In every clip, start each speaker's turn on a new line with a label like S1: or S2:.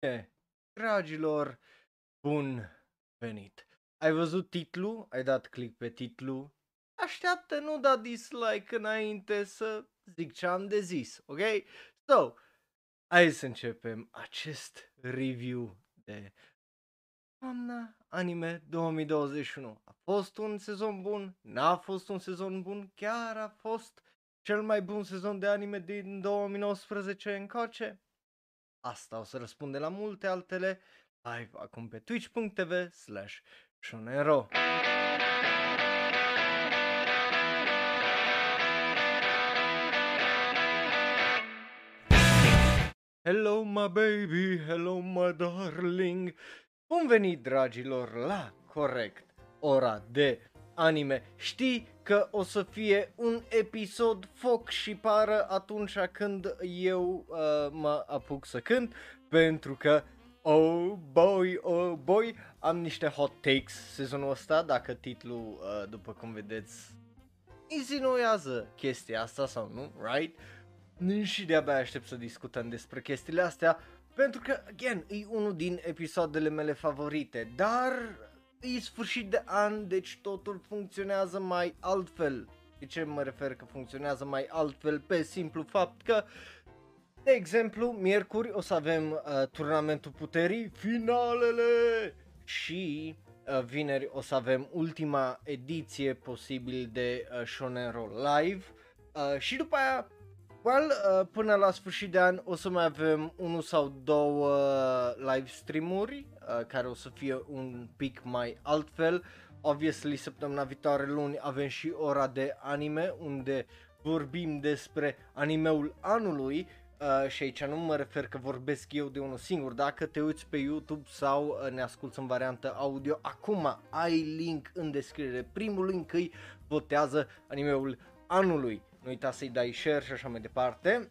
S1: bine, dragilor, bun venit. Ai văzut titlul? Ai dat click pe titlu? Așteaptă, nu da dislike înainte să zic ce am de zis, ok? So, hai să începem acest review de Toamna Anime 2021. A fost un sezon bun? N-a fost un sezon bun? Chiar a fost cel mai bun sezon de anime din 2019 încoace? Asta o să răspunde la multe altele live acum pe twitch.tv slash shonero. Hello my baby, hello my darling Bun venit dragilor la corect ora de anime Știi că o să fie un episod foc și pară atunci când eu uh, mă apuc să cânt Pentru că Oh boy, oh boy, am niște hot takes sezonul ăsta, dacă titlul, uh, după cum vedeți, insinuează chestia asta sau nu, right? Și de-abia aștept să discutăm despre chestiile astea, pentru că, again, e unul din episoadele mele favorite, dar e sfârșit de an, deci totul funcționează mai altfel. De ce mă refer că funcționează mai altfel? Pe simplu fapt că de exemplu, miercuri o să avem uh, turnamentul puterii, finalele și uh, vineri o să avem ultima ediție posibil de uh, Shonen Roll Live uh, și după aia Well, uh, până la sfârșit de an o să mai avem unul sau două uh, live streamuri uh, care o să fie un pic mai altfel. Obviously, săptămâna viitoare luni avem și ora de anime unde vorbim despre animeul anului. Uh, și aici nu mă refer că vorbesc eu de unul singur, dacă te uiți pe YouTube sau uh, ne asculti în variantă audio, acum ai link în descriere, primul link îi votează animeul anului, nu uita să-i dai share și așa mai departe,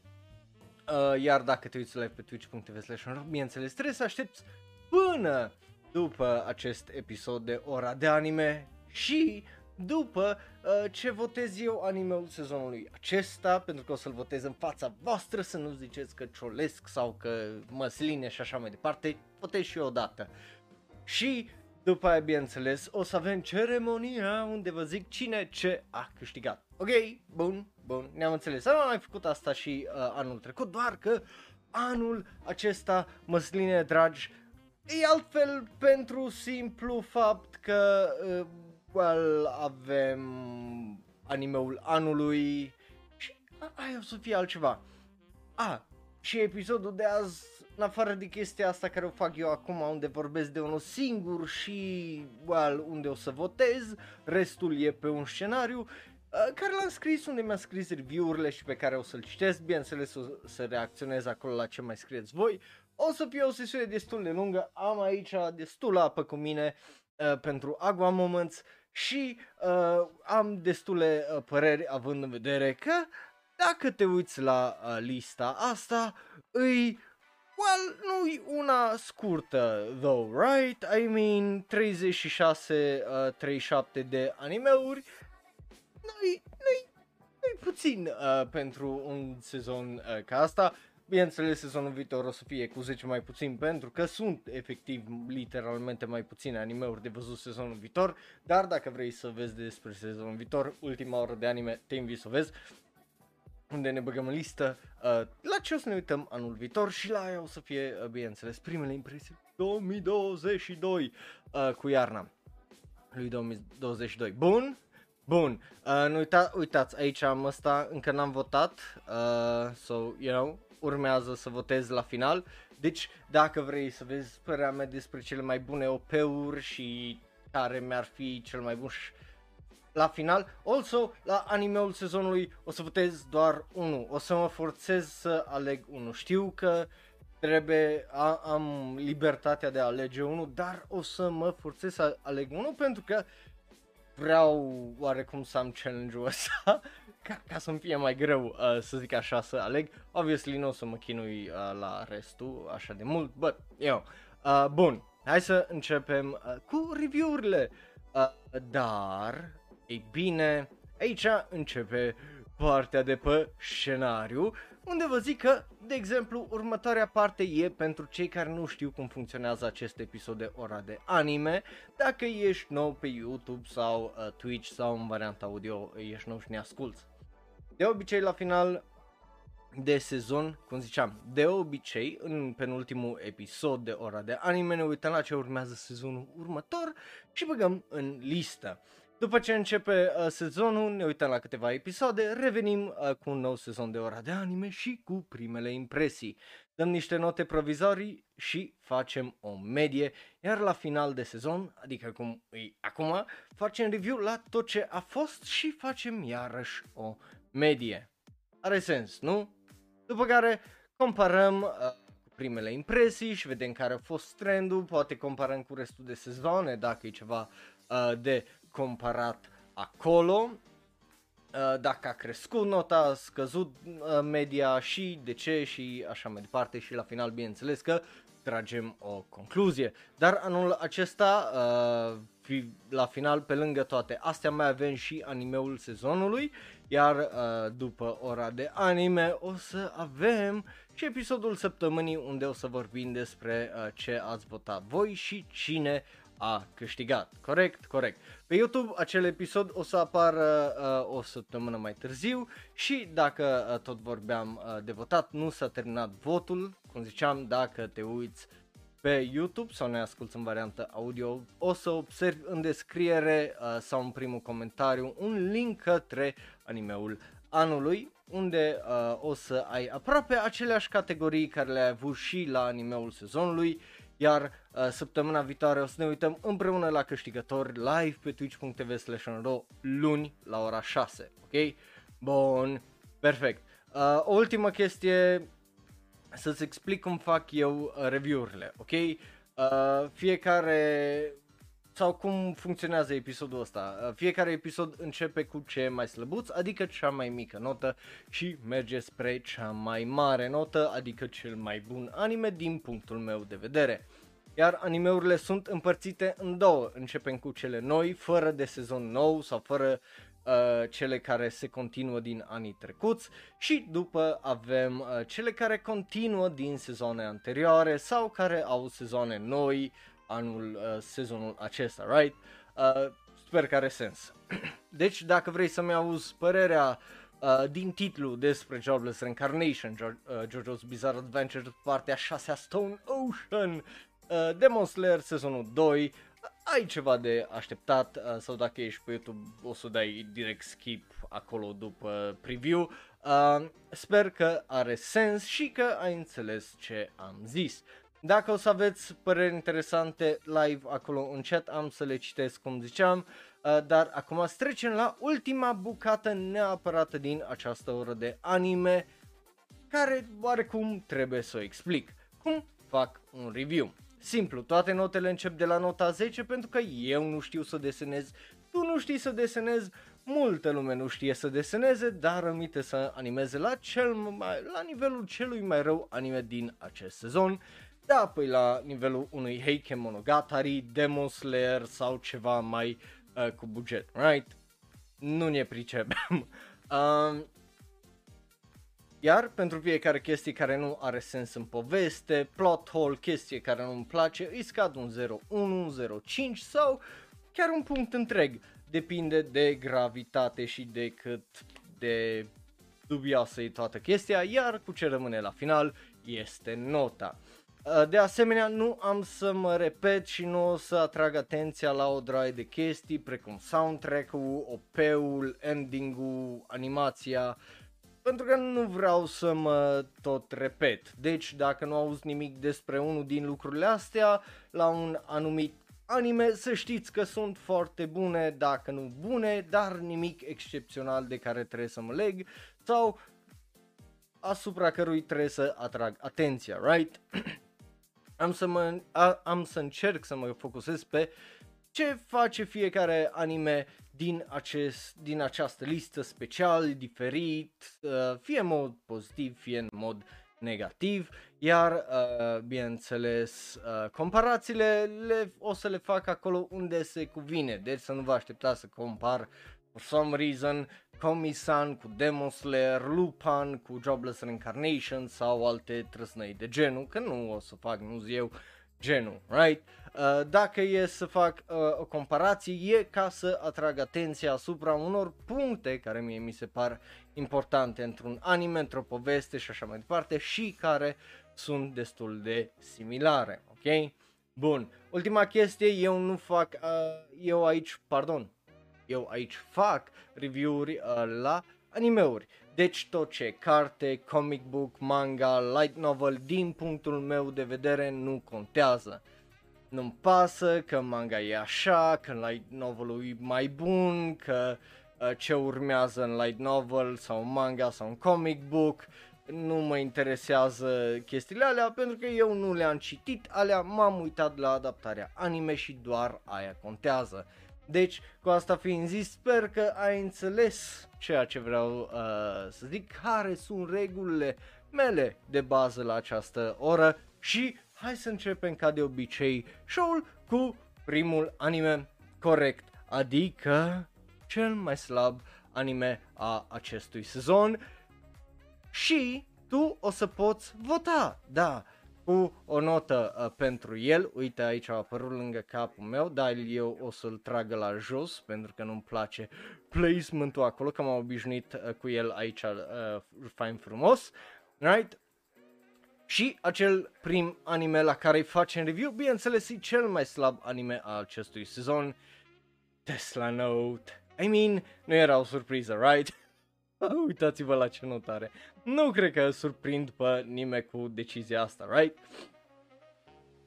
S1: uh, iar dacă te uiți live pe twitch.tv slash bineînțeles trebuie să aștepți până după acest episod de ora de anime și după uh, ce votez eu animeul sezonului acesta, pentru că o să-l votez în fața voastră, să nu ziceți că ciolesc sau că măsline și așa mai departe, votez și eu odată. Și după aia, bineînțeles, o să avem ceremonia unde vă zic cine ce a câștigat. Ok, bun, bun, ne-am înțeles. Am mai făcut asta și uh, anul trecut, doar că anul acesta, măsline dragi, e altfel pentru simplu fapt că uh, well, avem animeul anului și aia o să fie altceva. A, și episodul de azi, în afară de chestia asta care o fac eu acum, unde vorbesc de unul singur și, well, unde o să votez, restul e pe un scenariu, care l-am scris, unde mi-am scris review-urile și pe care o să-l citesc, bineînțeles o să reacționez acolo la ce mai scrieți voi. O să fie o sesiune destul de lungă, am aici destul apă cu mine uh, pentru Agua Moments și uh, am destule uh, păreri având în vedere că dacă te uiți la uh, lista asta, îi Well, nu una scurtă, though, right? I mean, 36, uh, 37 de animeuri, nu-i, nu-i, nu-i puțin uh, pentru un sezon uh, ca asta. Bineînțeles, sezonul viitor o să fie cu 10 mai puțin pentru că sunt efectiv literalmente mai puține animeuri de văzut sezonul viitor, dar dacă vrei să vezi despre sezonul viitor, ultima oră de anime te invit să o vezi unde ne băgăm în listă uh, la ce o să ne uităm anul viitor și la aia o să fie, uh, bineînțeles, primele impresii 2022 uh, cu iarna lui 2022. Bun, Bun, uh, nu uita, uitați, aici am ăsta, încă n-am votat, uh, so, you know, urmează să votez la final. Deci, dacă vrei să vezi părerea mea despre cele mai bune OP-uri și care mi-ar fi cel mai bun și la final. Also, la animeul sezonului o să votez doar unul. O să mă forțez să aleg unul. Știu că trebuie, a, am libertatea de a alege unul, dar o să mă forțez să aleg unul pentru că vreau oarecum să am challenge-ul ăsta ca, ca să-mi fie mai greu uh, să zic așa să aleg. Obviously nu o să mă chinui uh, la restul așa de mult, but eu. Uh, bun, hai să începem uh, cu review-urile. Uh, dar, ei bine, aici începe partea de pe scenariu, unde vă zic că, de exemplu, următoarea parte e pentru cei care nu știu cum funcționează acest episod de ora de anime, dacă ești nou pe YouTube sau uh, Twitch sau în varianta audio, ești nou și ne asculti. De obicei, la final de sezon, cum ziceam, de obicei, în penultimul episod de ora de anime ne uităm la ce urmează sezonul următor și băgăm în listă. După ce începe uh, sezonul, ne uităm la câteva episoade, revenim uh, cu un nou sezon de ora de anime și cu primele impresii. Dăm niște note provizorii și facem o medie, iar la final de sezon, adică cum e acum, facem review la tot ce a fost și facem iarăși o medie. Are sens, nu? După care comparăm uh, primele impresii și vedem care a fost trendul, poate comparăm cu restul de sezoane dacă e ceva uh, de comparat acolo, uh, dacă a crescut nota, a scăzut uh, media și de ce și așa mai departe și la final bineînțeles că tragem o concluzie. Dar anul acesta, uh, la final, pe lângă toate astea, mai avem și animeul sezonului, iar uh, după ora de anime o să avem și episodul săptămânii unde o să vorbim despre uh, ce ați votat voi și cine a câștigat. Corect? Corect. Pe YouTube acel episod o să apară uh, o săptămână mai târziu și dacă uh, tot vorbeam uh, de votat, nu s-a terminat votul, cum ziceam, dacă te uiți pe YouTube sau ne asculti în variantă audio, o să observi în descriere uh, sau în primul comentariu un link către animeul anului unde uh, o să ai aproape aceleași categorii care le-ai avut și la animeul sezonului iar uh, săptămâna viitoare o să ne uităm împreună la câștigători live pe twitch.tv slash luni la ora 6, ok? Bun, perfect. Uh, o ultimă chestie, să-ți explic cum fac eu uh, review-urile, ok? Uh, fiecare sau cum funcționează episodul ăsta. Uh, fiecare episod începe cu ce mai slăbuț, adică cea mai mică notă și merge spre cea mai mare notă, adică cel mai bun anime din punctul meu de vedere. Iar animeurile sunt împărțite în două, începem cu cele noi, fără de sezon nou sau fără uh, cele care se continuă din anii trecuți și după avem uh, cele care continuă din sezoane anterioare sau care au sezoane noi, anul, uh, sezonul acesta, right? Uh, sper că are sens. deci, dacă vrei să-mi auzi părerea uh, din titlu despre Jobless Reincarnation, jo- uh, JoJo's Bizarre Adventure, partea 6 a Stone Ocean, uh, Demon Slayer sezonul 2, ai ceva de așteptat uh, sau dacă ești pe YouTube o să dai direct skip acolo după preview. Uh, sper că are sens și că ai înțeles ce am zis. Dacă o să aveți păreri interesante live acolo în chat, am să le citesc cum ziceam, uh, dar acum să trecem la ultima bucată neapărată din această oră de anime, care oarecum trebuie să o explic. Cum fac un review? Simplu, toate notele încep de la nota 10 pentru că eu nu știu să desenez, tu nu știi să desenezi, multă lume nu știe să deseneze, dar rămite să animeze la, cel mai, la nivelul celui mai rău anime din acest sezon da, păi la nivelul unui Heike Monogatari, Demon Slayer sau ceva mai uh, cu buget, right? Nu ne pricepem. um, iar pentru fiecare chestie care nu are sens în poveste, plot hole, chestie care nu-mi place, îi scad un 0.1, un 0.5 sau chiar un punct întreg. Depinde de gravitate și de cât de dubioasă e toată chestia, iar cu ce rămâne la final este nota. Uh, de asemenea, nu am să mă repet și nu o să atrag atenția la o draie de chestii precum soundtrack-ul, OP-ul, ending-ul, animația, pentru că nu vreau să mă tot repet. Deci, dacă nu auzi nimic despre unul din lucrurile astea, la un anumit anime, să știți că sunt foarte bune, dacă nu bune, dar nimic excepțional de care trebuie să mă leg sau asupra cărui trebuie să atrag atenția, right? am să, mă, a, am să încerc să mă focusez pe ce face fiecare anime din, acest, din această listă special, diferit, uh, fie în mod pozitiv, fie în mod negativ, iar, uh, bineînțeles, uh, comparațiile le, o să le fac acolo unde se cuvine, deci să nu vă așteptați să compar for some reason Komi-san cu Demon Slayer, Lupin cu Jobless Reincarnation sau alte trăsnăi de genul, că nu o să fac, nu zi eu, genul, right? Uh, dacă e să fac uh, o comparație, e ca să atrag atenția asupra unor puncte care mie mi se par importante într-un anime, într-o poveste și așa mai departe și care sunt destul de similare, ok? Bun, ultima chestie, eu nu fac, uh, eu aici, pardon, eu aici fac review-uri uh, la animeuri. Deci tot ce carte, comic book, manga, light novel, din punctul meu de vedere nu contează. Nu-mi pasă că manga e așa, că light novelul e mai bun, că uh, ce urmează în light novel sau manga sau un comic book, nu mă interesează chestiile alea pentru că eu nu le-am citit, alea m-am uitat la adaptarea anime și doar aia contează. Deci, cu asta fiind zis, sper că ai înțeles ceea ce vreau uh, să zic, care sunt regulile mele de bază la această oră și hai să începem ca de obicei show-ul cu primul anime corect, adică cel mai slab anime a acestui sezon. Și tu o să poți vota, da, cu o notă uh, pentru el, uite aici a apărut lângă capul meu, dar eu o să-l tragă la jos pentru că nu-mi place placementul acolo, că m-am obișnuit uh, cu el aici uh, fain frumos, right? Și acel prim anime la care îi facem review, bineînțeles, e cel mai slab anime al acestui sezon, Tesla Note. I mean, nu era o surpriză, right? Uitați-vă la ce notare. Nu cred că surprind pe nimeni cu decizia asta, right?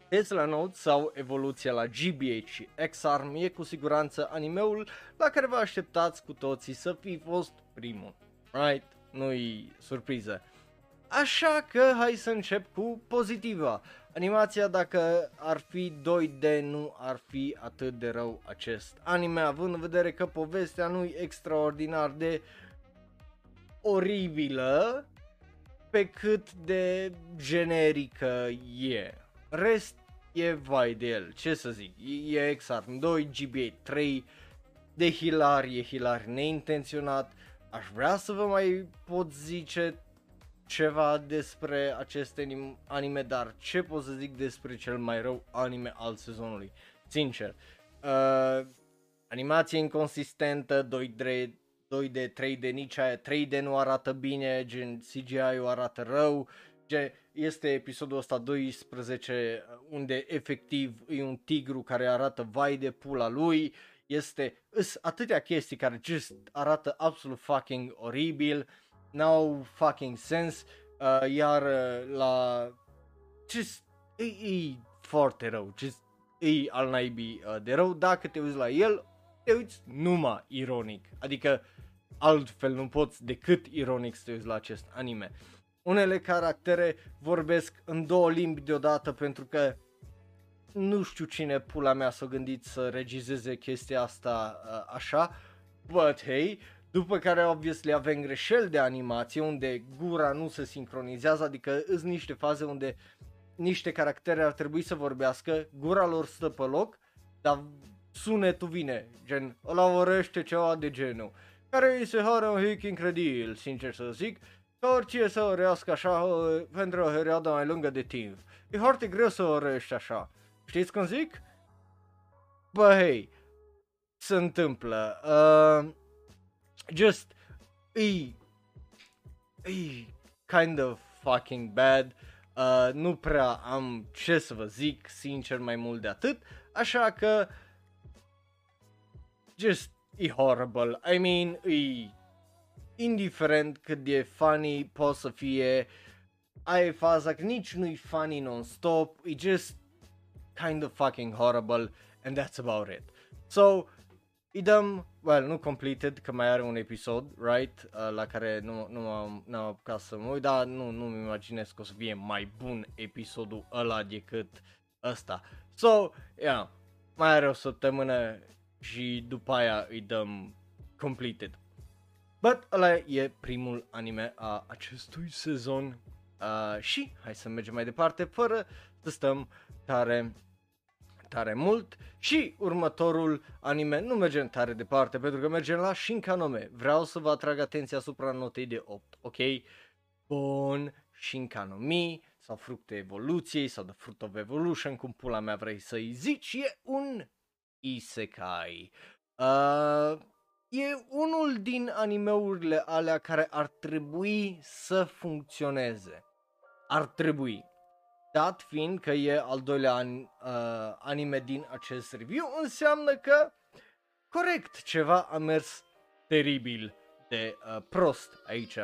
S1: Tesla Note sau evoluția la GBH și X-Arm e cu siguranță animeul la care vă așteptați cu toții să fi fost primul, right? Nu-i surpriză. Așa că hai să încep cu pozitiva. Animația dacă ar fi 2D nu ar fi atât de rău acest anime, având în vedere că povestea nu e extraordinar de oribilă pe cât de generică e. Rest e vai de el, ce să zic, e, e XR 2, GBA 3, de hilar, e hilar neintenționat, aș vrea să vă mai pot zice ceva despre aceste anime, dar ce pot să zic despre cel mai rău anime al sezonului? Sincer, uh, animație inconsistentă, 2D, 2D, 3D, nici aia 3D nu arată bine, gen CGI-ul arată rău, gen, este episodul ăsta 12 unde efectiv e un tigru care arată vai de pula lui, este îs atâtea chestii care just arată absolut fucking oribil, n-au fucking sense, uh, iar uh, la just e, e foarte rău, just e al naibii uh, de rău, dacă te uiți la el, te uiți numai ironic, adică altfel nu poți decât ironic să te uiți la acest anime. Unele caractere vorbesc în două limbi deodată pentru că nu știu cine pula mea s-a gândit să regizeze chestia asta uh, așa, but hey, după care obviously avem greșeli de animație unde gura nu se sincronizează, adică îs niște faze unde niște caractere ar trebui să vorbească, gura lor stă pe loc, dar sunetul vine, gen, ăla vorbește ceva de genul care îi se hără un hic incredibil, sincer să zic, că orice să o rească așa pentru o perioadă mai lungă de timp. E foarte greu să o răști așa. Știți cum zic? Bă, hei, se întâmplă. Uh, just, e, e kind of fucking bad. Uh, nu prea am ce să vă zic, sincer, mai mult de atât. Așa că, just e horrible. I mean, e indiferent cât de funny poate să fie, ai faza că nici nu-i funny non-stop, e just kind of fucking horrible and that's about it. So, îi dăm, well, nu completed, că mai are un episod, right, uh, la care nu, nu am, n-am apucat să mă uit, dar nu, nu-mi imaginez că o să fie mai bun episodul ăla decât ăsta. So, yeah, mai are o săptămână și după aia îi dăm completed. But ăla e primul anime a acestui sezon uh, și hai să mergem mai departe fără să stăm tare, tare mult și următorul anime nu mergem tare departe pentru că mergem la Shinkanome. Vreau să vă atrag atenția asupra notei de 8, ok? Bun, Shinkanome sau fructe evoluției sau The Fruit of Evolution, cum pula mea vrei să-i zici, e un isekai. Uh, e unul din animeurile alea care ar trebui să funcționeze. Ar trebui. Dat fiind că e al doilea an, uh, anime din acest review, înseamnă că, corect, ceva a mers teribil de uh, prost aici.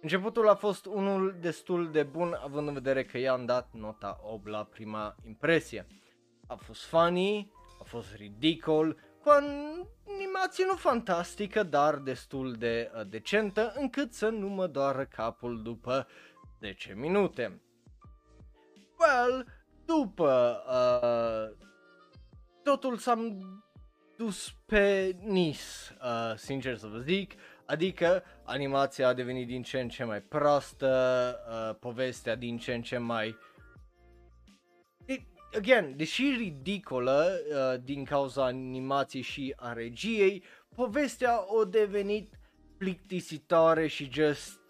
S1: Începutul a fost unul destul de bun, având în vedere că i-am dat nota 8 la prima impresie. A fost funny, a fost ridicol, cu animație nu fantastică, dar destul de uh, decentă, încât să nu mă doară capul după 10 minute. Well, după uh, totul s-a dus pe nis, uh, sincer să vă zic, adică animația a devenit din ce în ce mai proastă, uh, povestea din ce în ce mai again, deși ridicolă uh, din cauza animației și a regiei, povestea a devenit plictisitoare și just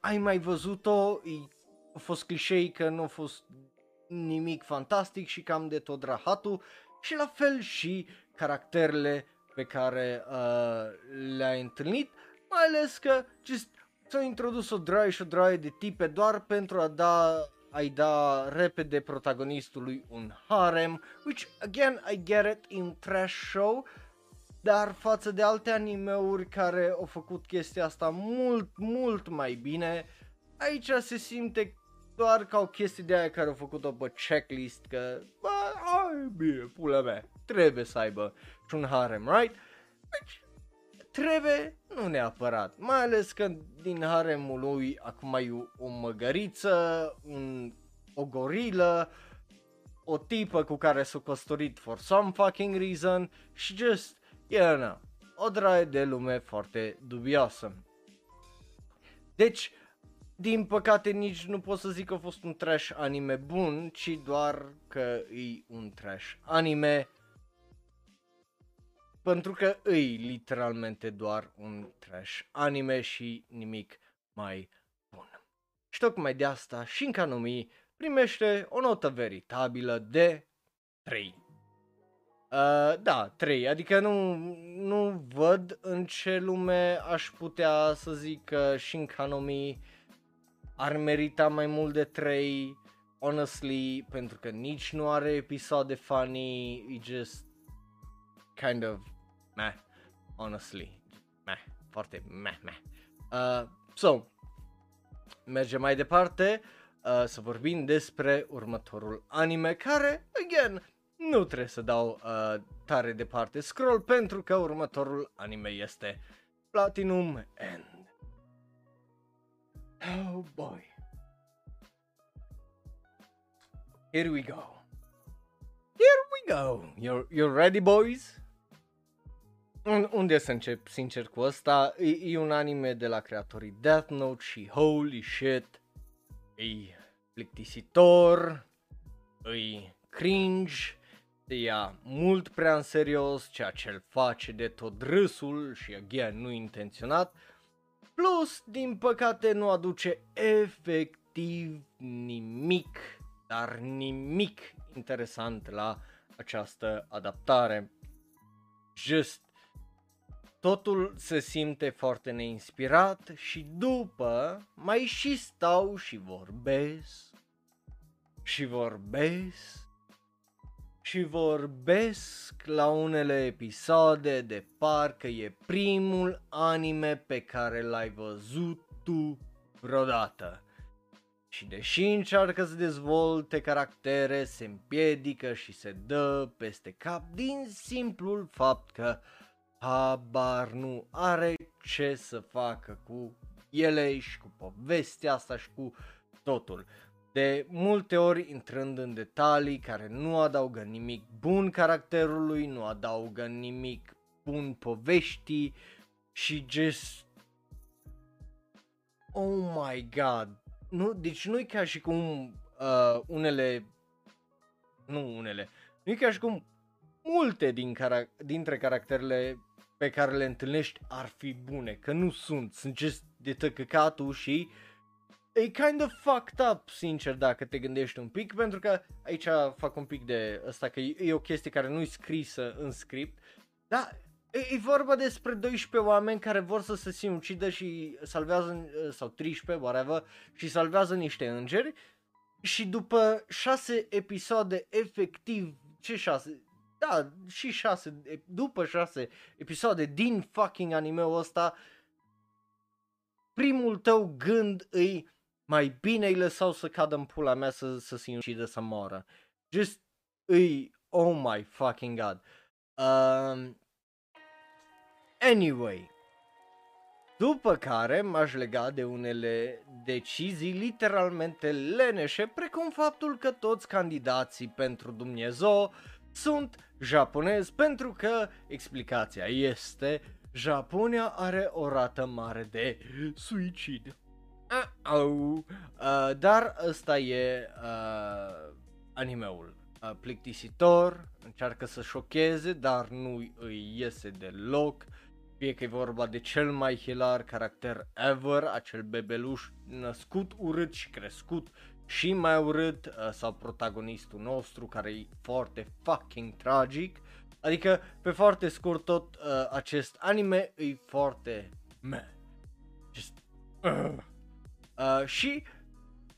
S1: ai mai văzut-o, a fost clișei că nu a fost nimic fantastic și cam de tot rahatul și la fel și caracterele pe care uh, le-ai întâlnit, mai ales că just s-a introdus o draie și o draie de tipe doar pentru a da ai da repede protagonistului un harem, which again I get it in trash show, dar față de alte animeuri care au făcut chestia asta mult, mult mai bine, aici se simte doar ca o chestie de aia care au făcut-o pe checklist, că, bă, ai bine, pula mea, trebuie să aibă și un harem, right? Which trebuie, nu neapărat, mai ales că din haremul lui acum ai o măgăriță, un, o gorilă, o tipă cu care s-a căsătorit for some fucking reason și just, you know, o draie de lume foarte dubioasă. Deci, din păcate nici nu pot să zic că a fost un trash anime bun, ci doar că e un trash anime pentru că îi literalmente doar un trash anime și nimic mai bun. Și tocmai de asta Shinkanumi primește o notă veritabilă de 3. Uh, da, 3, adică nu, nu văd în ce lume aș putea să zic că Shinkanumi ar merita mai mult de 3, honestly, pentru că nici nu are episoade funny, e just kind of meh, honestly, meh, foarte meh, meh. Uh, so, mergem mai departe uh, să vorbim despre următorul anime care, again, nu trebuie să dau uh, tare departe scroll pentru că următorul anime este Platinum End. Oh boy. Here we go. Here we go. You're, you're ready boys? Unde să încep, sincer, cu ăsta? E, e un anime de la creatorii Death Note și holy shit, e plictisitor, e cringe, se ia mult prea în serios ceea ce îl face de tot râsul și again nu intenționat, plus, din păcate, nu aduce efectiv nimic, dar nimic interesant la această adaptare. Just totul se simte foarte neinspirat și după mai și stau și vorbesc și vorbesc și vorbesc la unele episoade de parcă e primul anime pe care l-ai văzut tu vreodată. Și deși încearcă să dezvolte caractere, se împiedică și se dă peste cap din simplul fapt că habar nu are ce să facă cu ele și cu povestea asta și cu totul. De multe ori intrând în detalii care nu adaugă nimic bun caracterului, nu adaugă nimic bun poveștii și just... Oh my god! Nu, deci nu e ca și cum uh, unele nu unele, nu e ca și cum multe din carac- dintre caracterele pe care le întâlnești ar fi bune, că nu sunt, sunt just de tăcăcatul și e kind of fucked up, sincer, dacă te gândești un pic, pentru că aici fac un pic de asta, că e, e o chestie care nu e scrisă în script, dar e, e vorba despre 12 oameni care vor să se sinucidă și salvează, sau 13, whatever, și salvează niște îngeri și după 6 episoade efectiv, ce 6? Da, și 6, după 6 episoade din fucking anime-ul ăsta, primul tău gând îi mai bine îi lăsau să cadă în pula mea să, să se ucidă să moară. Just îi, oh my fucking god. Um, anyway, după care m-aș lega de unele decizii literalmente leneșe, precum faptul că toți candidații pentru Dumnezeu sunt japonezi, pentru că explicația este Japonia are o rată mare de suicid. Uh-oh. Uh, dar ăsta e uh, animeul. Uh, plictisitor, încearcă să șocheze, dar nu îi iese deloc. Fie că e vorba de cel mai hilar caracter ever, acel bebeluș născut urât și crescut și mai urât, uh, sau protagonistul nostru care e foarte fucking tragic. Adică, pe foarte scurt, tot uh, acest anime e foarte meh. Just, uh. Uh, și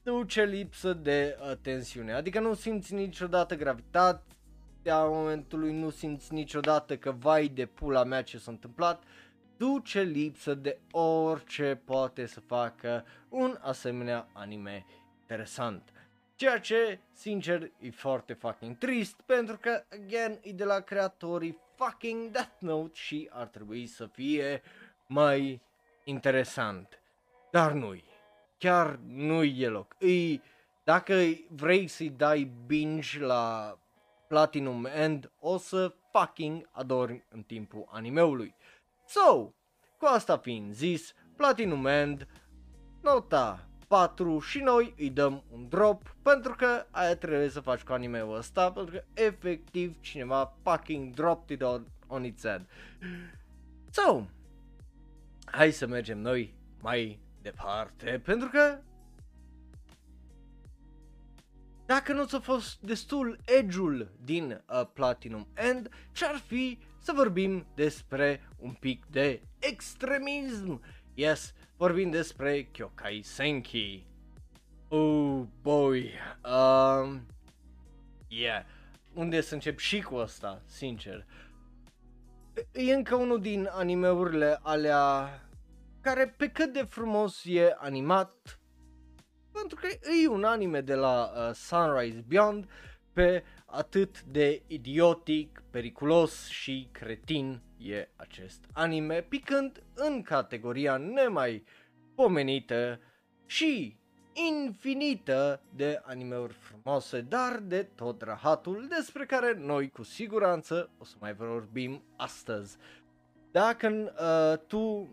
S1: duce lipsă de uh, tensiune. Adică nu simți niciodată gravitatea momentului, nu simți niciodată că vai de pula mea ce s-a întâmplat. Duce lipsă de orice poate să facă un asemenea anime interesant. Ceea ce, sincer, e foarte fucking trist pentru că, again, e de la creatorii fucking Death Note și ar trebui să fie mai interesant. Dar nu-i chiar nu e loc. E, dacă vrei să-i dai binge la Platinum End, o să fucking adori în timpul animeului. So, cu asta fiind zis, Platinum End, nota 4 și noi îi dăm un drop pentru că aia trebuie să faci cu animeul ăsta pentru că efectiv cineva fucking dropped it on, on its head. So, hai să mergem noi mai departe, pentru că dacă nu ți-a fost destul edge din uh, Platinum End, ce-ar fi să vorbim despre un pic de extremism? Yes, vorbim despre Kyokai Senki. Oh boy, um, yeah, unde să încep și cu asta, sincer. E încă unul din animeurile alea care pe cât de frumos e animat, pentru că e un anime de la uh, Sunrise Beyond, pe atât de idiotic, periculos și cretin e acest anime, picând în categoria nemai pomenită și infinită de animeuri frumoase, dar de tot rahatul despre care noi cu siguranță o să mai vorbim astăzi. Dacă uh, tu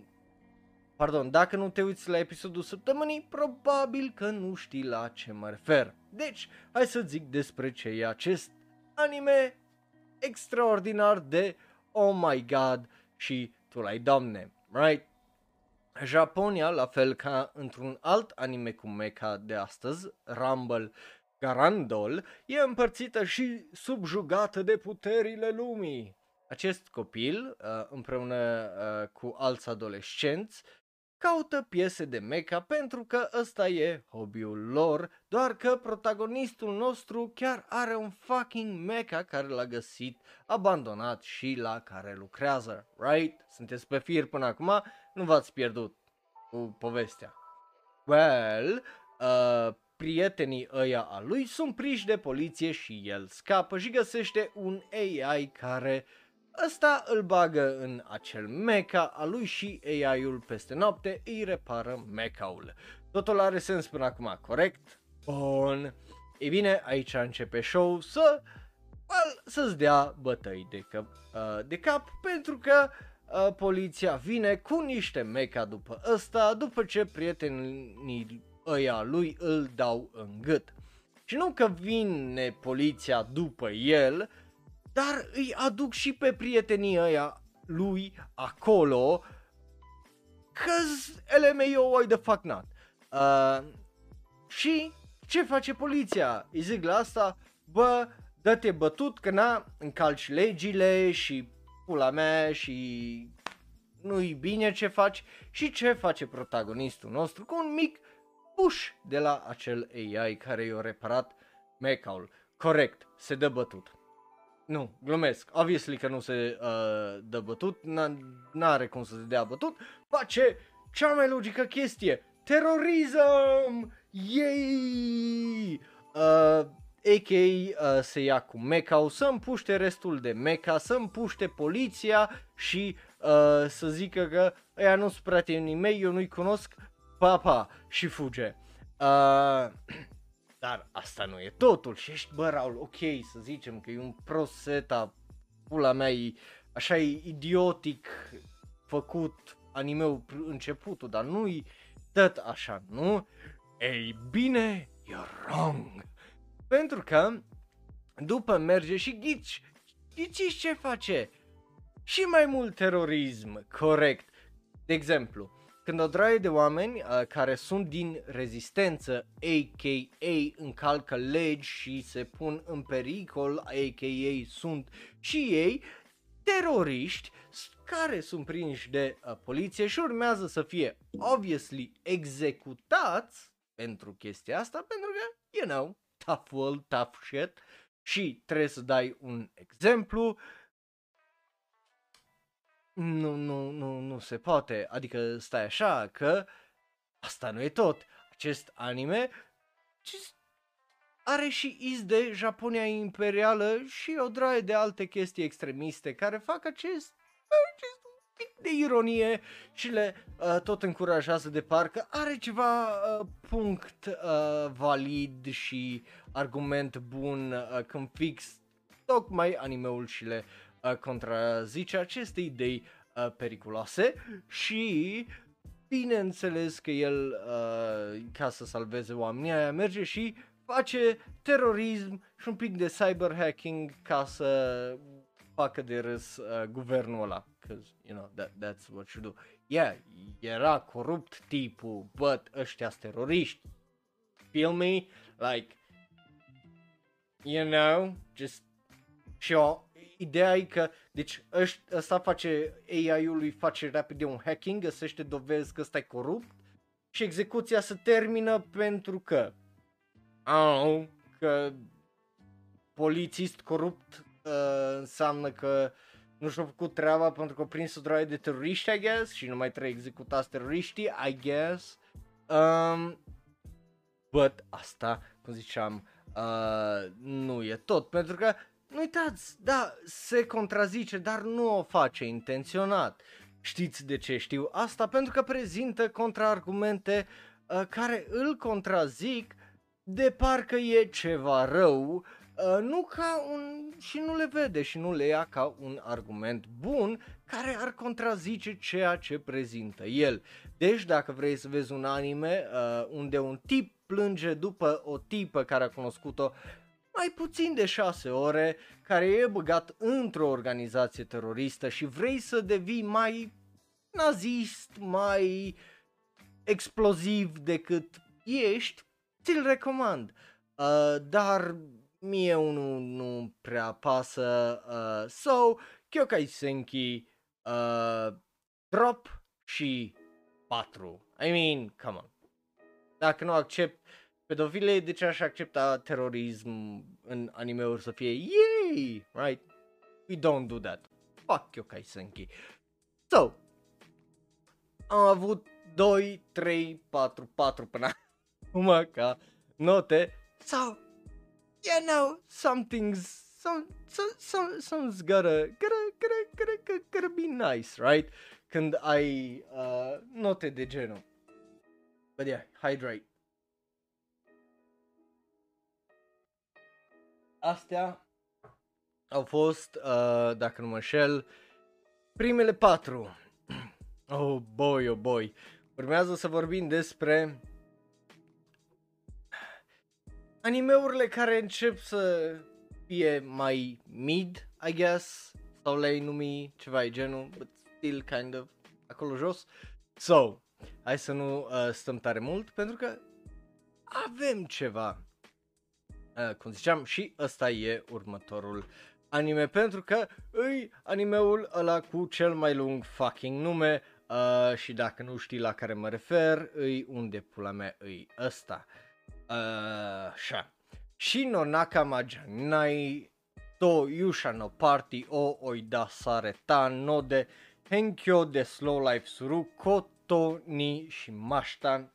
S1: Pardon, dacă nu te uiți la episodul săptămânii, probabil că nu știi la ce mă refer. Deci, hai să zic despre ce e acest anime extraordinar de oh my god și tu l-ai doamne, right? Japonia, la fel ca într-un alt anime cu mecha de astăzi, Rumble Garandol, e împărțită și subjugată de puterile lumii. Acest copil, uh, împreună uh, cu alți adolescenți, caută piese de mecha pentru că ăsta e hobby-ul lor, doar că protagonistul nostru chiar are un fucking mecha care l-a găsit abandonat și la care lucrează, right? Sunteți pe fir până acum, nu v-ați pierdut cu povestea. Well, uh, prietenii ăia a lui sunt priși de poliție și el scapă și găsește un AI care uh, Ăsta îl bagă în acel mecha a lui și AI-ul peste noapte îi repară mecha-ul. Totul are sens până acum, corect? Bun. Ei bine, aici începe show să well, să-ți dea bătăi de cap, uh, de cap pentru că uh, poliția vine cu niște meca după ăsta, după ce prietenii ăia lui îl dau în gât. Și nu că vine poliția după el, dar îi aduc și pe prietenii ăia lui acolo, cause LMAO, why the fuck not? Uh, și ce face poliția? Îi zic la asta, bă, dă-te bătut că na, încalci legile și pula mea și nu-i bine ce faci și ce face protagonistul nostru cu un mic push de la acel AI care i-a reparat mecaul. Corect, se dă bătut. Nu, glumesc. Obviously că nu se uh, dă bătut, n-are cum să se dea bătut. Face cea mai logică chestie. Terorism! Yay! Uh, AK uh, se ia cu meca să împuște restul de meca, să împuște poliția și uh, să zică că ăia nu sunt prietenii mei, eu nu-i cunosc, papa, și fuge. Uh, dar asta nu e totul și ești, bă, Raul, ok, să zicem că e un prost setup, pula mea e așa e idiotic făcut animeul începutul, dar nu-i tot așa, nu? Ei bine, you're wrong. Pentru că după merge și ghici, ghici ce face? Și mai mult terorism, corect. De exemplu, când o draie de oameni uh, care sunt din rezistență, a.k.a. încalcă legi și se pun în pericol, a.k.a. sunt și ei teroriști care sunt prinși de uh, poliție și urmează să fie obviously executați pentru chestia asta pentru că, you know, tough world, tough shit și trebuie să dai un exemplu nu, nu, nu, nu se poate, adică stai așa că asta nu e tot. Acest anime are și iz de Japonia imperială și o draie de alte chestii extremiste care fac acest, acest pic de ironie și le uh, tot încurajează de parcă are ceva uh, punct uh, valid și argument bun uh, când fix tocmai animeul și le uh, contrazice aceste idei uh, periculoase și bineînțeles că el uh, ca să salveze oamenii aia merge și face terorism și un pic de cyber hacking ca să facă de râs uh, guvernul ăla. Cause, you know, that, that's what you do. Yeah, era corupt tipul, but ăștia teroriști. Feel me? Like, you know, just și o, ideea e că, deci ăsta face, AI-ului face rapid de un hacking, găsește dovezi că ăsta e corupt și execuția se termină pentru că, au, că polițist corupt uh, înseamnă că nu și-a făcut treaba pentru că a prins o droaie de teroriști, I guess, și nu mai trebuie executați teroriștii, I guess. Um, but asta, cum ziceam, uh, nu e tot, pentru că nu uitați, da, se contrazice, dar nu o face intenționat. Știți de ce știu asta? Pentru că prezintă contraargumente uh, care îl contrazic de parcă e ceva rău, uh, nu ca un și nu le vede și nu le ia ca un argument bun care ar contrazice ceea ce prezintă el. Deci dacă vrei să vezi un anime uh, unde un tip plânge după o tipă care a cunoscut-o mai puțin de 6 ore, care e băgat într-o organizație teroristă și vrei să devii mai nazist, mai exploziv decât ești, ți-l recomand. Uh, dar mie unul nu prea pasă. Uh, so, Kyokai Senki, uh, Drop și 4. I mean, come on. Dacă nu accept pedofile, de ce aș accepta terorism în anime-uri să fie yay, right? We don't do that. Fuck Yokai Senki. So, am avut 2, 3, 4, 4 până acum ca note. So, you know, something's some, some, some, some's gotta, gotta, gotta, gotta, gotta be nice, right? Când ai uh, note de genul. But yeah, hydrate. Astea au fost, uh, dacă nu mă înșel, primele patru. Oh boy, oh boy. Urmează să vorbim despre animeurile care încep să fie mai mid, I guess, sau le numi ceva e genul, but still kind of acolo jos. So, hai să nu uh, stăm tare mult, pentru că avem ceva. Uh, cum ziceam, și ăsta e următorul anime, pentru că îi animeul ăla cu cel mai lung fucking nume uh, și dacă nu știi la care mă refer, îi unde pula mea îi ăsta. Uh, așa. no Nai to Yusha no Party o Oida Sare Ta no de Henkyo de Slow Life Suru Koto ni Shimashita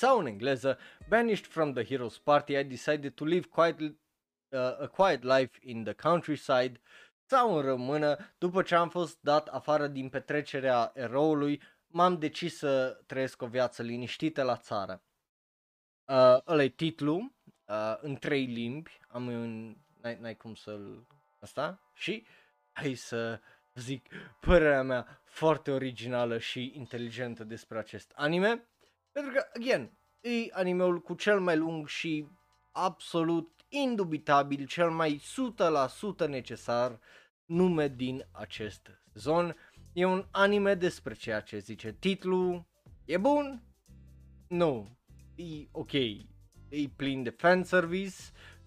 S1: sau în engleză Banished from the Hero's Party I decided to live quiet, uh, a quiet life in the countryside sau în română după ce am fost dat afară din petrecerea eroului m-am decis să trăiesc o viață liniștită la țară. Uh, ăla e titlu uh, în trei limbi, am un, n-ai, n-ai cum să-l, asta, și hai să zic părerea mea foarte originală și inteligentă despre acest anime, pentru că, again, e animeul cu cel mai lung și absolut indubitabil cel mai 100% necesar nume din acest sezon. E un anime despre ceea ce zice titlu. E bun? Nu. E ok. E plin de fanservice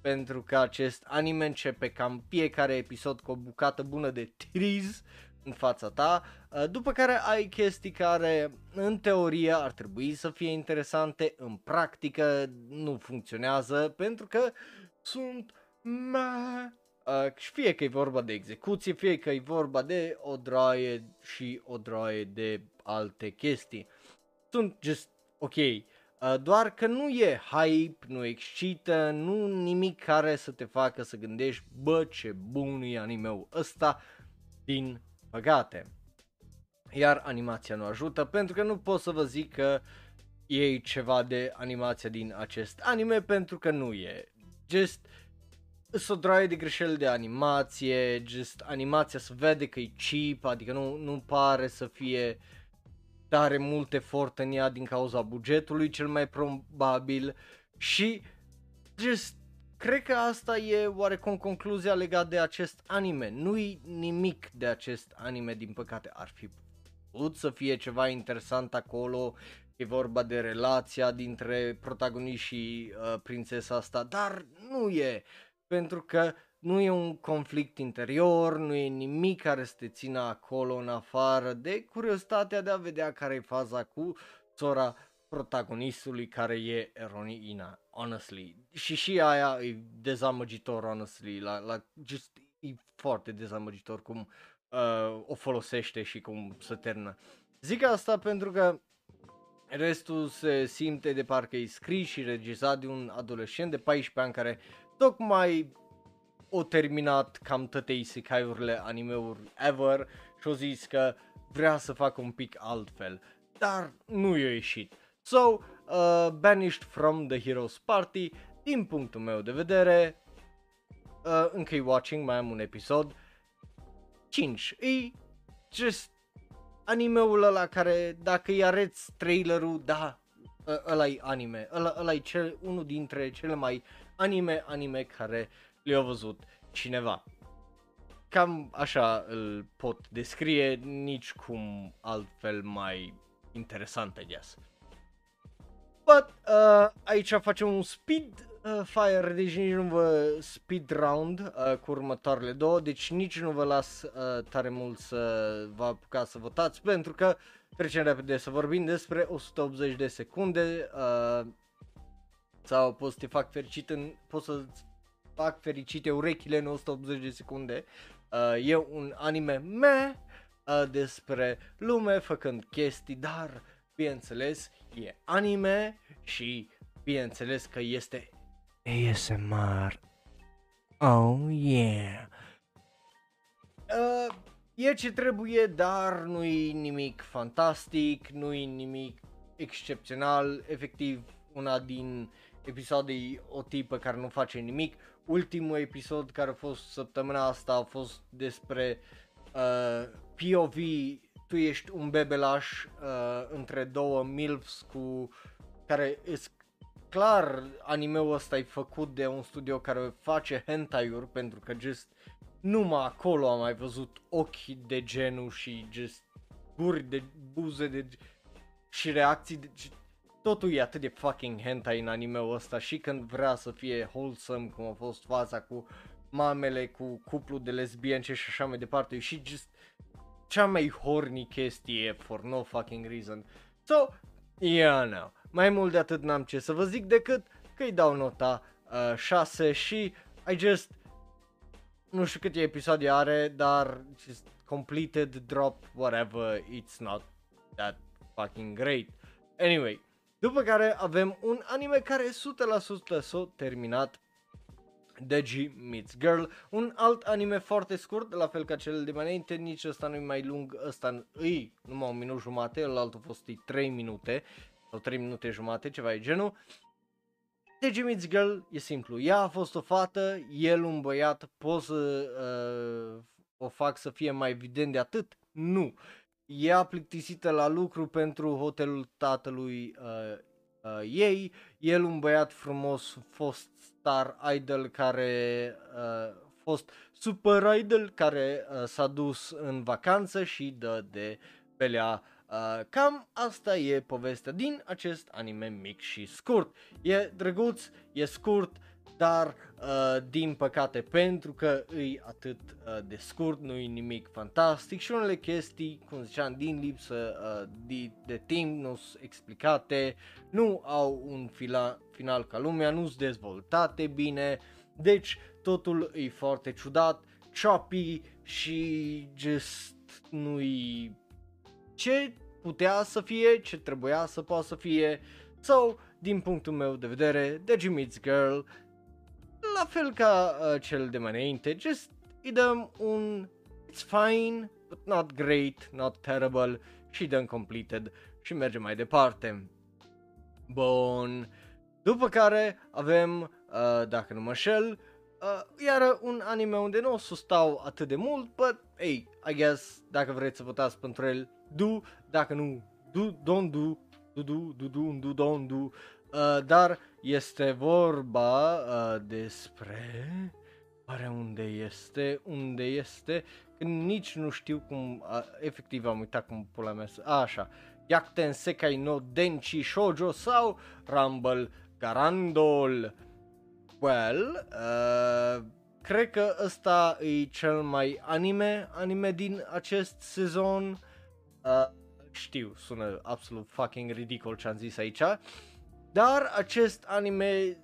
S1: pentru că acest anime începe cam fiecare episod cu o bucată bună de triz în fața ta, uh, după care ai chestii care în teorie ar trebui să fie interesante, în practică nu funcționează pentru că sunt ma Uh, fie că e vorba de execuție, fie că e vorba de o droaie și o droaie de alte chestii. Sunt just ok. Uh, doar că nu e hype, nu excită, nu nimic care să te facă să gândești, bă, ce bun e animeul ăsta, din păcate. Iar animația nu ajută, pentru că nu pot să vă zic că e ceva de animația din acest anime, pentru că nu e. Just, sunt o droaie de greșeli de animație, just animația se vede că e cheap, adică nu, nu pare să fie tare mult efort în ea din cauza bugetului cel mai probabil și just cred că asta e oarecum concluzia legată de acest anime. Nu-i nimic de acest anime, din păcate. Ar fi putut să fie ceva interesant acolo, e vorba de relația dintre protagoniști și uh, prințesa asta, dar nu e pentru că nu e un conflict interior, nu e nimic care să te țină acolo în afară de curiozitatea de a vedea care e faza cu sora protagonistului care e eroina, honestly. Și și aia e dezamăgitor, honestly, la, la just, e foarte dezamăgitor cum uh, o folosește și cum se termină. Zic asta pentru că restul se simte de parcă e scris și regizat de un adolescent de 14 ani care tocmai o terminat cam toate isekai-urile anime-uri ever și o zis că vrea să facă un pic altfel, dar nu i-a ieșit. So, uh, Banished from the Heroes Party, din punctul meu de vedere, uh, încă watching, mai am un episod, 5, e just animeul ăla care dacă îi arăți trailerul, da, ăla e anime, ăla, ăla e cel, unul dintre cele mai anime anime care le-a văzut cineva. Cam așa îl pot descrie, nici cum altfel mai interesant, I guess. But, uh, aici facem un speed uh, fire, deci nici nu vă speed round uh, cu următoarele două, deci nici nu vă las uh, tare mult să vă apucați să votați, pentru că trecem repede să vorbim despre 180 de secunde uh, sau poți să te fac fericit în, poți să fac fericite urechile în 180 de secunde. Uh, e un anime me uh, despre lume făcând chestii, dar bineînțeles e anime și bineînțeles că este ASMR. Oh yeah. Uh, e ce trebuie, dar nu e nimic fantastic, nu e nimic excepțional, efectiv una din episoade o tipă care nu face nimic. Ultimul episod care a fost săptămâna asta a fost despre uh, POV, tu ești un bebelaș uh, între două milfs cu care îs clar animeul ăsta e făcut de un studio care face hentai-uri pentru că just numai acolo am mai văzut ochi de genul și just guri de buze de și reacții de, totul e atât de fucking hentai în animeul ăsta și când vrea să fie wholesome cum a fost faza cu mamele, cu cuplu de lesbiene și așa mai departe și just cea mai horny chestie for no fucking reason. So, yeah, no. Mai mult de atât n-am ce să vă zic decât că îi dau nota uh, 6 și I just nu știu câte episoade are, dar just completed, drop, whatever, it's not that fucking great. Anyway, după care avem un anime care 100% s-a terminat Deji Meets Girl, un alt anime foarte scurt, la fel ca cel de mai înainte, nici ăsta nu e mai lung, ăsta îi numai un minut jumate, altul a fost 3 minute sau 3 minute jumate, ceva de genul. Deji Meets Girl e simplu, ea a fost o fată, el un băiat, pot să uh, o fac să fie mai evident de atât? Nu. Ea plictisită la lucru pentru hotelul tatălui uh, uh, ei, el un băiat frumos, fost star idol care uh, fost super idol care uh, s-a dus în vacanță și dă de pelea Uh, cam asta e povestea din acest anime mic și scurt. E drăguț, e scurt, dar uh, din păcate pentru că e atât uh, de scurt, nu e nimic fantastic și unele chestii, cum ziceam, din lipsă uh, de, de timp, nu sunt explicate, nu au un fila, final ca lumea, nu sunt dezvoltate bine, deci totul e foarte ciudat, choppy și just nu-i ce putea să fie, ce trebuia să poată să fie. So, din punctul meu de vedere, The Jimmy's Girl, la fel ca uh, cel de mai înainte, just îi dăm un it's fine, but not great, not terrible și dăm completed și mergem mai departe. Bun. După care avem, uh, dacă nu mă șel, uh, iar un anime unde nu o să stau atât de mult, but hey, I guess, dacă vreți să votați pentru el, do, dacă nu, do, don't do, do, do, do, do, do, don't do, uh, dar este vorba uh, despre, pare unde este, unde este, când nici nu știu cum, uh, efectiv am uitat cum pula mea, așa, Yakuten Sekai no Denchi Shoujo sau Rumble Garandol. Well, uh, cred că ăsta e cel mai anime, anime din acest sezon. Uh, știu, sună absolut fucking ridicol ce am zis aici, dar acest anime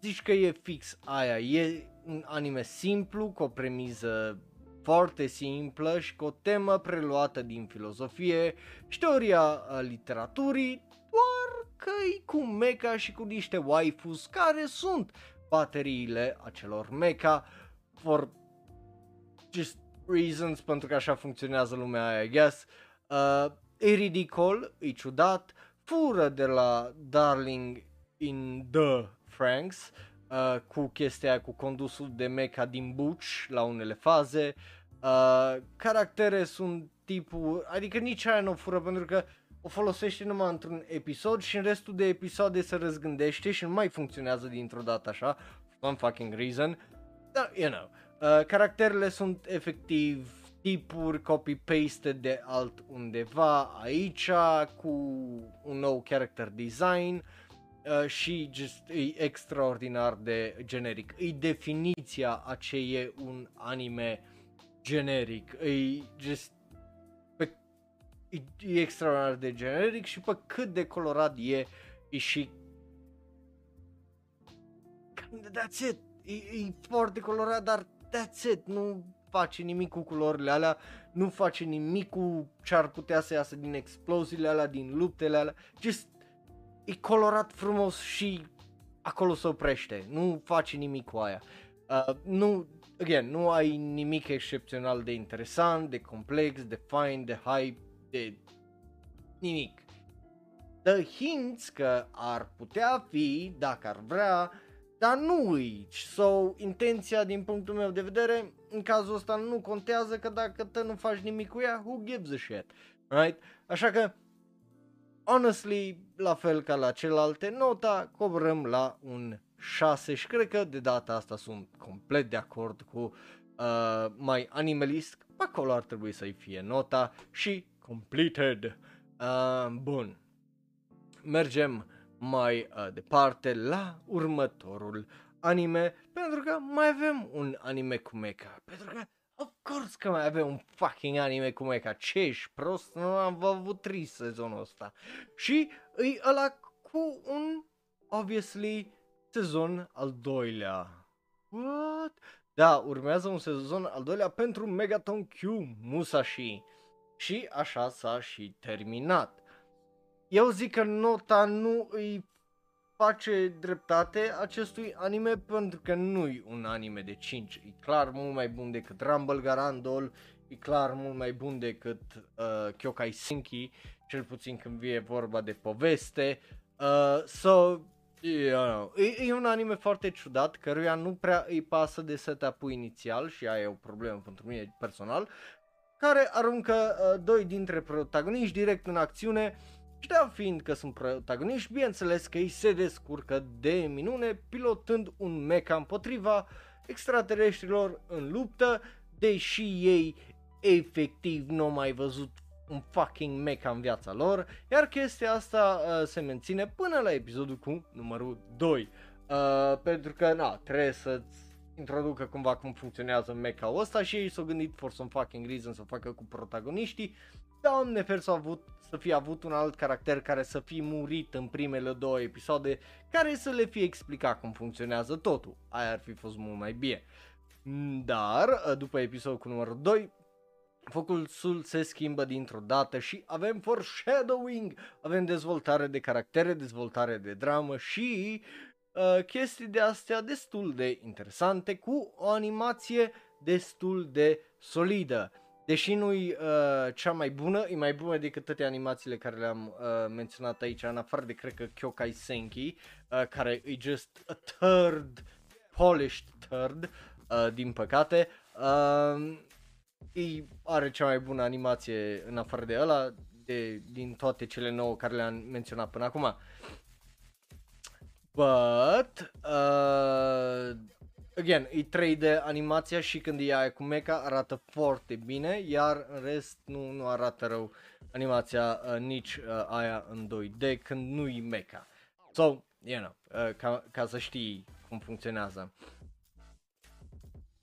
S1: zici că e fix aia, e un anime simplu, cu o premiză foarte simplă și cu o temă preluată din filozofie și teoria literaturii, doar că e cu mecha și cu niște waifus care sunt bateriile acelor mecha for just reasons pentru că așa funcționează lumea aia, I guess. Uh, e ridicol, e ciudat, fură de la Darling in the Franks uh, cu chestia cu condusul de mecha din Butch la unele faze. Uh, caractere sunt tipul, adică nici aia nu o fură pentru că o folosește numai într-un episod și în restul de episoade se răzgândește și nu mai funcționează dintr-o dată așa, for some fucking reason. Dar, you know, uh, caracterele sunt efectiv tipuri copy-paste de alt undeva aici cu un nou character design uh, și just, e extraordinar de generic. E definiția a ce e un anime generic. E just pe, e, e extraordinar de generic și pe cât de colorat e, e și That's it. E, e foarte colorat, dar that's it. Nu face nimic cu culorile alea, nu face nimic cu ce ar putea să iasă din exploziile alea, din luptele alea, just e colorat frumos și acolo se oprește, nu face nimic cu aia. Uh, nu, again, nu ai nimic excepțional de interesant, de complex, de fine, de hype, de nimic. The hints că ar putea fi, dacă ar vrea, dar nu aici. So, intenția din punctul meu de vedere, în cazul ăsta nu contează că dacă tu nu faci nimic cu ea, who gives a shit, right? Așa că, honestly, la fel ca la celelalte, nota cobrăm la un 6 și cred că de data asta sunt complet de acord cu uh, mai animalist, acolo ar trebui să-i fie nota și completed. Uh, bun, mergem mai uh, departe la următorul anime, pentru că mai avem un anime cu mecha, pentru că Of course că mai avem un fucking anime cu mecha, ce ești prost? Nu am avut trei sezonul ăsta. Și îi ăla cu un, obviously, sezon al doilea. What? Da, urmează un sezon al doilea pentru Megaton Q Musashi. Și așa s-a și terminat. Eu zic că nota nu îi face dreptate acestui anime pentru că nu e un anime de 5. E clar mult mai bun decât Rumble Garandol, e clar mult mai bun decât uh, Kyokai Senki, cel puțin când vie vorba de poveste. Uh, so, you know, e, e un anime foarte ciudat, căruia nu prea îi pasă de setup-ul inițial și aia e o problemă pentru mine personal, care aruncă uh, doi dintre protagoniști direct în acțiune și da, fiind că sunt protagoniști, bineînțeles că ei se descurcă de minune pilotând un mecha împotriva extraterestrilor în luptă, deși ei efectiv nu au mai văzut un fucking mecha în viața lor, iar chestia asta uh, se menține până la episodul cu numărul 2. Uh, pentru că, na, trebuie să-ți introducă cumva cum funcționează mecha ăsta și ei s-au gândit for some fucking reason să facă cu protagoniștii. Doamne fer s-au avut să fie avut un alt caracter care să fie murit în primele două episoade, care să le fie explicat cum funcționează totul. Aia ar fi fost mult mai bine. Dar, după episodul cu numărul 2, focusul se schimbă dintr-o dată și avem foreshadowing, avem dezvoltare de caractere, dezvoltare de dramă și uh, chestii de astea destul de interesante cu o animație destul de solidă. Deși nu-i uh, cea mai bună, e mai bună decât toate animațiile care le-am uh, menționat aici, în afară de, cred că, Kyokai Senki, uh, care e just a third, polished third, uh, din păcate. Uh, e are cea mai bună animație în afară de ăla, de, din toate cele nouă care le-am menționat până acum. But, uh, again, e 3D animația și când e aia cu mecha arată foarte bine, iar în rest nu, nu arată rău animația uh, nici uh, aia în 2D când nu e mecha. So, you know, uh, ca, ca să știi cum funcționează.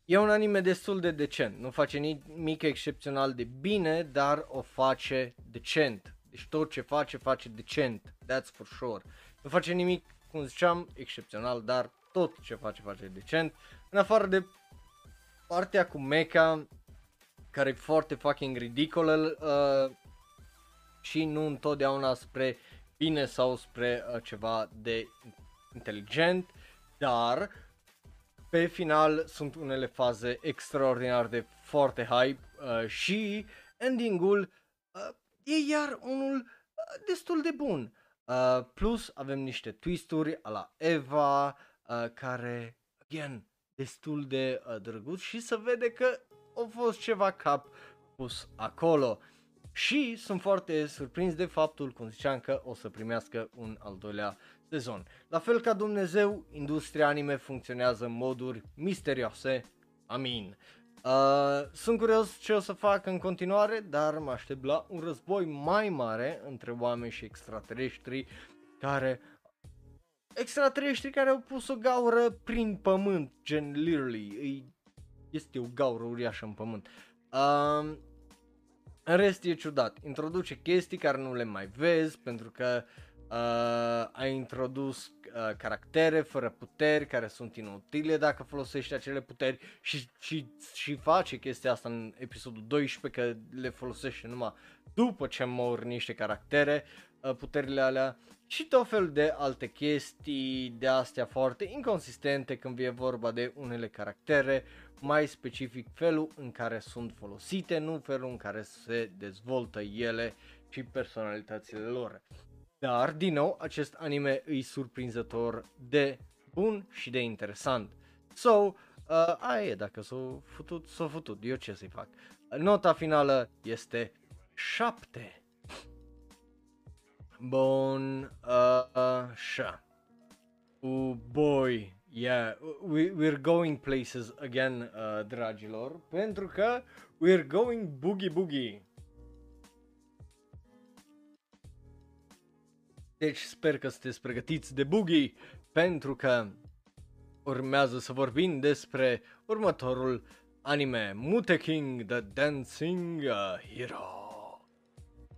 S1: E un anime destul de decent, nu face nimic excepțional de bine, dar o face decent. Deci tot ce face, face decent, that's for sure. Nu face nimic, cum ziceam, excepțional, dar tot ce face, face decent. În afară de partea cu mecha, care e foarte fucking ridicolă uh, și nu întotdeauna spre bine sau spre uh, ceva de inteligent, dar pe final sunt unele faze extraordinar de foarte hype uh, și endingul uh, e iar unul uh, destul de bun. Uh, plus avem niște twisturi la Eva uh, care, again, destul de uh, drăguț și să vede că a fost ceva cap pus acolo. Și sunt foarte surprins de faptul, cum ziceam, că o să primească un al doilea sezon. La fel ca Dumnezeu, industria anime funcționează în moduri misterioase. Amin. Uh, sunt curios ce o să fac în continuare, dar mă aștept la un război mai mare între oameni și extraterestri care extraterestri care au pus o gaură prin pământ, gen literally, este o gaură uriașă în pământ. Uh, în rest e ciudat, introduce chestii care nu le mai vezi pentru că uh, a introdus uh, caractere fără puteri care sunt inutile dacă folosești acele puteri și, și, și face chestia asta în episodul 12 că le folosește numai după ce mor niște caractere, uh, puterile alea și tot fel de alte chestii de astea foarte inconsistente când vine vorba de unele caractere, mai specific felul în care sunt folosite, nu felul în care se dezvoltă ele și personalitățile lor. Dar, din nou, acest anime e surprinzător de bun și de interesant. So, uh, aia e, dacă s-o futut, s-o futut, eu ce să-i fac. Nota finală este 7. Bun, uh, așa. Oh boy, yeah, we, we're going places again, uh, dragilor, pentru că we're going boogie boogie. Deci sper că sunteți pregătiți de boogie, pentru că urmează să vorbim despre următorul anime, Mute King, The Dancing uh, Hero.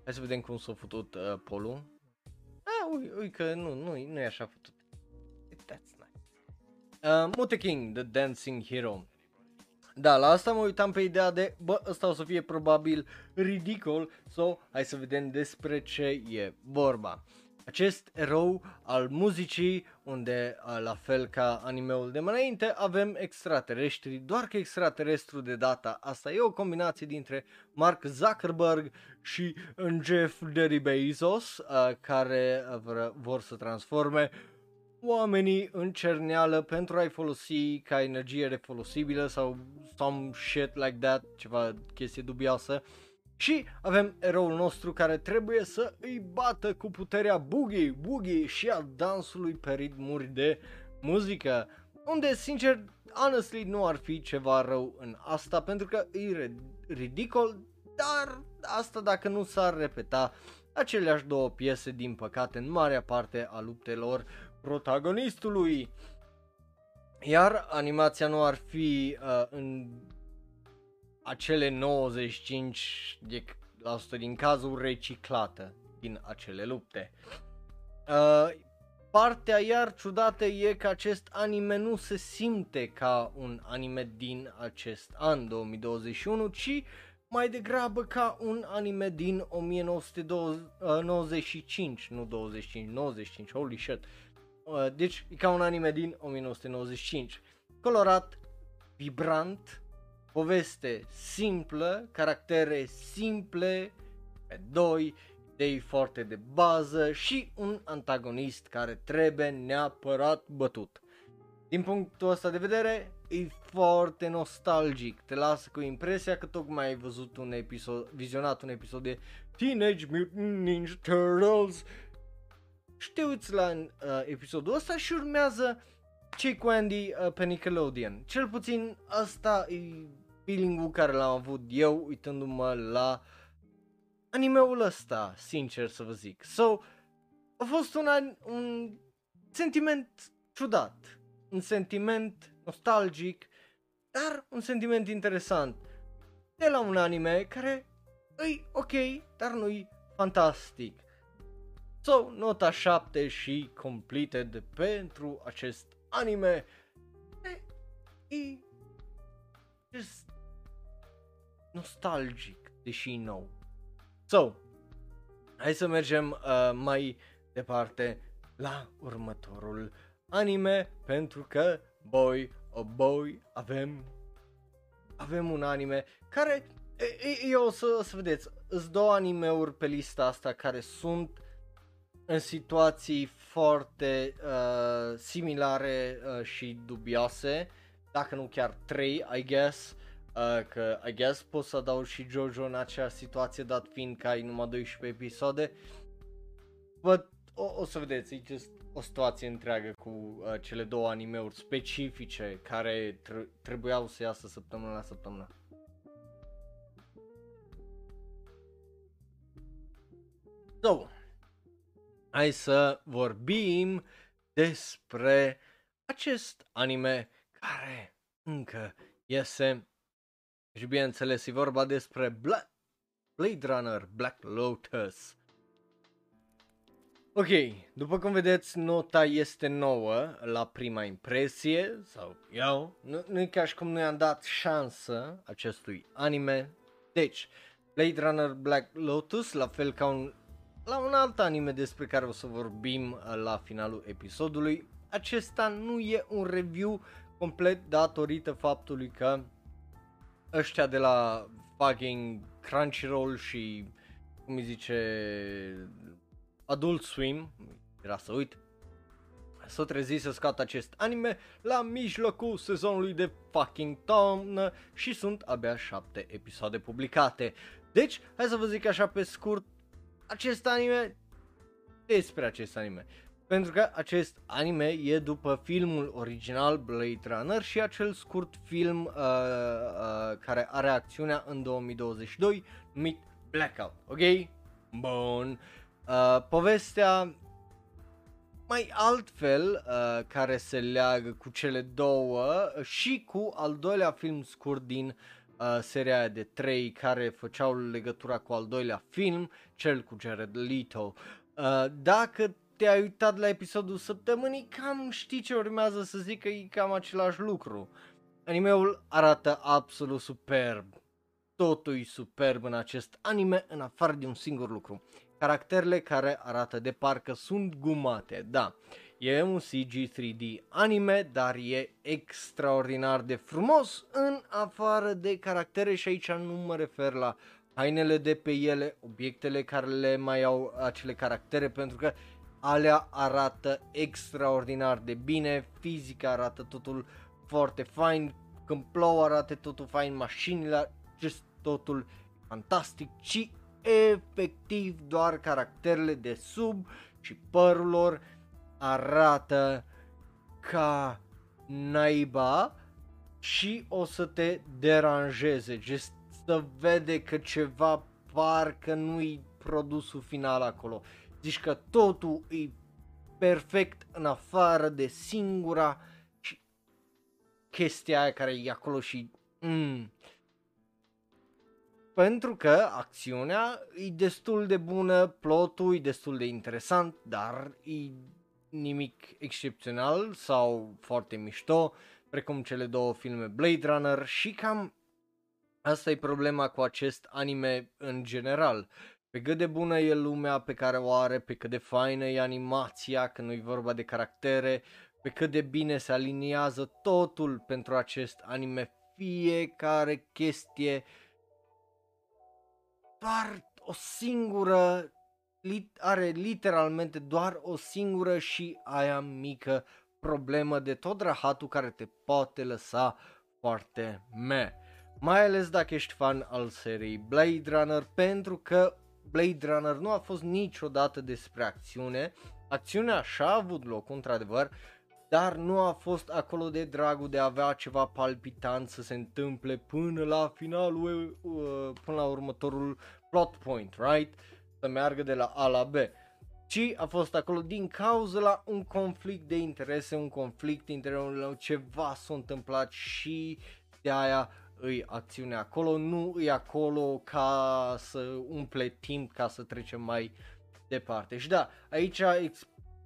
S1: Hai să vedem cum s-a făcut uh, polul. Ah, ui, ui că nu, nu, nu e așa făcut. That's nice. Uh, Mute King, The Dancing Hero. Da, la asta mă uitam pe ideea de, bă, ăsta o să fie probabil ridicol, so hai să vedem despre ce e vorba. Acest erou al muzicii, unde la fel ca animeul de mai înainte avem extraterestri, doar că extraterestru de data asta e o combinație dintre Mark Zuckerberg și Jeff Daddy Bezos, care vor să transforme oamenii în cerneală pentru a-i folosi ca energie refolosibilă sau some shit like that, ceva chestie dubioasă. Și avem eroul nostru care trebuie să îi bată cu puterea boogie, boogie și a dansului pe ritmuri de muzică. Unde, sincer, honestly, nu ar fi ceva rău în asta pentru că e ridicol, dar asta dacă nu s-ar repeta aceleași două piese, din păcate, în marea parte a luptelor protagonistului. Iar animația nu ar fi uh, în acele 95 de la 100 din cazuri reciclată din acele lupte. Uh, partea iar ciudată e că acest anime nu se simte ca un anime din acest an 2021, ci mai degrabă ca un anime din 1995, nu 25, 95, holy shit. Uh, deci e ca un anime din 1995. Colorat, vibrant, poveste simplă, caractere simple, pe doi, idei foarte de bază și un antagonist care trebuie neapărat bătut. Din punctul ăsta de vedere, e foarte nostalgic, te lasă cu impresia că tocmai ai văzut un episod, vizionat un episod de Teenage Mutant Ninja Turtles și te uiți la uh, episodul ăsta și urmează cei cu Andy uh, pe Nickelodeon. Cel puțin asta e feeling-ul care l-am avut eu uitându-mă la animeul ăsta, sincer să vă zic. So, a fost un, un sentiment ciudat, un sentiment nostalgic, dar un sentiment interesant de la un anime care îi ok, dar nu-i fantastic. So, nota 7 și completed pentru acest anime. E, e just nostalgic, deși nou. So, hai să mergem uh, mai departe la următorul anime, pentru că, boy, oh boy, avem avem un anime care, eu o să, o să vedeți, sunt două animeuri pe lista asta care sunt în situații foarte uh, similare uh, și dubioase, dacă nu chiar trei, I guess. Uh, că, I guess, pot să dau și Jojo în acea situație, dat fiind că ai numai 12 episoade. But, o, o să vedeți, e just o situație întreagă cu uh, cele două animeuri specifice care tr- trebuiau să iasă săptămână la săptămână. So, hai să vorbim despre acest anime care încă iese și bineînțeles e vorba despre Bla- Blade Runner Black Lotus. Ok, după cum vedeți, nota este nouă la prima impresie, sau eu, nu, nu e ca și cum nu i-am dat șansă acestui anime. Deci, Blade Runner Black Lotus, la fel ca un, la un alt anime despre care o să vorbim uh, la finalul episodului, acesta nu e un review complet datorită faptului că ăștia de la fucking Crunchyroll și cum îi zice Adult Swim, era să uit, s-a trezit să scoată acest anime la mijlocul sezonului de fucking toamnă și sunt abia 7 episoade publicate. Deci, hai să vă zic așa pe scurt, acest anime despre acest anime. Pentru că acest anime e după filmul original Blade Runner și acel scurt film uh, uh, care are acțiunea în 2022 numit Blackout, ok? Bun. Uh, povestea mai altfel uh, care se leagă cu cele două și cu al doilea film scurt din uh, seria de trei care făceau legătura cu al doilea film, cel cu Jared Leto. Uh, dacă te-ai uitat la episodul săptămânii, cam știi ce urmează să zic că e cam același lucru. Animeul arată absolut superb. Totul e superb în acest anime, în afară de un singur lucru. Caracterele care arată de parcă sunt gumate, da. E un CG 3D anime, dar e extraordinar de frumos în afară de caractere și aici nu mă refer la hainele de pe ele, obiectele care le mai au acele caractere, pentru că alea arată extraordinar de bine, fizica arată totul foarte fain, când plouă arată totul fain, mașinile, just totul fantastic, ci efectiv doar caracterele de sub și părul lor arată ca naiba și o să te deranjeze, just să vede că ceva parcă nu-i produsul final acolo. Zici că totul e perfect în afară de singura chestia aia care e acolo și mm, pentru că acțiunea e destul de bună, plotul e destul de interesant, dar e nimic excepțional sau foarte mișto, precum cele două filme Blade Runner și cam asta e problema cu acest anime în general. Pe cât de bună e lumea pe care o are, pe cât de faină e animația, că nu e vorba de caractere, pe cât de bine se aliniază totul pentru acest anime, fiecare chestie doar o singură, are literalmente doar o singură și aia mică problemă de tot rahatul care te poate lăsa foarte me. Mai ales dacă ești fan al seriei Blade Runner, pentru că Blade Runner nu a fost niciodată despre acțiune. Acțiunea așa a avut loc, într-adevăr, dar nu a fost acolo de dragul de a avea ceva palpitant să se întâmple până la finalul, uh, până la următorul plot point, right? Să meargă de la A la B. Ci a fost acolo din cauza la un conflict de interese, un conflict interior, ceva s-a întâmplat și de aia îi acțiunea acolo, nu îi acolo ca să umple timp ca să trecem mai departe. Și da, aici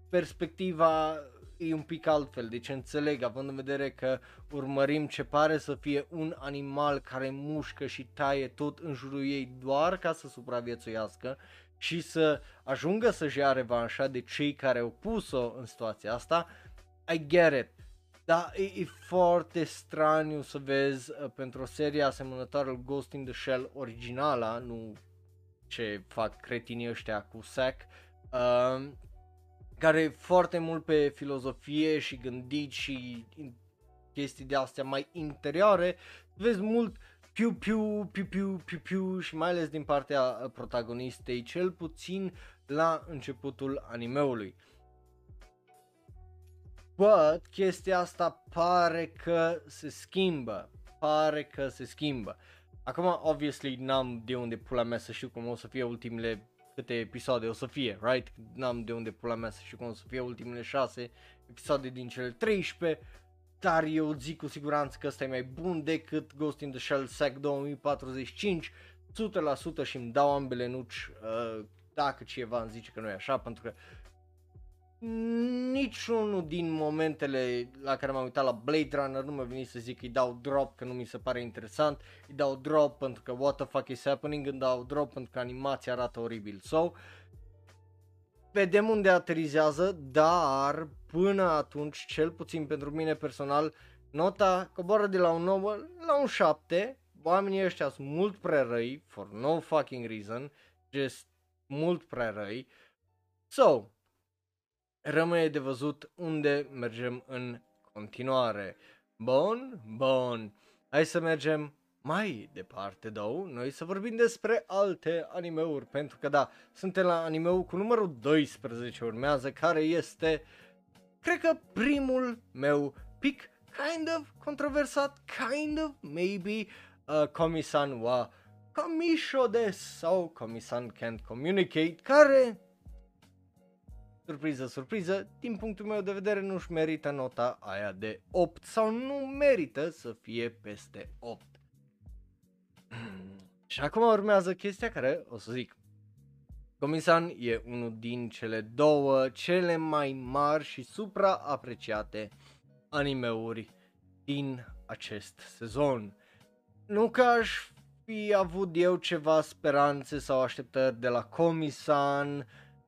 S1: perspectiva e un pic altfel, deci înțeleg, având în vedere că urmărim ce pare să fie un animal care mușcă și taie tot în jurul ei doar ca să supraviețuiască și să ajungă să-și ia revanșa de cei care au pus-o în situația asta, I get it. Da, e, e foarte straniu să vezi uh, pentru o serie asemănătoare Ghost in the Shell originala, nu ce fac cretinii ăștia cu SAC, uh, care e foarte mult pe filozofie și gândit și chestii de astea mai interioare, vezi mult piu piu piu piu piu piu și mai ales din partea protagonistei, cel puțin la începutul animeului. But chestia asta pare că se schimbă, pare că se schimbă. Acum, obviously, n-am de unde pula mea să știu cum o să fie ultimele câte episoade o să fie, right? N-am de unde pula mea să știu cum o să fie ultimele 6 episoade din cele 13, dar eu zic cu siguranță că ăsta e mai bun decât Ghost in the Shell SAC 2045, 100% și îmi dau ambele nuci uh, dacă cineva îmi zice că nu e așa, pentru că niciunul din momentele la care m-am uitat la Blade Runner nu mi-a venit să zic că îi dau drop că nu mi se pare interesant, îi dau drop pentru că what the fuck is happening, îi dau drop pentru că animația arată oribil. So, vedem unde aterizează, dar până atunci, cel puțin pentru mine personal, nota coboară de la un 9 la un 7. Oamenii ăștia sunt mult prea răi, for no fucking reason, just mult prea răi. So, rămâne de văzut unde mergem în continuare. Bun, bun. Hai să mergem mai departe, două, noi să vorbim despre alte animeuri, pentru că da, suntem la animeul cu numărul 12 urmează, care este, cred că primul meu pic kind of controversat, kind of, maybe, uh, Komi-san wa Komisho des sau Komi-san can't communicate, care surpriză, surpriză, din punctul meu de vedere nu-și merită nota aia de 8 sau nu merită să fie peste 8. Și acum urmează chestia care o să zic. Comisan e unul din cele două cele mai mari și supraapreciate animeuri din acest sezon. Nu că aș fi avut eu ceva speranțe sau așteptări de la Comisan,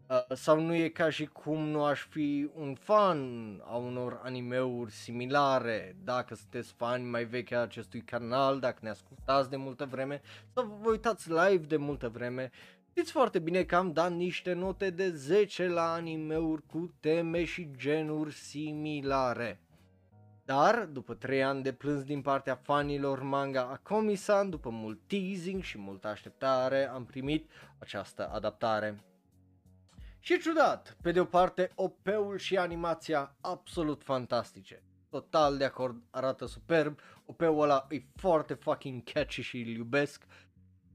S1: Uh, sau nu e ca și cum nu aș fi un fan a unor animeuri similare, dacă sunteți fani mai vechi a acestui canal, dacă ne ascultați de multă vreme sau vă uitați live de multă vreme, știți foarte bine că am dat niște note de 10 la animeuri cu teme și genuri similare. Dar, după 3 ani de plâns din partea fanilor manga a Komi-san, după mult teasing și multă așteptare, am primit această adaptare. Și ciudat, pe de o parte, OP-ul și animația absolut fantastice. Total de acord, arată superb, OP-ul ăla e foarte fucking catchy și îl iubesc.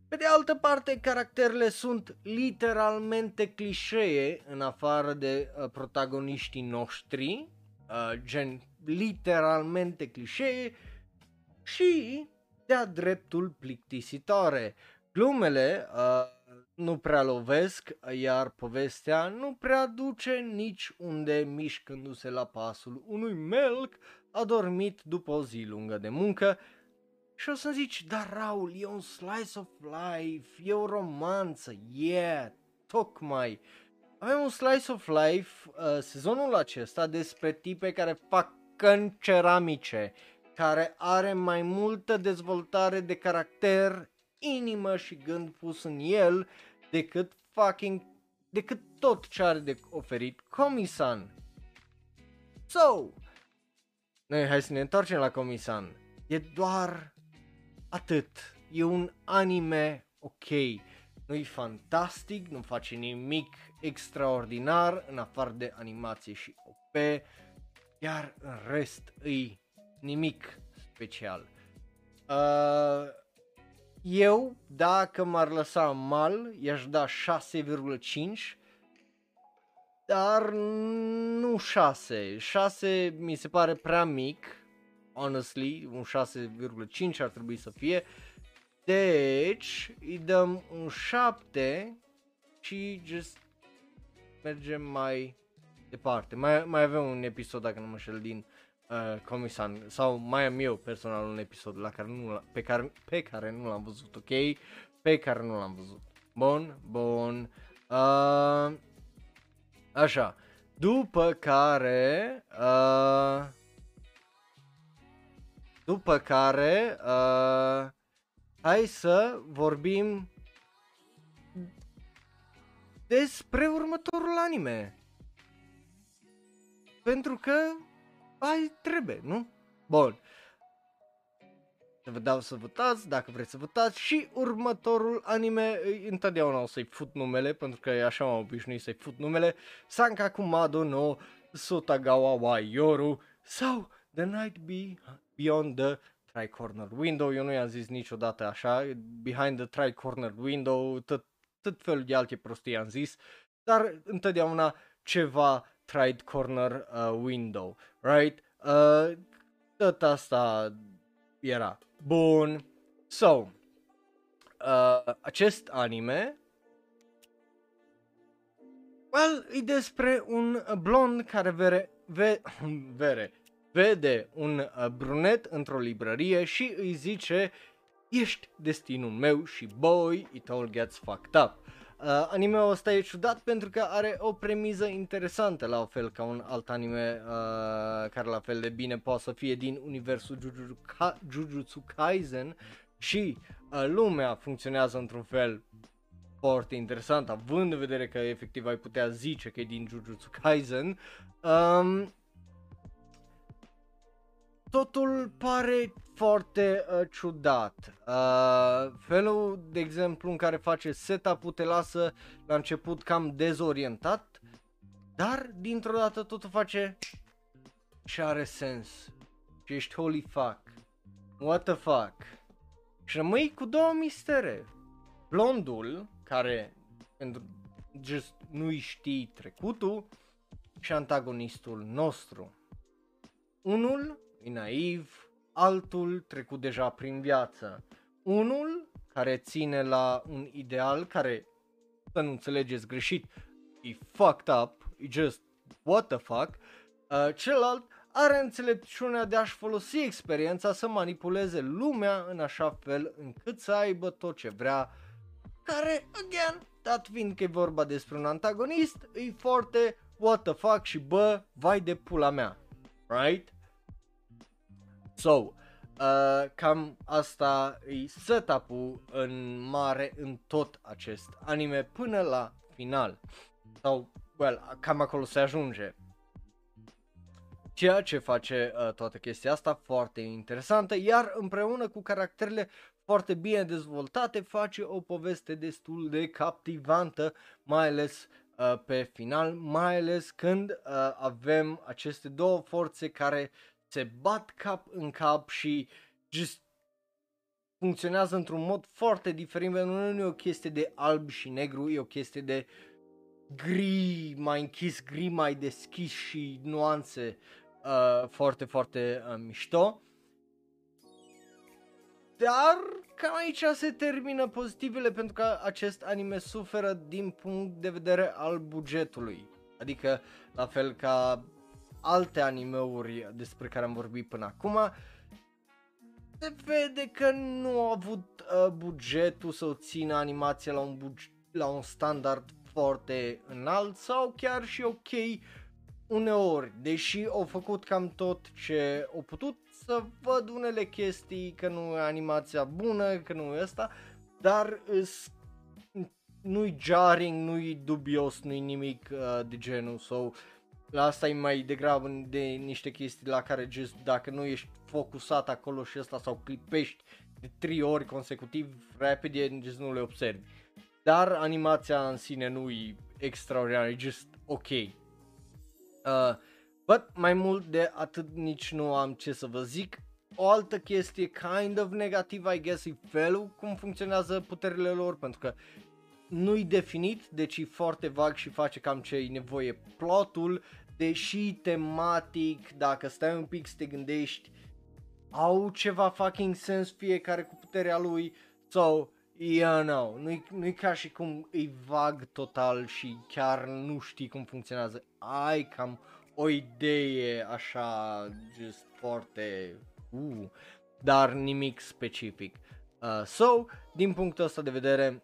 S1: Pe de altă parte, caracterele sunt literalmente clișee în afară de uh, protagoniștii noștri, uh, gen literalmente clișee și de-a dreptul plictisitoare. Glumele uh, nu prea lovesc, iar povestea nu prea duce nici unde mișcându-se la pasul unui melc adormit după o zi lungă de muncă și o să zici, dar Raul, e un slice of life, e o romanță, yeah, tocmai. Avem un slice of life uh, sezonul acesta despre tipe care fac căni ceramice, care are mai multă dezvoltare de caracter inimă și gând pus în el decât fucking, decât tot ce are de oferit Comisan. So, noi hai să ne întoarcem la Comisan. E doar atât. E un anime ok. Nu-i fantastic, nu face nimic extraordinar în afară de animație și OP, iar în rest îi nimic special. Uh, eu, dacă m-ar lăsa mal, i-aș da 6,5 dar nu 6. 6 mi se pare prea mic, honestly, un 6,5 ar trebui să fie. Deci, îi dăm un 7 și just mergem mai departe. Mai, mai avem un episod, dacă nu mă șel, din uh, Comisan sau mai am eu personal un episod la care nu pe care, pe care nu l-am văzut, ok? Pe care nu l-am văzut. Bun, bun. Uh, așa. După care uh, după care uh, hai să vorbim despre următorul anime. Pentru că ai trebuie, nu? Bun. Să vă dau să votați, dacă vreți să votați și următorul anime, întotdeauna o să-i fut numele, pentru că așa m-am obișnuit să-i fut numele, Sankaku Mado no Sotagawa wa Yoru sau The Night Be Beyond the Tri-Corner Window, eu nu i-am zis niciodată așa, Behind the Tri-Corner Window, tot, tot felul de alte prostii am zis, dar întotdeauna ceva tried corner uh, window, right? Uh, tot asta era. Bun. So, uh, acest anime well, e despre un blond care vere, ve, vere, vede un uh, brunet într-o librărie și îi zice ești destinul meu și boy, it all gets fucked up. Uh, anime-ul ăsta e ciudat pentru că are o premiză interesantă, la fel ca un alt anime uh, care la fel de bine poate să fie din universul Jujutsu, Ka- Jujutsu Kaisen și uh, lumea funcționează într-un fel foarte interesant, având în vedere că efectiv ai putea zice că e din Jujutsu Kaisen. Um, totul pare foarte uh, ciudat. Uh, felul, de exemplu, în care face setup-ul te lasă la început cam dezorientat, dar dintr-o dată totul face și are sens. Și ești holy fuck. What the fuck? Și rămâi cu două mistere. Blondul, care pentru just nu-i știi trecutul, și antagonistul nostru. Unul e naiv, altul trecut deja prin viață. Unul care ține la un ideal care, să nu înțelegeți greșit, e fucked up, e just what the fuck. Uh, celălalt are înțelepciunea de a-și folosi experiența să manipuleze lumea în așa fel încât să aibă tot ce vrea, care, again, dat fiind că e vorba despre un antagonist, e foarte what the fuck și bă, vai de pula mea, right? So, uh, cam asta e setup-ul în mare în tot acest anime până la final. Sau, well, cam acolo se ajunge. Ceea ce face uh, toată chestia asta foarte interesantă, iar împreună cu caracterele foarte bine dezvoltate face o poveste destul de captivantă, mai ales uh, pe final, mai ales când uh, avem aceste două forțe care se bat cap în cap și just funcționează într-un mod foarte diferit, pentru că nu e o chestie de alb și negru, e o chestie de gri mai închis, gri mai deschis și nuanțe uh, foarte, foarte uh, mișto. Dar cam aici se termină pozitivele pentru că acest anime suferă din punct de vedere al bugetului. Adică la fel ca alte animeuri despre care am vorbit până acum, se vede că nu au avut uh, bugetul să o țină animația la un, buget, la un standard foarte înalt sau chiar și ok uneori, deși au făcut cam tot ce au putut să văd unele chestii că nu e animația bună, că nu e asta, dar nu-i jarring, nu-i dubios, nu-i nimic uh, de genul, so, la asta e mai degrabă de niște chestii la care just dacă nu ești focusat acolo și ăsta sau clipești de 3 ori consecutiv rapid, just nu le observi. Dar animația în sine nu e extraordinar, e just ok. Uh, but mai mult de atât nici nu am ce să vă zic. O altă chestie kind of negativă, I guess, e felul cum funcționează puterile lor, pentru că nu-i definit, deci e foarte vag și face cam ce e nevoie plotul, deși tematic, dacă stai un pic să te gândești, au ceva fucking sens fiecare cu puterea lui, so, yeah, no, nu-i, nu-i ca și cum e vag total și chiar nu știi cum funcționează, ai cam o idee așa, just foarte, uh, dar nimic specific. Uh, so, din punctul ăsta de vedere,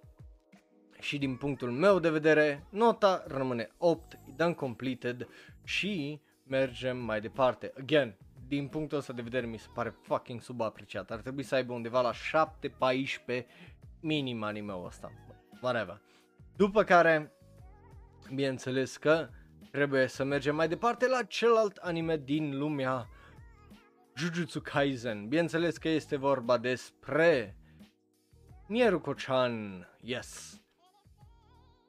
S1: și din punctul meu de vedere, nota rămâne 8, e done completed și mergem mai departe. Again, din punctul ăsta de vedere mi se pare fucking subapreciat. Ar trebui să aibă undeva la 7-14 minim anime-ul ăsta. Whatever. După care, bineînțeles că trebuie să mergem mai departe la celălalt anime din lumea Jujutsu Kaisen. Bineînțeles că este vorba despre Mieruko-chan, yes.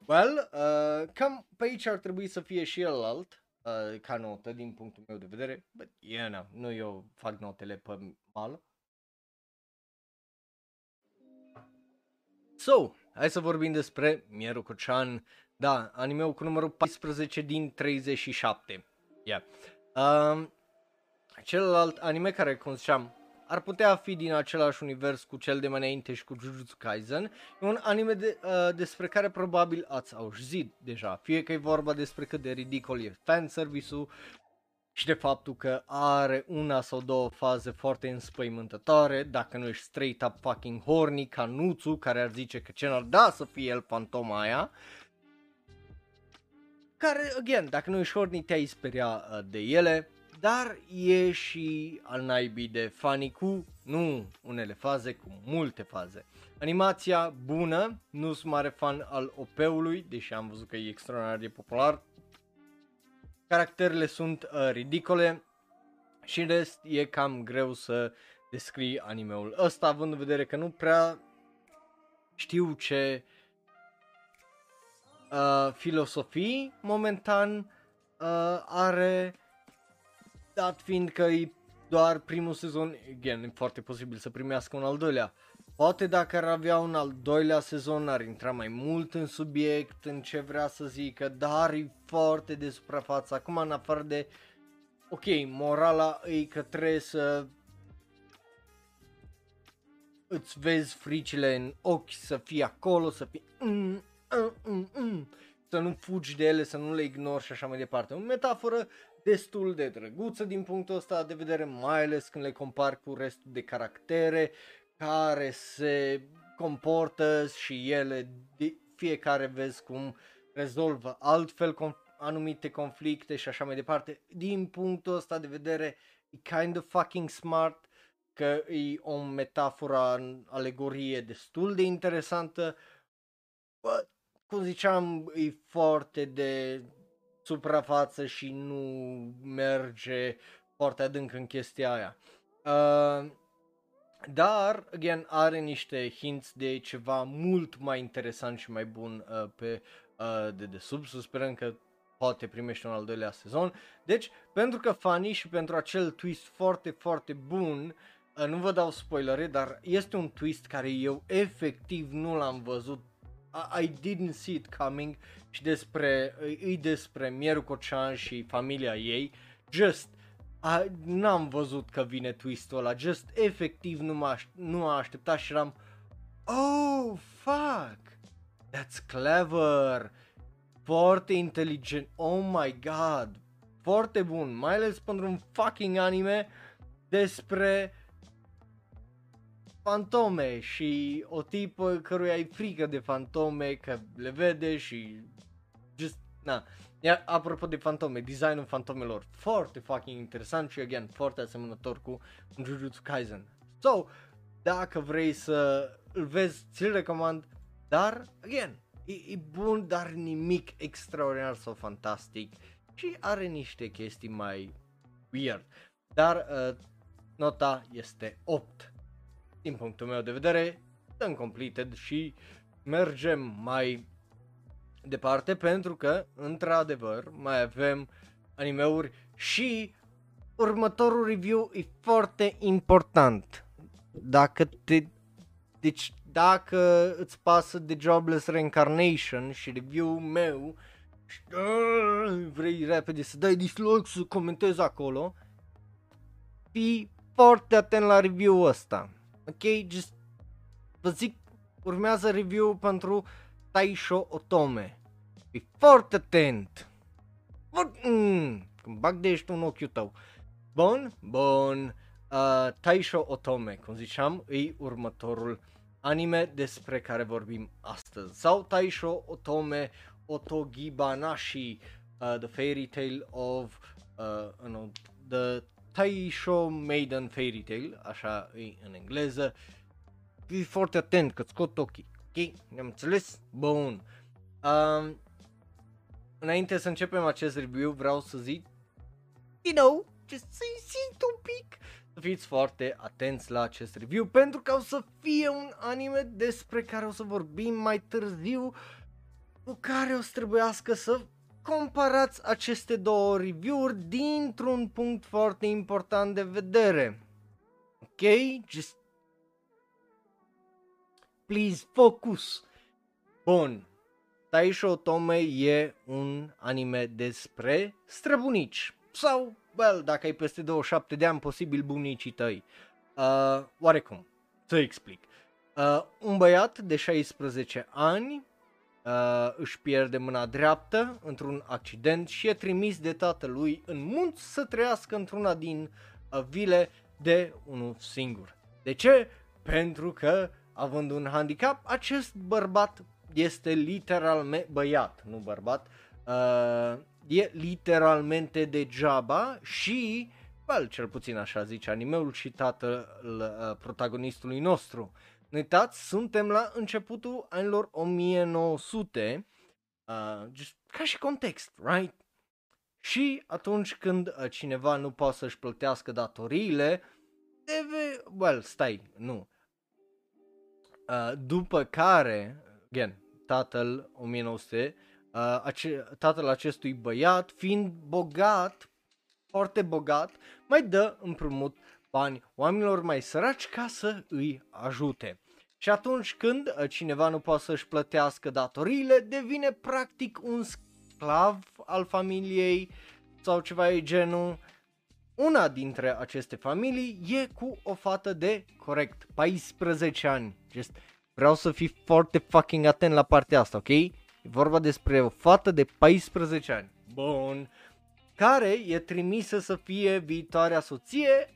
S1: Well, uh, cam pe aici ar trebui să fie și el alt uh, ca notă din punctul meu de vedere, but yeah, no, nu eu fac notele pe mal. So, hai să vorbim despre Mieruko-chan, da, animeul cu numărul 14 din 37. Yeah. Uh, celălalt anime care, cum ziceam, ar putea fi din același univers cu cel de mai înainte și cu Jujutsu Kaisen. E un anime de, uh, despre care probabil ați auzit deja, fie că e vorba despre cât de ridicol e fanservice-ul și de faptul că are una sau două faze foarte înspăimântătoare, dacă nu ești straight up fucking horny ca Nutsu, care ar zice că ce n-ar da să fie el fantoma aia, care, again, dacă nu ești horny te-ai speria uh, de ele, dar e și al naibii de funny cu, nu unele faze, cu multe faze. Animația bună, nu sunt mare fan al OP-ului, deși am văzut că e extraordinar de popular. Caracterele sunt uh, ridicole, Și în rest e cam greu să descrii animeul ăsta, având în vedere că nu prea știu ce uh, filosofii momentan uh, are, dat fiind că e doar primul sezon, again, e foarte posibil să primească un al doilea. Poate dacă ar avea un al doilea sezon ar intra mai mult în subiect, în ce vrea să zică, dar e foarte de suprafață. Acum în afară de, ok, morala e că trebuie să îți vezi fricile în ochi, să fii acolo, să fii mm, mm, mm, mm, să nu fugi de ele, să nu le ignori și așa mai departe. O metaforă destul de drăguță din punctul ăsta de vedere, mai ales când le compari cu restul de caractere care se comportă și ele, de fiecare vezi cum rezolvă altfel conf- anumite conflicte și așa mai departe. Din punctul ăsta de vedere, e kind of fucking smart că e o metaforă în alegorie destul de interesantă, but, cum ziceam, e foarte de suprafață și nu merge foarte adânc în chestia aia. Uh, dar, again, are niște hints de ceva mult mai interesant și mai bun uh, pe uh, de sub. Să sperăm că poate primește un al doilea sezon. Deci, pentru că fanii și pentru acel twist foarte, foarte bun, uh, nu vă dau spoilere, dar este un twist care eu efectiv nu l-am văzut. I, I didn't see it coming și despre, e despre Mieru Cocean și familia ei. Just, a, n-am văzut că vine twist-ul ăla, just efectiv nu, m-a, nu a așteptat și eram Oh, fuck! That's clever! Foarte inteligent, oh my god! Foarte bun, mai ales pentru un fucking anime despre fantome și o tipă căruia ai frică de fantome, că le vede și just, na, iar apropo de fantome, designul fantomelor, foarte fucking interesant și again, foarte asemănător cu Jujutsu Kaisen. So, dacă vrei să îl vezi, ți-l recomand, dar, again, e, e bun, dar nimic extraordinar sau fantastic și are niște chestii mai weird. Dar uh, nota este 8. Din punctul meu de vedere, dăm completed și mergem mai departe pentru că, într-adevăr, mai avem animeuri și următorul review e foarte important. Dacă te... Deci, dacă îți pasă de Jobless Reincarnation și review meu și uh, vrei repede să dai dislike, să comentezi acolo, fii foarte atent la review ăsta. Ok? Just vă zic, urmează review pentru Taisho Otome. Fii foarte atent. Mm, când bag de ești un ochiul tău. Bun, bun. Uh, Taisho Otome, cum ziceam, e următorul anime despre care vorbim astăzi. Sau Taisho Otome Otogibanashi, uh, The Fairy Tale of, uh, no, The Taisho Maiden Fairy Tale, așa e în engleză. Fii foarte atent că scot ochii. Ok, ne-am înțeles? Bun. Um, înainte să începem acest review, vreau să zic, you know, just să insist un pic, să fiți foarte atenți la acest review, pentru că o să fie un anime despre care o să vorbim mai târziu, cu care o să trebuiască să comparați aceste două review-uri dintr-un punct foarte important de vedere. Ok? Just please focus. Bun. Taisho Tome e un anime despre străbunici. Sau, well, dacă ai peste 27 de ani, posibil bunicii tăi. Uh, oarecum, să explic. Uh, un băiat de 16 ani uh, își pierde mâna dreaptă într-un accident și e trimis de tatălui în munți să trăiască într-una din uh, vile de unul singur. De ce? Pentru că având un handicap, acest bărbat este literalmente, băiat, nu bărbat, uh, e literalmente degeaba și, well, cel puțin așa zice animeul și tatăl uh, protagonistului nostru. Nu uitați, suntem la începutul anilor 1900, uh, just ca și context, right? și atunci când uh, cineva nu poate să-și plătească datoriile, deve, well, stai, nu. Uh, după care, again, tatăl 1900, uh, ace- tatăl acestui băiat, fiind bogat, foarte bogat, mai dă împrumut bani oamenilor mai săraci ca să îi ajute. Și atunci când uh, cineva nu poate să-și plătească datoriile, devine practic un sclav al familiei sau ceva de genul. Una dintre aceste familii e cu o fată de, corect, 14 ani. Just, vreau să fii foarte fucking atent la partea asta, ok? E vorba despre o fată de 14 ani. Bun. Care e trimisă să fie viitoarea soție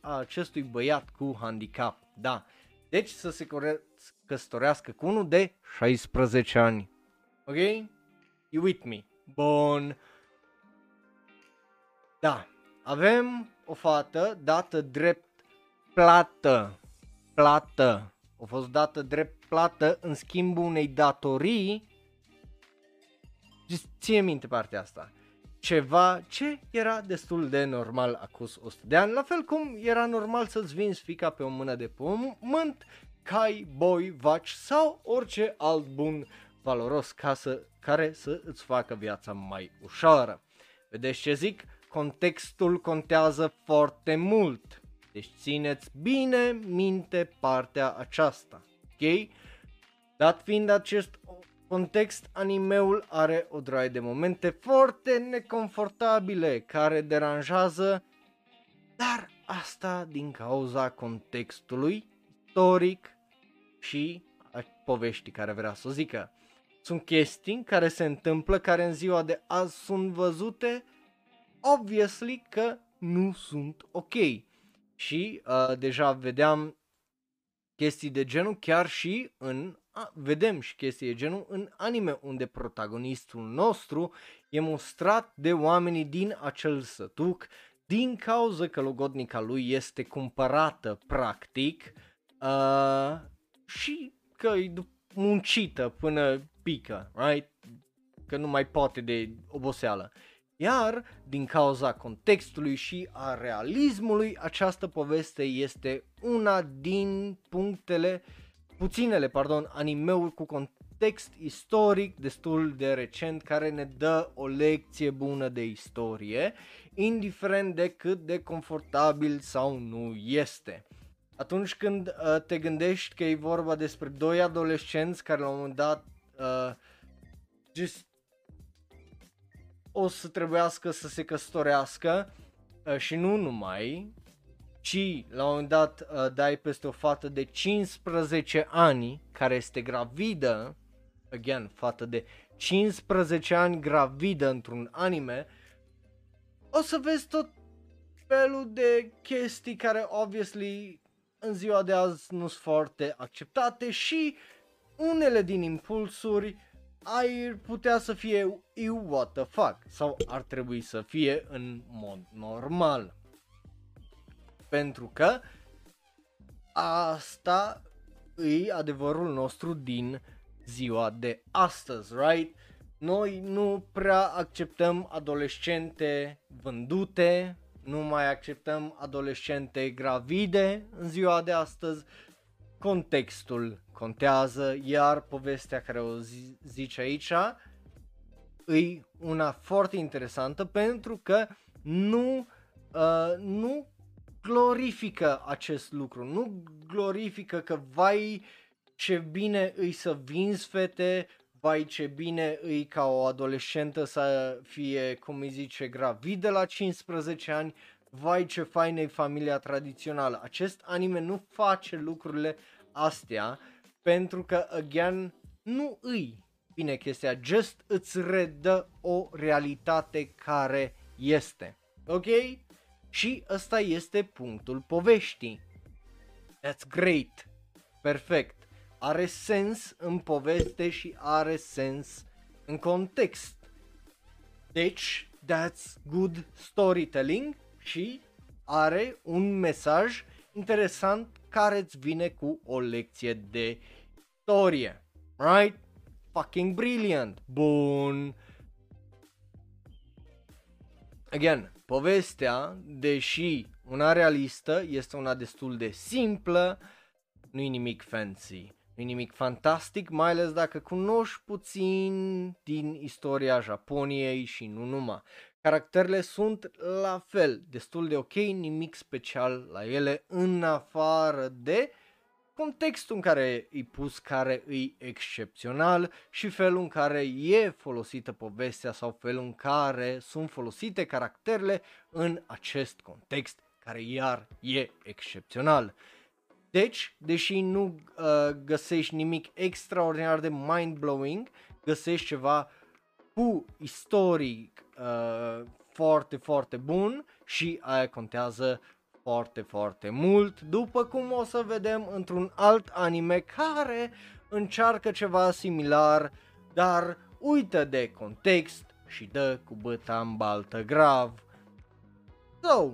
S1: a acestui băiat cu handicap. Da. Deci să se căsătorească cu unul de 16 ani. Ok? You with me? Bun. Da. Avem o fată dată drept plată. Plată. A fost dată drept plată în schimbul unei datorii. Ține minte partea asta ceva ce era destul de normal acus 100 de ani, la fel cum era normal să-ți vinzi fica pe o mână de pământ, cai, boi, vaci sau orice alt bun valoros ca să, care să îți facă viața mai ușoară. Vedeți ce zic? Contextul contează foarte mult. Deci țineți bine minte partea aceasta. Ok? Dat fiind acest context, animeul are o droaie de momente foarte neconfortabile care deranjează, dar asta din cauza contextului istoric și a poveștii care vrea să o zică. Sunt chestii care se întâmplă, care în ziua de azi sunt văzute, obviously că nu sunt ok. Și uh, deja vedeam chestii de genul chiar și în a, vedem și chestii de genul în anime unde protagonistul nostru e mostrat de oamenii din acel sătuc din cauza că logodnica lui este cumpărată practic uh, și că e muncită până pică, right? Că nu mai poate de oboseală. Iar, din cauza contextului și a realismului, această poveste este una din punctele, puținele, pardon, animeuri cu context istoric destul de recent care ne dă o lecție bună de istorie, indiferent de cât de confortabil sau nu este. Atunci când uh, te gândești că e vorba despre doi adolescenți care la un moment dat uh, just o să trebuiască să se căsătorească uh, și nu numai, ci la un moment dat uh, dai peste o fată de 15 ani care este gravidă, again, fată de 15 ani gravidă într-un anime, o să vezi tot felul de chestii care obviously în ziua de azi nu sunt foarte acceptate și unele din impulsuri ar putea să fie eu what the fuck sau ar trebui să fie în mod normal. Pentru că asta e adevărul nostru din ziua de astăzi, right? Noi nu prea acceptăm adolescente vândute, nu mai acceptăm adolescente gravide în ziua de astăzi. Contextul contează, iar povestea care o zi- zice aici e una foarte interesantă pentru că nu, uh, nu glorifică acest lucru, nu glorifică că vai ce bine îi să vinzi fete, vai ce bine îi ca o adolescentă să fie, cum îi zice, gravidă la 15 ani, vai ce faină e familia tradițională. Acest anime nu face lucrurile astea pentru că, again, nu îi bine chestia, just îți redă o realitate care este. Ok? Și ăsta este punctul poveștii. That's great. Perfect. Are sens în poveste și are sens în context. Deci, that's good storytelling și are un mesaj interesant care îți vine cu o lecție de istorie. Right? Fucking brilliant. Bun. Again, povestea, deși una realistă, este una destul de simplă, nu e nimic fancy, nu e nimic fantastic, mai ales dacă cunoști puțin din istoria Japoniei și nu numai. Caracterele sunt la fel, destul de ok, nimic special la ele, în afară de contextul în care e pus, care e excepțional și felul în care e folosită povestea sau felul în care sunt folosite caracterele în acest context care iar e excepțional. Deci, deși nu uh, găsești nimic extraordinar de mind-blowing, găsești ceva cu istoric uh, foarte, foarte bun și aia contează foarte, foarte mult, după cum o să vedem într-un alt anime care încearcă ceva similar, dar uită de context și dă cu băta în baltă grav. So,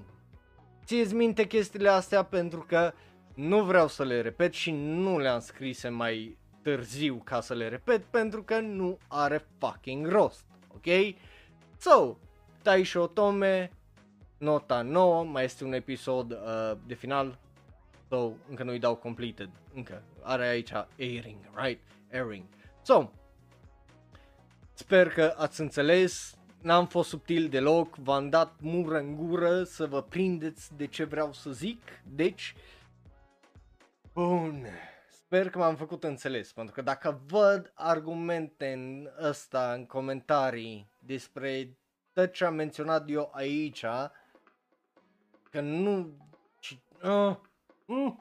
S1: țineți minte chestiile astea pentru că nu vreau să le repet și nu le-am scrise mai târziu ca să le repet pentru că nu are fucking rost, ok? So, Taisho Otome, nota 9, mai este un episod uh, de final, so, încă nu-i dau completed, încă, are aici airing, right? Airing. So, sper că ați înțeles, n-am fost subtil deloc, v-am dat mură în gură să vă prindeți de ce vreau să zic, deci, bun, sper că m-am făcut înțeles, pentru că dacă văd argumente în ăsta, în comentarii, despre tot ce am menționat eu aici, că nu... Uh, uh.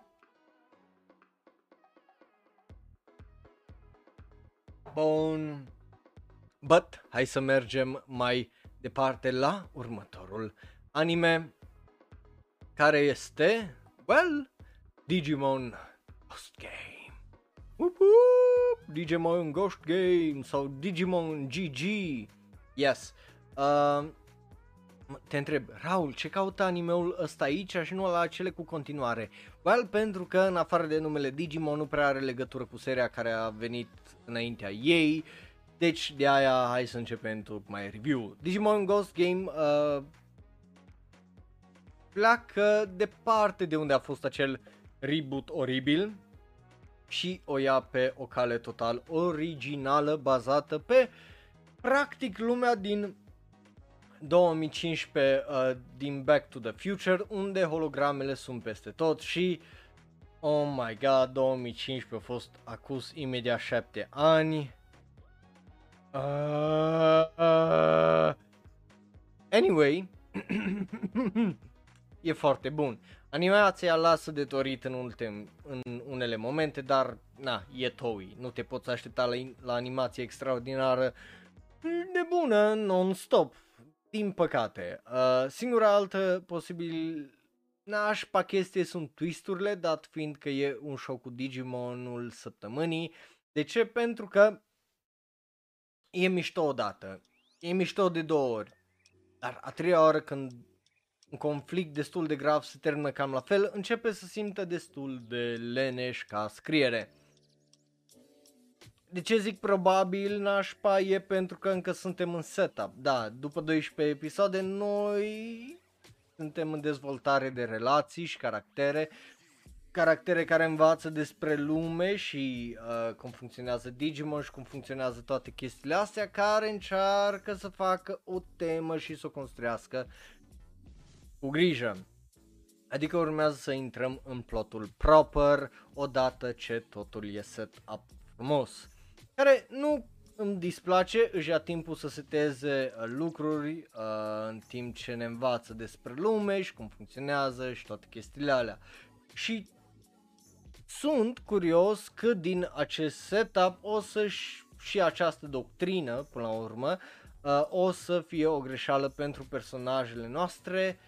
S1: Bun. But, hai să mergem mai departe la următorul anime care este, well, Digimon Ghost Game. Woop woop! Digimon Ghost Game sau Digimon GG. Yes. Uh, te întreb, Raul, ce caută animeul ăsta aici și nu la cele cu continuare? Well, pentru că în afară de numele Digimon nu prea are legătură cu seria care a venit înaintea ei, deci de aia hai să începem mai review. Digimon Ghost Game uh, pleacă departe de unde a fost acel reboot oribil și o ia pe o cale total originală bazată pe practic lumea din 2015 uh, din Back to the Future, unde hologramele sunt peste tot și Oh my god, 2015 a fost acus imediat 7 ani. Uh, uh, anyway, e foarte bun. Animația lasă de dorit în, ultim, în unele momente, dar na, e Toei. Nu te poți aștepta la, la animație extraordinară nebună non-stop. Din păcate. Uh, singura altă posibil nașpa chestie sunt twisturile, dat fiind că e un show cu Digimonul săptămânii. De ce? Pentru că e mișto odată, e mișto de două ori, dar a treia oră când un conflict destul de grav se termină cam la fel, începe să simtă destul de leneș ca scriere de ce zic probabil nașpa e pentru că încă suntem în setup. Da, după 12 episoade noi suntem în dezvoltare de relații și caractere, caractere care învață despre lume și uh, cum funcționează Digimon și cum funcționează toate chestiile astea, care încearcă să facă o temă și să o construiască cu grijă. Adică urmează să intrăm în plotul proper odată ce totul e set up frumos care nu îmi displace, își ia timpul să seteze uh, lucruri uh, în timp ce ne învață despre lume și cum funcționează și toate chestiile alea. Și sunt curios cât din acest setup o să și această doctrină, până la urmă, uh, o să fie o greșeală pentru personajele noastre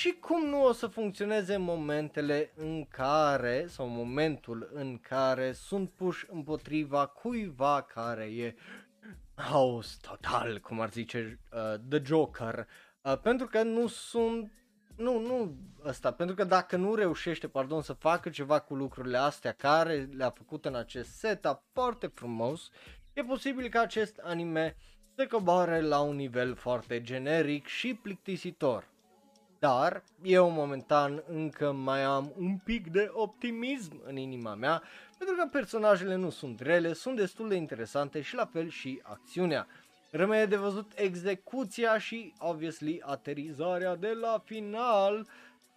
S1: și cum nu o să funcționeze momentele în care, sau momentul în care sunt puși împotriva cuiva care e haos total, cum ar zice uh, The Joker, uh, pentru că nu sunt nu, nu ăsta, pentru că dacă nu reușește, pardon, să facă ceva cu lucrurile astea care le-a făcut în acest setup foarte frumos, e posibil ca acest anime se coboare la un nivel foarte generic și plictisitor. Dar eu momentan încă mai am un pic de optimism în inima mea, pentru că personajele nu sunt rele, sunt destul de interesante și la fel și acțiunea. Rămâne de văzut execuția și, obviously, aterizarea de la final.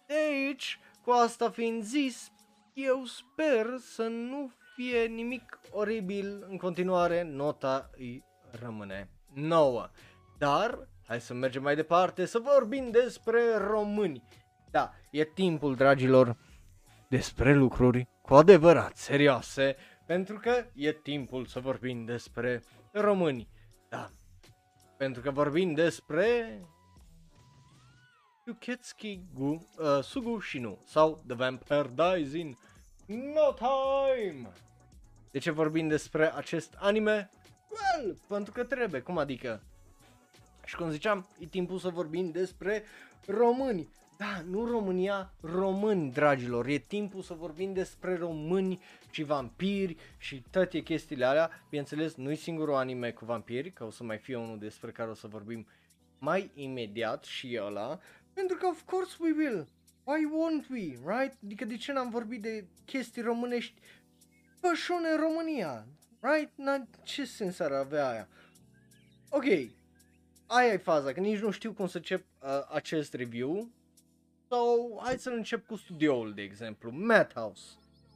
S1: Deci, cu asta fiind zis, eu sper să nu fie nimic oribil în continuare, nota îi rămâne nouă. Dar, hai să mergem mai departe să vorbim despre români. Da, e timpul, dragilor, despre lucruri cu adevărat serioase, pentru că e timpul să vorbim despre români. Da, pentru că vorbim despre Yuketsuki Gu, uh, Sugu Shinu sau The Vampire Dies in No Time. De ce vorbim despre acest anime? Well, pentru că trebuie, cum adică? Și cum ziceam, e timpul să vorbim despre români. Da, nu România, români, dragilor. E timpul să vorbim despre români și vampiri și toate chestiile alea. Bineînțeles, nu-i singurul anime cu vampiri, că o să mai fie unul despre care o să vorbim mai imediat și ăla. Pentru că, of course we will. Why won't we, right? Adică de ce n-am vorbit de chestii românești pășune în România, right? Na, ce sens ar avea aia? Ok, aia e faza, că nici nu știu cum să încep uh, acest review. So, hai să încep cu studioul, de exemplu, Madhouse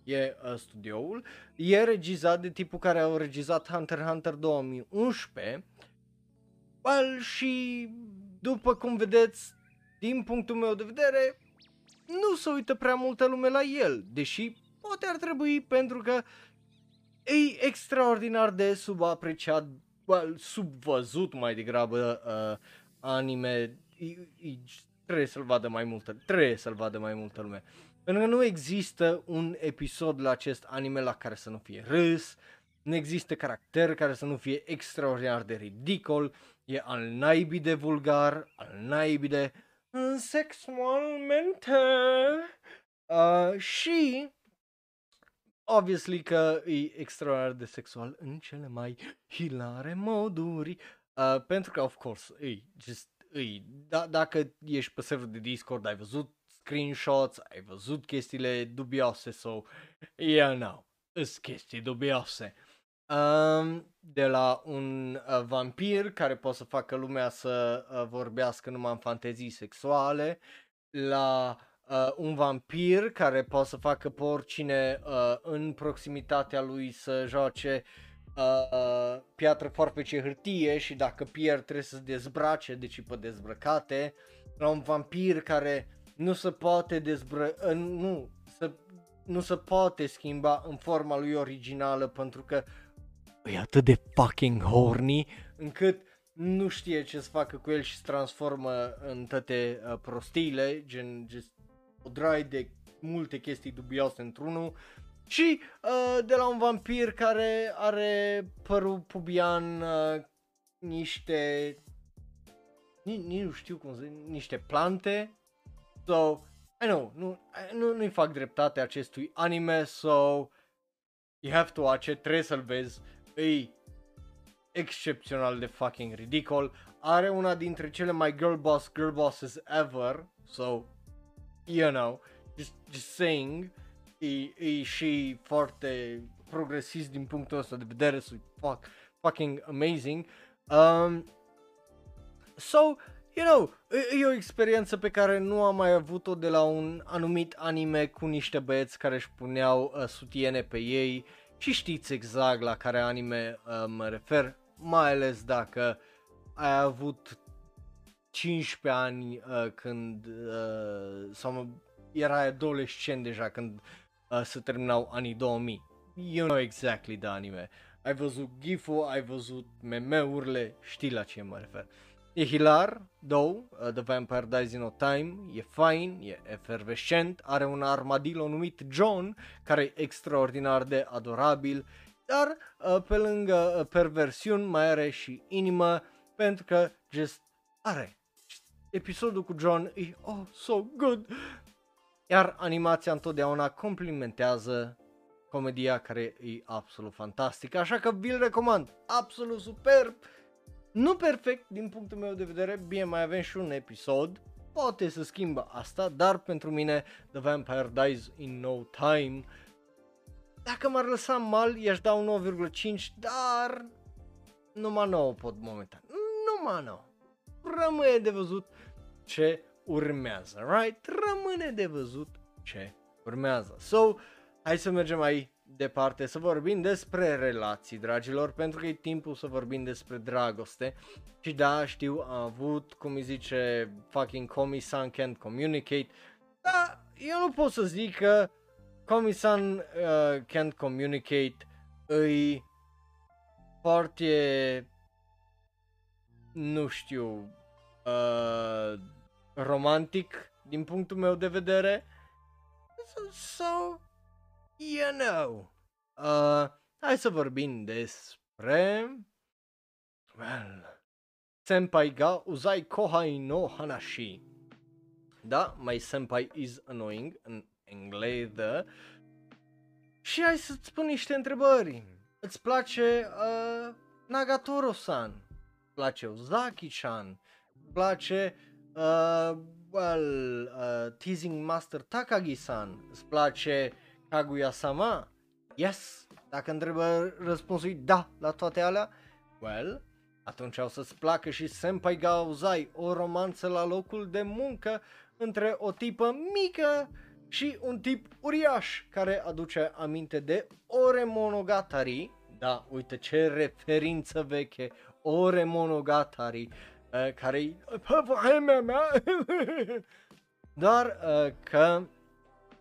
S1: e uh, studioul. E regizat de tipul care a regizat Hunter x Hunter 2011. Well, și după cum vedeți, din punctul meu de vedere, nu se uită prea multă lume la el, deși poate ar trebui pentru că e extraordinar de subapreciat, well, subvăzut mai degrabă uh, anime, e, e, trebuie să-l vadă mai multă, trebuie să-l vadă mai multă lume. Pentru că nu există un episod la acest anime la care să nu fie râs, nu există caracter care să nu fie extraordinar de ridicol, e al naibii de vulgar, al naibii de sexualmente uh, și obviously că e extraordinar de sexual în cele mai hilare moduri, uh, pentru că of course e just e, da, dacă ești pe server de Discord ai văzut screenshots, ai văzut chestiile dubioase sau, so, yeah, no, sunt chestii dubioase. Um, de la un uh, vampir care poate să facă lumea să uh, vorbească numai în fantezii sexuale, la uh, un vampir care poate să facă pe oricine uh, în proximitatea lui să joace uh, uh, piatră ce hârtie și dacă pierd trebuie să se dezbrace, deci pe dezbrăcate, la un vampir care nu se poate dezbră... Uh, nu, să, nu se poate schimba în forma lui originală pentru că e atât de fucking horny încât nu știe ce să facă cu el și se transformă în toate uh, prostiile, gen just o drai de multe chestii dubioase într-unul și uh, de la un vampir care are părul pubian, uh, niște, nici, nici nu știu cum zic, niște plante. So, I know, nu, nu, nu-i fac dreptate acestui anime, so you have to watch it, trebuie să-l vezi, e excepțional de fucking ridicol, are una dintre cele mai girl boss girl bosses ever, so, you know, just, just saying, e, e și foarte progresist din punctul ăsta de vedere, so fuck, fucking amazing. Um, so, you know, e, e o experiență pe care nu am mai avut-o de la un anumit anime cu niște băieți care își puneau uh, sutiene pe ei și știți exact la care anime uh, mă refer, mai ales dacă ai avut 15 ani uh, când uh, sau mă, erai adolescent deja când uh, se terminau anii 2000. You know exactly de anime. Ai văzut gif ai văzut meme-urile, știi la ce mă refer. E hilar, două, uh, The Vampire Dies in No Time, e fain, e efervescent, are un armadillo numit John, care e extraordinar de adorabil, dar uh, pe lângă uh, perversiuni mai are și inimă, pentru că just are. Episodul cu John e oh so good, iar animația întotdeauna complimentează comedia care e absolut fantastică, așa că vi-l recomand, absolut superb. Nu perfect din punctul meu de vedere, bine mai avem și un episod, poate să schimbă asta, dar pentru mine The Vampire Dies in No Time dacă m-ar lăsa mal, i-aș da un 9,5, dar numai 9 pot momentan. Numai 9. Rămâne de văzut ce urmează, right? Rămâne de văzut ce urmează. So, hai să mergem mai departe, să vorbim despre relații, dragilor, pentru că e timpul să vorbim despre dragoste. Și da, știu, am avut, cum îi zice, fucking Comisan can't communicate, dar eu nu pot să zic că Comisan uh, can't communicate îi foarte nu știu uh, romantic din punctul meu de vedere so, so you know uh, hai să vorbim despre well Senpai ga uzai kohai no hanashi da, my senpai is annoying în engleză și hai să-ți spun niște întrebări. Îți place uh, Nagatoro-san? Îți place Ozaki-chan? Îți place uh, well, uh, Teasing Master Takagi-san? Îți place Kaguya-sama? Yes! Dacă întrebă răspunsul da la toate alea, well, atunci o să-ți placă și Senpai Gaozai, o romanță la locul de muncă între o tipă mică și un tip uriaș care aduce aminte de Ore Monogatari, da, uite ce referință veche, Ore Monogatari, uh, care-i vremea mea, dar uh, că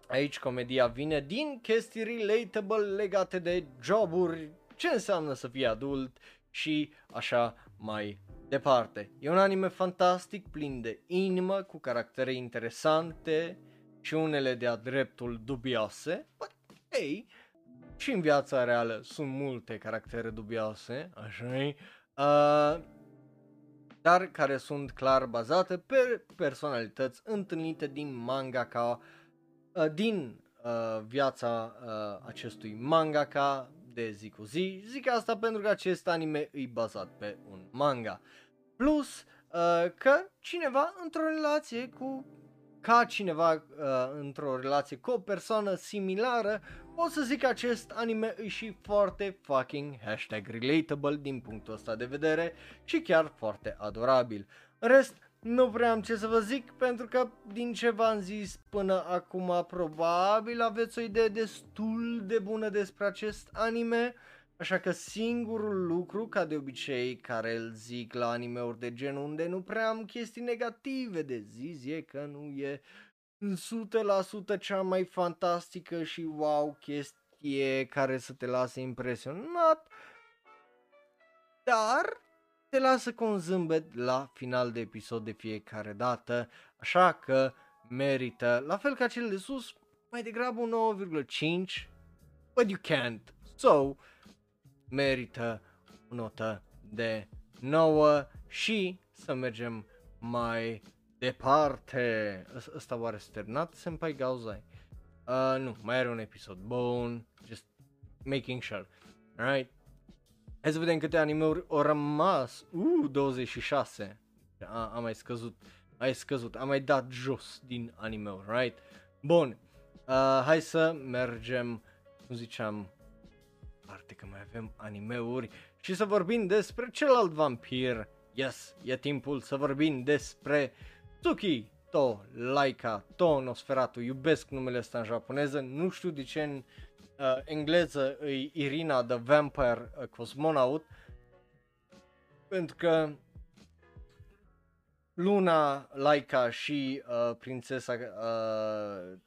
S1: aici comedia vine din chestii relatable legate de joburi, ce înseamnă să fii adult și așa mai departe. E un anime fantastic, plin de inimă, cu caractere interesante, și unele de-a dreptul dubioase, but hey, și în viața reală sunt multe caractere dubioase, așa uh, dar care sunt clar bazate pe personalități întâlnite din manga ca uh, din uh, viața uh, acestui mangaka de zi cu zi. Zic asta pentru că acest anime e bazat pe un manga. Plus uh, că cineva într-o relație cu ca cineva uh, într-o relație cu o persoană similară, pot să zic că acest anime e și foarte fucking hashtag relatable din punctul ăsta de vedere și chiar foarte adorabil. În rest, nu prea am ce să vă zic pentru că din ce v-am zis până acum probabil aveți o idee destul de bună despre acest anime. Așa că singurul lucru, ca de obicei, care îl zic la anime-uri de genul unde nu prea am chestii negative de zis e că nu e 100% cea mai fantastică și wow chestie care să te lase impresionat, dar te lasă cu un zâmbet la final de episod de fiecare dată, așa că merită, la fel ca cel de sus, mai degrabă un 9,5, but you can't. So, merită o notă de 9 și să mergem mai departe. Ăsta oare s-a terminat? Senpai Gauzai. Uh, nu, mai are un episod. Bun, just making sure. Alright. Hai să vedem câte animeuri au rămas. Uh, 26. A, am mai scăzut. Ai scăzut. Am mai dat jos din anime right? Bun. Uh, hai să mergem, cum ziceam, departe că mai avem animeuri și să vorbim despre celălalt vampir. Yes, e timpul să vorbim despre Tsuki To Laika To Nosferatu. Iubesc numele ăsta în japoneză, nu știu de ce în uh, engleză e Irina the Vampire uh, Cosmonaut. Pentru că Luna, Laika și uh, prințesa uh,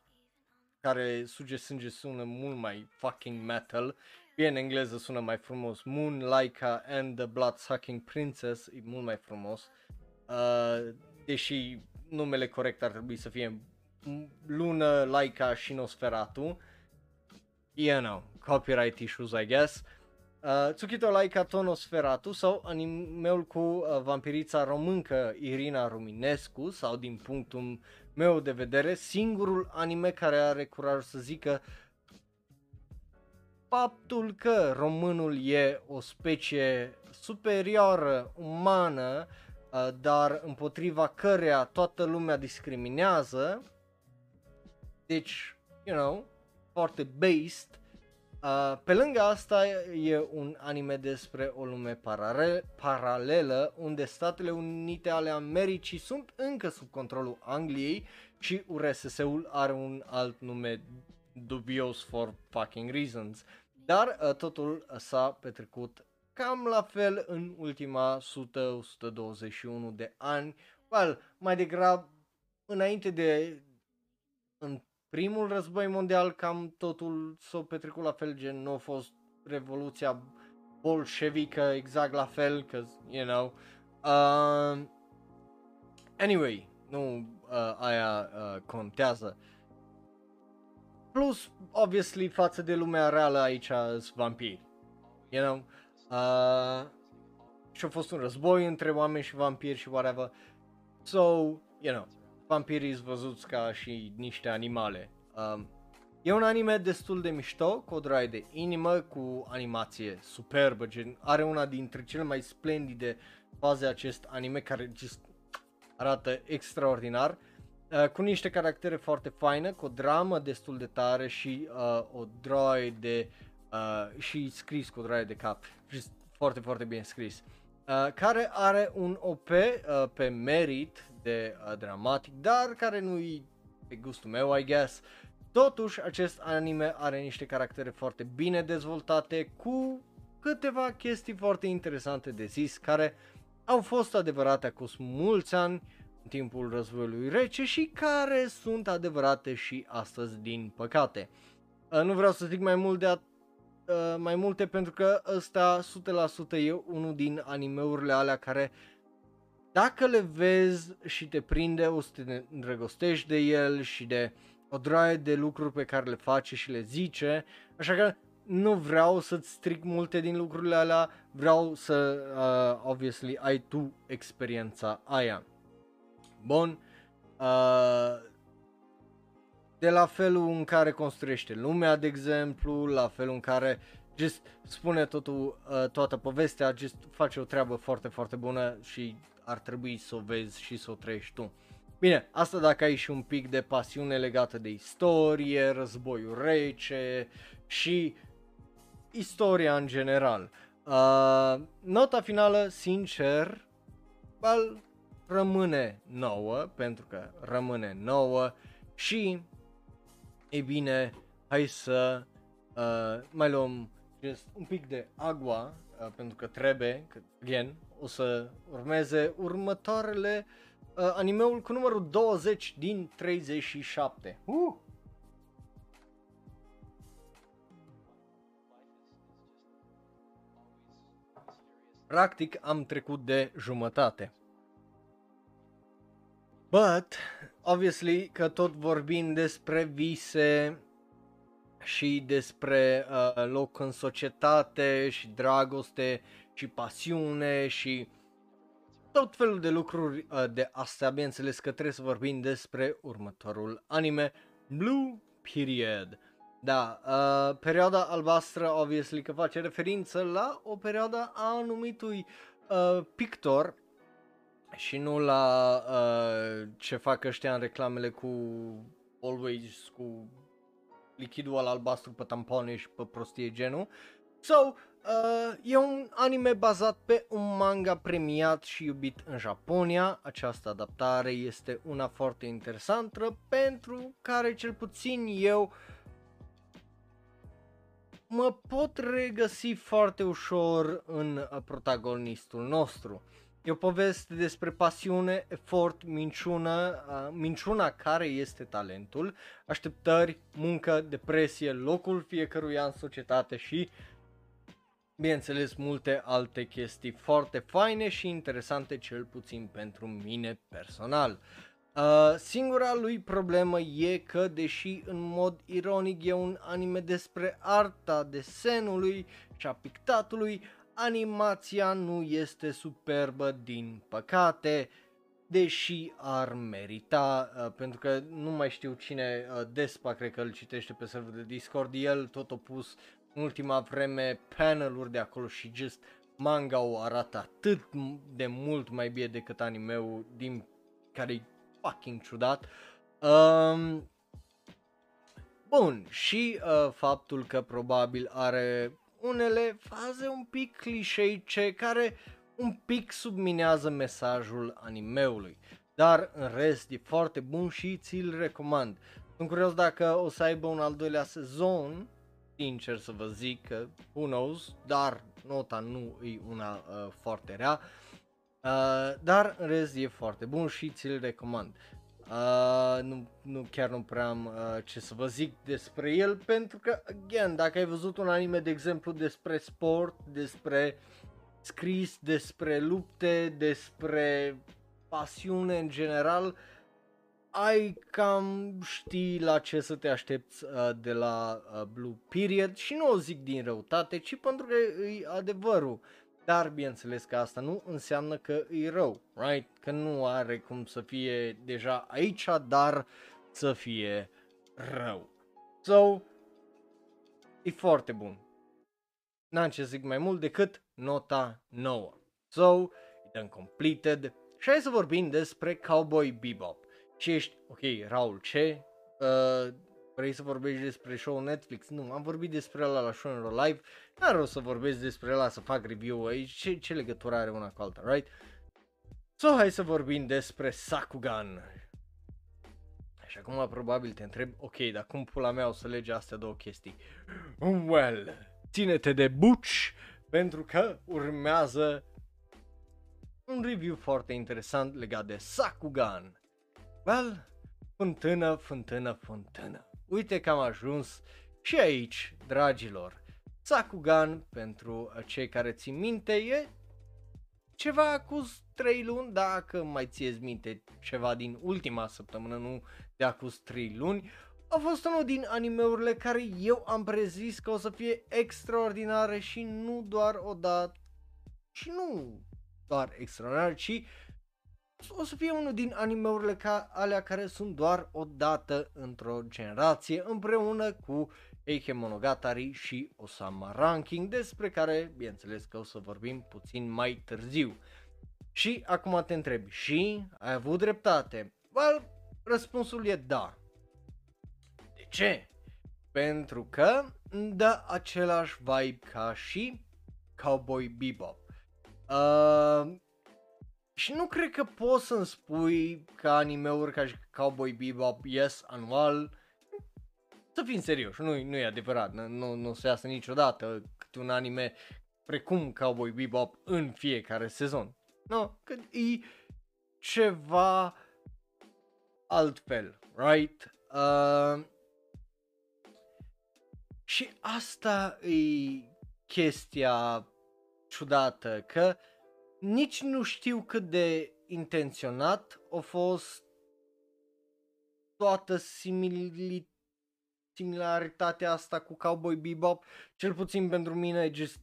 S1: care suge sânge sună mult mai fucking metal Bine, în engleză sună mai frumos. Moon, Laika and the Blood-Sucking Princess e mult mai frumos. Uh, deși numele corect ar trebui să fie Lună, Laika și Nosferatu. You know, copyright issues, I guess. Uh, Tsukito Laika Tonosferatu sau animeul cu uh, vampirița româncă Irina Ruminescu sau din punctul meu de vedere singurul anime care are curajul să zică faptul că românul e o specie superioară, umană, uh, dar împotriva căreia toată lumea discriminează, deci, you know, foarte based, Uh, pe lângă asta e un anime despre o lume parare- paralelă unde Statele Unite ale Americii sunt încă sub controlul Angliei și URSS-ul are un alt nume dubios for fucking reasons. Dar uh, totul s-a petrecut cam la fel în ultima 100-121 de ani. Well, mai degrabă înainte de în primul război mondial cam totul s-a petrecut la fel, gen nu a fost revoluția bolșevică exact la fel, că, you know. Uh, anyway, nu uh, aia uh, contează. Plus, obviously, față de lumea reală aici sunt vampiri. You know? Uh, și a fost un război între oameni și vampiri și whatever. So, you know, vampirii sunt văzuți ca și niște animale. Um, e un anime destul de mișto, cu o draie de inimă, cu animație superbă, gen, are una dintre cele mai splendide faze acest anime care just arată extraordinar. Uh, cu niște caractere foarte faine, cu o dramă destul de tare și uh, o droaie de uh, și scris cu o droaie de cap. Just foarte, foarte bine scris. Uh, care are un OP uh, pe merit de uh, dramatic, dar care nu-i pe gustul meu, I guess. Totuși, acest anime are niște caractere foarte bine dezvoltate, cu câteva chestii foarte interesante de zis, care au fost adevărate acum mulți ani, în timpul războiului rece și care sunt adevărate și astăzi, din păcate. Uh, nu vreau să zic mai mult de at- uh, mai multe pentru că ăsta 100% e unul din animeurile alea care dacă le vezi și te prinde, o să te îndrăgostești de el și de o draie de lucruri pe care le face și le zice, așa că nu vreau să-ți stric multe din lucrurile alea, vreau să, uh, obviously, ai tu experiența aia. Bun, uh, de la felul în care construiește lumea, de exemplu, la felul în care just spune totul, uh, toată povestea, just face o treabă foarte, foarte bună și ar trebui să o vezi și să o trăiești tu. Bine, asta dacă ai și un pic de pasiune legată de istorie, războiul rece și istoria în general. Uh, nota finală, sincer, well, rămâne nouă, pentru că rămâne nouă și, e bine, hai să uh, mai luăm just un pic de agua, uh, pentru că trebuie, că, again, o să urmeze următoarele uh, animeul cu numărul 20 din 37. Uh! Practic am trecut de jumătate. But, obviously, că tot vorbim despre vise și despre uh, loc în societate și dragoste și pasiune și tot felul de lucruri uh, de astea, bineînțeles că trebuie să vorbim despre următorul anime, Blue Period. Da, uh, perioada albastră, obviously, că face referință la o perioadă a anumitui uh, pictor și nu la uh, ce fac ăștia în reclamele cu Always, cu lichidul al albastru pe tampoane și pe prostie genul. So, uh, e un anime bazat pe un manga premiat și iubit în Japonia. Această adaptare este una foarte interesantă pentru care cel puțin eu mă pot regăsi foarte ușor în uh, protagonistul nostru. E o poveste despre pasiune, efort, minciună, uh, minciuna care este talentul, așteptări, muncă, depresie, locul fiecăruia în societate și, bineînțeles, multe alte chestii foarte faine și interesante, cel puțin pentru mine personal. Uh, singura lui problemă e că, deși în mod ironic e un anime despre arta desenului și a pictatului, animația nu este superbă din păcate, deși ar merita, uh, pentru că nu mai știu cine, uh, Despa cred că îl citește pe serverul de Discord, el tot a pus în ultima vreme paneluri de acolo și just manga-ul arată atât de mult mai bine decât anime-ul din care e fucking ciudat. Um, bun, și uh, faptul că probabil are unele faze un pic clișeice care un pic subminează mesajul animeului. Dar în rest e foarte bun și ți-l recomand. Sunt curios dacă o să aibă un al doilea sezon, sincer să vă zic că who knows, dar nota nu e una uh, foarte rea. Uh, dar în rest e foarte bun și ți-l recomand. Uh, nu, nu, chiar nu prea am uh, ce să vă zic despre el pentru că, again, dacă ai văzut un anime, de exemplu, despre sport, despre scris, despre lupte, despre pasiune în general, ai cam știi la ce să te aștepți uh, de la uh, Blue Period și nu o zic din răutate, ci pentru că e adevărul. Dar bineînțeles că asta nu înseamnă că e rău, right? Că nu are cum să fie deja aici, dar să fie rău. So, e foarte bun. N-am ce zic mai mult decât nota 9. So, e done completed. Și hai să vorbim despre Cowboy Bebop. Și ești, ok, Raul, ce? Uh, vrei să vorbești despre show Netflix? Nu, am vorbit despre ăla la show live, n-ar rost să vorbesc despre ăla, să fac review aici, ce, ce legătură are una cu alta, right? So, hai să vorbim despre Sakugan. Și acum probabil te întreb, ok, dar cum pula mea o să lege astea două chestii? Well, ține-te de buci, pentru că urmează un review foarte interesant legat de Sakugan. Well, fântână, fântână, fântână. Uite că am ajuns și aici, dragilor. Sakugan, pentru cei care țin minte, e ceva cu 3 luni, dacă mai țiezi minte ceva din ultima săptămână, nu de acum 3 luni, a fost unul din animeurile care eu am prezis că o să fie extraordinare și nu doar o dată, și nu doar extraordinar, ci o să fie unul din animeurile ca alea care sunt doar o dată într-o generație împreună cu Eike Monogatari și Osama Ranking despre care bineînțeles că o să vorbim puțin mai târziu. Și acum te întreb, și ai avut dreptate? Well, răspunsul e da. De ce? Pentru că dă același vibe ca și Cowboy Bebop. Uh, și nu cred că poți să-mi spui că anime-uri ca și Cowboy Bebop ies anual. Să fim serioși, nu, nu e adevărat, nu, nu, nu se iasă niciodată câte un anime precum Cowboy Bebop în fiecare sezon. Nu, că e ceva altfel, right? Uh, și asta e chestia ciudată, că nici nu știu cât de intenționat a fost toată simili- similaritatea asta cu Cowboy Bebop, cel puțin pentru mine just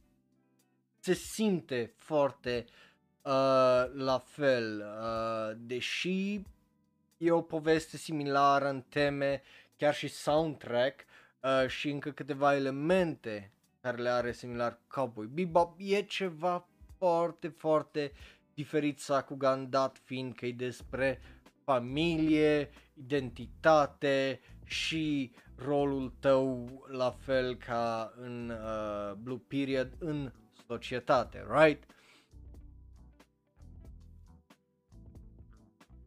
S1: se simte foarte uh, la fel, uh, deși e o poveste similară în teme, chiar și soundtrack uh, și încă câteva elemente care le are similar Cowboy Bebop, e ceva foarte, foarte diferit Sakugan dat fiind că e despre familie, identitate și rolul tău la fel ca în uh, Blue Period în societate, right?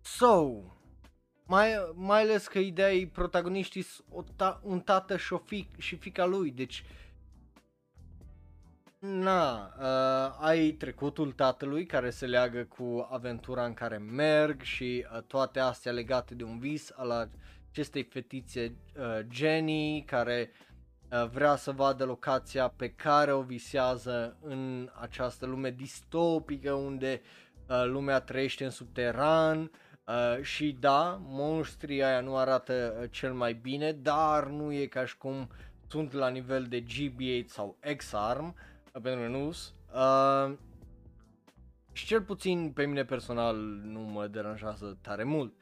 S1: So, mai, mai ales că ideea e protagoniștii ta, un tată și, o fic, și fica lui, deci uh, Na, uh, ai trecutul tatălui care se leagă cu aventura în care merg și uh, toate astea legate de un vis al acestei fetițe uh, Jenny care uh, vrea să vadă locația pe care o visează în această lume distopică unde uh, lumea trăiește în subteran uh, și da, monștrii aia nu arată uh, cel mai bine, dar nu e ca și cum sunt la nivel de GB8 sau X-Arm. Uh, pentru că nu uh, și cel puțin pe mine personal nu mă deranjează tare mult.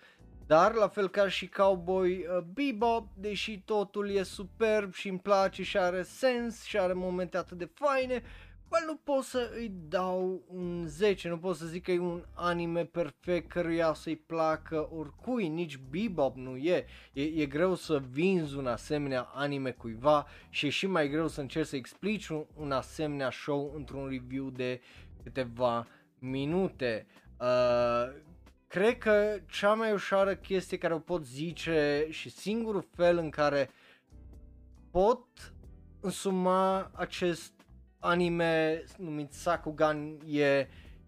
S1: dar la fel ca și Cowboy uh, Bebop, deși totul e superb și îmi place și are sens și are momente atât de faine, bă, nu pot să îi dau un 10, nu pot să zic că e un anime perfect căruia să-i placă oricui, nici Bebop nu e. e. E greu să vinzi un asemenea anime cuiva și e și mai greu să încerci să explici un, un asemenea show într-un review de câteva minute. Uh, cred că cea mai ușoară chestie care o pot zice și singurul fel în care pot însuma acest anime numit Sakugan e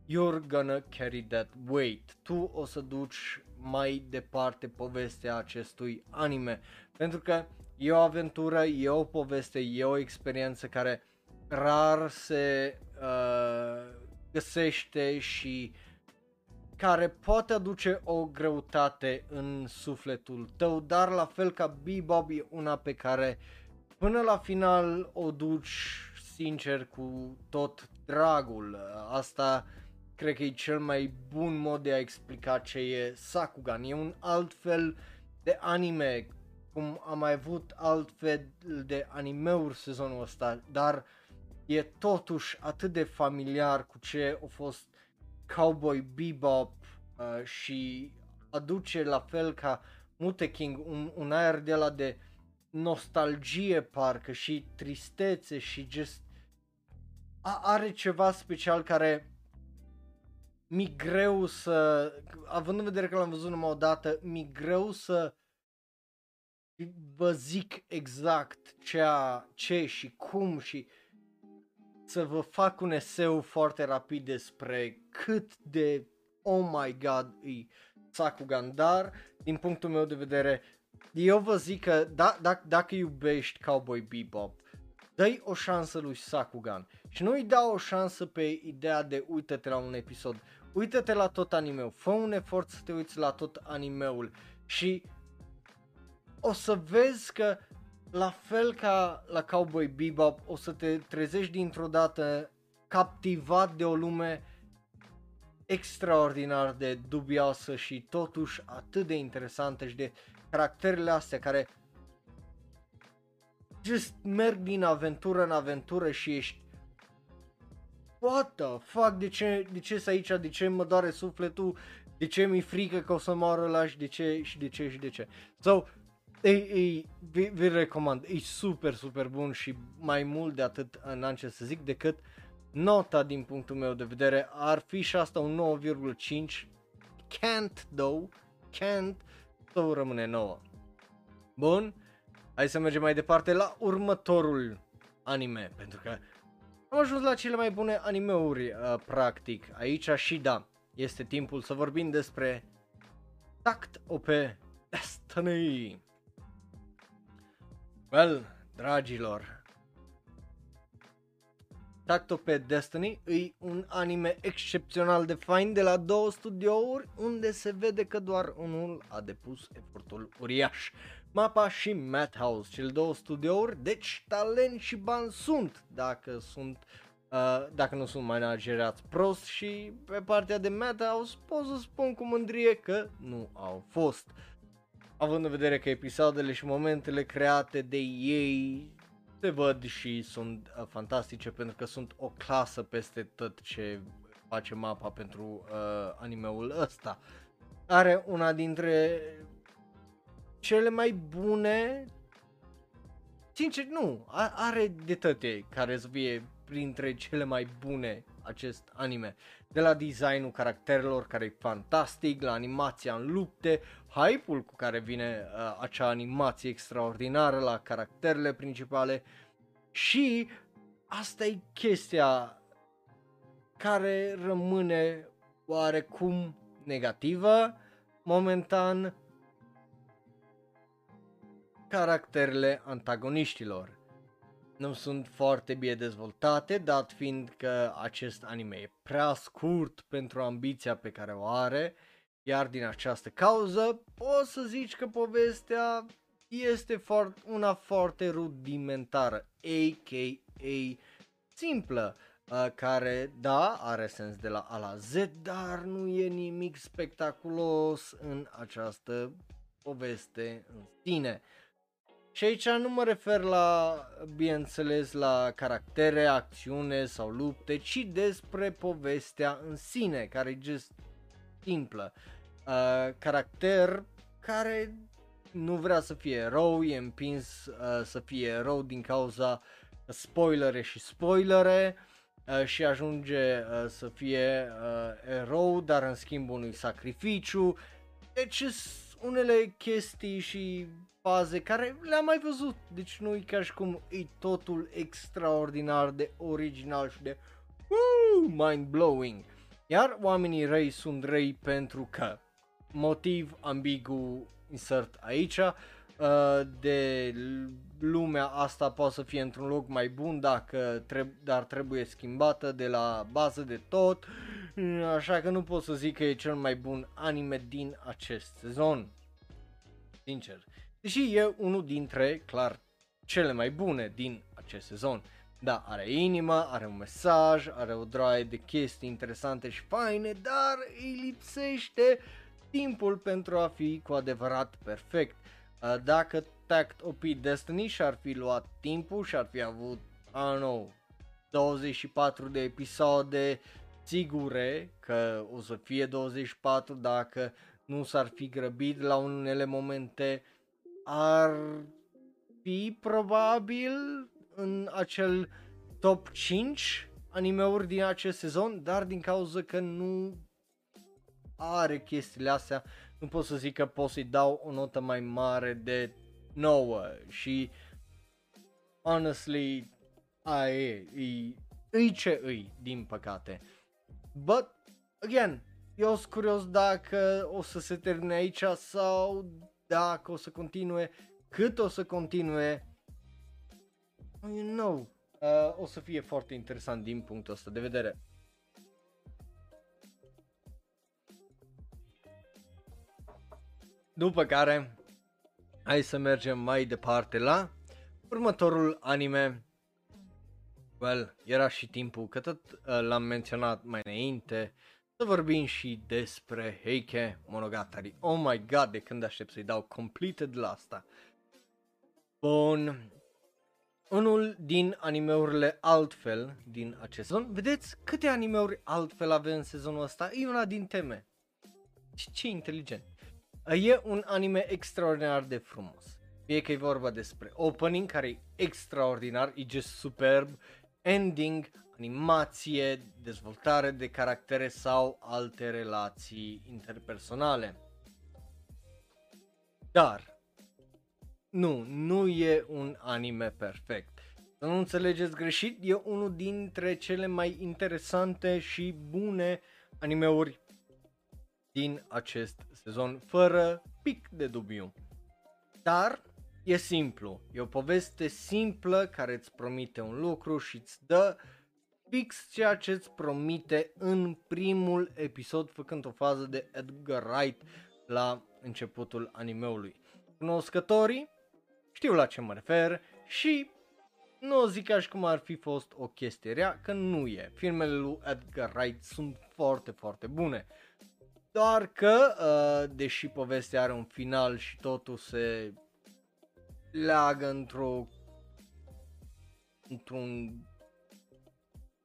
S1: You're gonna carry that weight. Tu o să duci mai departe povestea acestui anime. Pentru că e o aventură, e o poveste, e o experiență care rar se uh, găsește și care poate aduce o greutate în sufletul tău, dar la fel ca Bebop e una pe care până la final o duci sincer cu tot dragul. Asta cred că e cel mai bun mod de a explica ce e Sakugan. E un alt fel de anime, cum am mai avut alt fel de animeuri sezonul ăsta, dar e totuși atât de familiar cu ce a fost Cowboy Bebop uh, și aduce la fel ca Mute King un, un aer de la de nostalgie parcă și tristețe și just a, are ceva special care mi greu să, având în vedere că l-am văzut numai o dată, mi greu să vă zic exact cea, ce și cum și să vă fac un eseu foarte rapid despre cât de oh my god e Sakugan, dar din punctul meu de vedere eu vă zic că da, da, dacă iubești Cowboy Bebop dă o șansă lui Sakugan. Și nu îi dau o șansă pe ideea de uite-te la un episod, uite-te la tot animeul, fă un efort să te uiți la tot animeul. Și o să vezi că la fel ca la Cowboy Bebop o să te trezești dintr-o dată captivat de o lume extraordinar de dubioasă și totuși atât de interesantă și de caracterele astea care just merg din aventură în aventură și ești What the fuck, de ce, de ce aici, de ce mă doare sufletul, de ce mi-e frică că o să moară la și de ce și de ce și de ce. So, e, e, vi, vi recomand, e super, super bun și mai mult de atât n-am ce să zic decât nota din punctul meu de vedere. Ar fi și asta un 9,5 can't though, can't, sau rămâne 9. Bun, hai să mergem mai departe la următorul anime, pentru că am ajuns la cele mai bune animeuri, uh, practic, aici și da, este timpul să vorbim despre Tact OP Destiny. Well, dragilor, Tact OP Destiny e un anime excepțional de fain de la două studiouri unde se vede că doar unul a depus efortul uriaș. Mapa și Madhouse, cele două studiouri, deci talent și bani sunt dacă sunt Uh, dacă nu sunt managerați prost și pe partea de Madhouse pot să spun cu mândrie că nu au fost. Având în vedere că episoadele și momentele create de ei se văd și sunt uh, fantastice pentru că sunt o clasă peste tot ce face mapa pentru uh, animeul ăsta. Are una dintre cele mai bune? Sincer, nu, are de toate care să fie printre cele mai bune acest anime. De la designul caracterelor care e fantastic, la animația în lupte, hype-ul cu care vine uh, acea animație extraordinară la caracterele principale. Și asta e chestia care rămâne oarecum negativă momentan caracterele antagoniștilor. Nu sunt foarte bine dezvoltate, dat fiind că acest anime e prea scurt pentru ambiția pe care o are, iar din această cauză poți să zici că povestea este foarte, una foarte rudimentară, a.k.a. simplă. uh, care, da, are sens de la A la Z, dar nu e nimic spectaculos în această poveste în sine. Și aici nu mă refer la, bineînțeles, la caractere, acțiune sau lupte, ci despre povestea în sine, care e just simplă. Uh, caracter care nu vrea să fie erou, e împins uh, să fie erou din cauza spoilere și spoilere uh, și ajunge uh, să fie uh, erou, dar în schimb unui sacrificiu. Deci unele chestii și faze care le-am mai văzut, deci nu e ca și cum e totul extraordinar de original și de uh, mind-blowing. Iar oamenii răi sunt răi pentru că motiv ambigu insert aici uh, de lumea asta poate să fie într-un loc mai bun dacă treb- dar trebuie schimbată de la bază de tot. Așa că nu pot să zic că e cel mai bun anime din acest sezon. Sincer deși e unul dintre clar cele mai bune din acest sezon da, are inimă, are un mesaj, are o draie de chestii interesante și faine, dar îi lipsește timpul pentru a fi cu adevărat perfect. Uh, dacă Tact OP Destiny și-ar fi luat timpul și ar fi avut, I don't know, 24 de episoade sigure că o să fie 24 dacă nu s-ar fi grăbit la unele momente ar fi probabil în acel top 5 animeuri din acest sezon, dar din cauza că nu are chestiile astea, nu pot să zic că pot să-i dau o notă mai mare de 9 și honestly aia e, e, e ce îi, din păcate. But, again, eu sunt curios dacă o să se termine aici sau dacă o să continue, cât o să continue. You know, uh, o să fie foarte interesant din punctul ăsta de vedere. După care, hai să mergem mai departe la următorul anime. Well, era și timpul, că tot uh, l-am menționat mai înainte, să vorbim și despre Heike Monogatari. Oh my god, de când aștept să-i dau completed la asta. Bun, unul din animeurile altfel din acest sezon. Vedeți câte animeuri altfel avem în sezonul ăsta? E una din teme. Ce, ce inteligent. E un anime extraordinar de frumos. Fie că e vorba despre opening, care e extraordinar, e just superb, ending, animație, dezvoltare de caractere sau alte relații interpersonale. Dar, nu, nu e un anime perfect. Să nu înțelegeți greșit, e unul dintre cele mai interesante și bune animeuri din acest sezon, fără pic de dubiu. Dar e simplu, e o poveste simplă care îți promite un lucru și îți dă fix ceea ce îți promite în primul episod, făcând o fază de Edgar Wright la începutul animeului. Cunoscătorii știu la ce mă refer și nu o zic așa cum ar fi fost o chestie rea, că nu e. Filmele lui Edgar Wright sunt foarte, foarte bune. Doar că, uh, deși povestea are un final și totul se leagă într-o într-un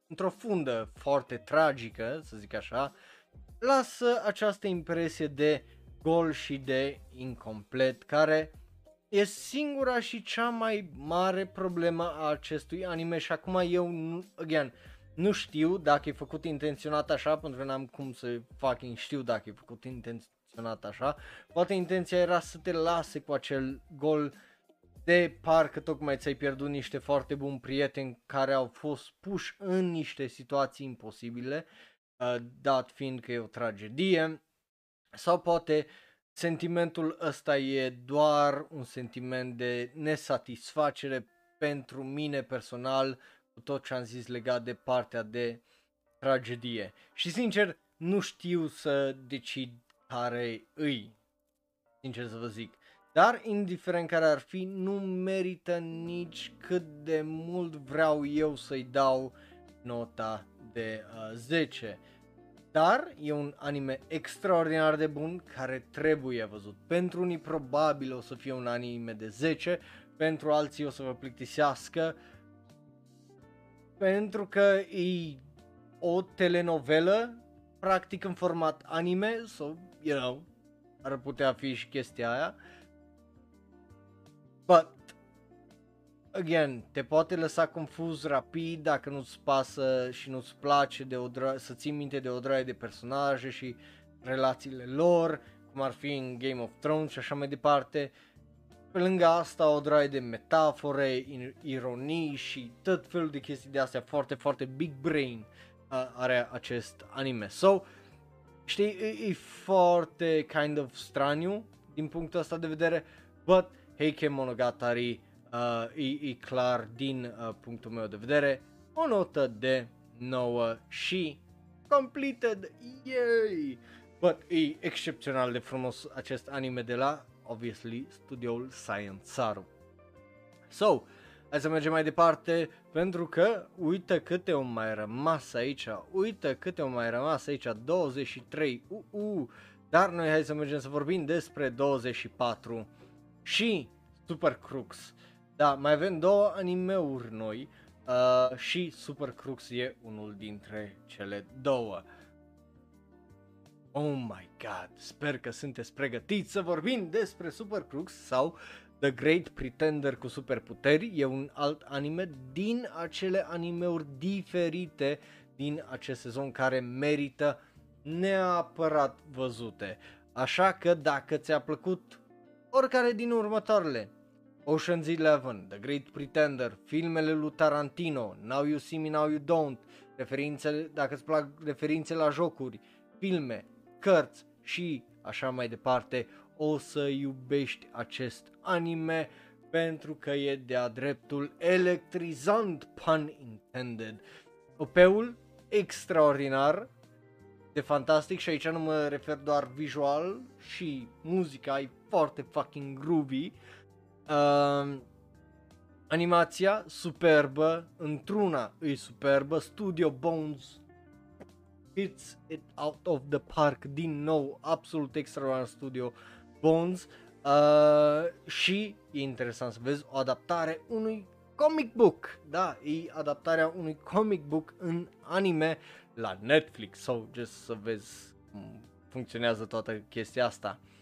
S1: într-o fundă foarte tragică, să zic așa, lasă această impresie de gol și de incomplet, care e singura și cea mai mare problemă a acestui anime și acum eu, again, nu știu dacă e făcut intenționat așa, pentru că n-am cum să fucking știu dacă e făcut intenționat așa. Poate intenția era să te lase cu acel gol de parcă tocmai ți-ai pierdut niște foarte buni prieteni care au fost puși în niște situații imposibile, uh, dat fiind că e o tragedie. Sau poate sentimentul ăsta e doar un sentiment de nesatisfacere pentru mine personal cu tot ce am zis legat de partea de tragedie. Și sincer, nu știu să decid care îi, sincer să vă zic. Dar, indiferent care ar fi, nu merită nici cât de mult vreau eu să-i dau nota de uh, 10. Dar e un anime extraordinar de bun care trebuie văzut. Pentru unii probabil o să fie un anime de 10, pentru alții o să vă plictisească, pentru că e o telenovelă practic în format anime, so, you know, ar putea fi și chestia aia. But, again, te poate lăsa confuz rapid dacă nu-ți pasă și nu-ți place de o dra- să ții minte de o draie de personaje și relațiile lor, cum ar fi în Game of Thrones și așa mai departe. Pe lângă asta o draie de metafore, ironii și tot felul de chestii de astea foarte, foarte big brain uh, are acest anime. So, știi, e, e foarte kind of straniu din punctul ăsta de vedere, but Heike Monogatari uh, e, e clar din uh, punctul meu de vedere o notă de 9 și completed, yay! But e excepțional de frumos acest anime de la, obviously, studioul Science Saru. So, hai să mergem mai departe, pentru că uite câte au mai rămas aici, uite câte au mai rămas aici, 23, uh, uh, dar noi hai să mergem să vorbim despre 24 și Super Crux. Da, mai avem două animeuri noi uh, și Super Crux e unul dintre cele două. Oh my god, sper că sunteți pregătiți să vorbim despre Super Crux sau The Great Pretender cu superputeri. E un alt anime din acele animeuri diferite din acest sezon care merită neapărat văzute. Așa că dacă ți-a plăcut oricare din următoarele Ocean's Eleven, The Great Pretender, filmele lui Tarantino, Now You See Me, Now You Don't, referințe, dacă îți plac referințe la jocuri, filme, cărți și așa mai departe, o să iubești acest anime pentru că e de-a dreptul electrizant, pun intended. OP-ul extraordinar, de fantastic și aici nu mă refer doar vizual și muzica e foarte fucking groovy. Uh, animația superbă, într-una e superbă, Studio Bones hits it out of the park din nou, absolut extraordinar studio Bones uh, și e interesant să vezi o adaptare unui comic book, da, e adaptarea unui comic book în anime la Netflix sau just să vezi cum funcționează toată chestia asta. Uh,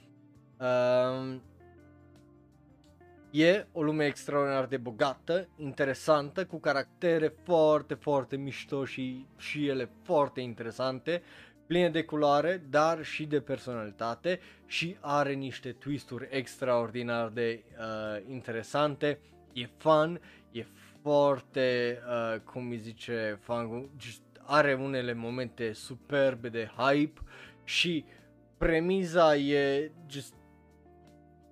S1: E o lume extraordinar de bogată, interesantă, cu caractere foarte, foarte mișto și, și ele foarte interesante, pline de culoare, dar și de personalitate și are niște twisturi extraordinar de uh, interesante. E fun, e foarte, uh, cum îi zice, fun, just are unele momente superbe de hype și premiza e just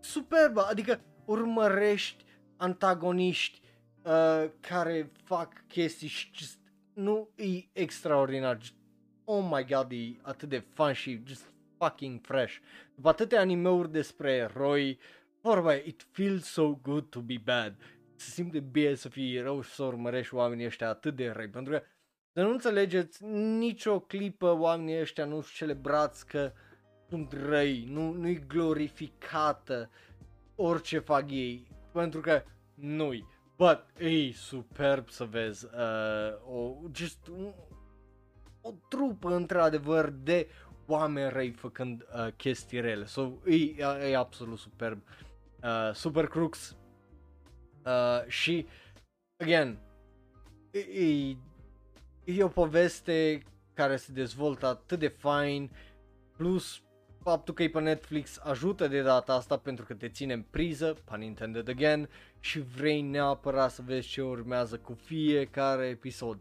S1: superbă, adică urmărești antagoniști uh, care fac chestii și just, nu e extraordinar. Just, oh my god, e atât de fun și just fucking fresh. După atâtea animeuri despre eroi, vorba it feels so good to be bad. Se simte bine să fii rău și să urmărești oamenii ăștia atât de răi, pentru că să nu înțelegeți nicio clipă oamenii ăștia nu celebrați că sunt răi, nu, nu-i glorificată orice fac ei, pentru că nu-i. But e superb să vezi uh, o, just, un, o trupă într-adevăr de oameni răi făcând uh, chestii rele. So, e, e absolut superb. Uh, Super Crux uh, și, again, e, e, e o poveste care se dezvoltă atât de fine, plus faptul că e pe Netflix ajută de data asta pentru că te ține în priză, pun intended again, și vrei neapărat să vezi ce urmează cu fiecare episod.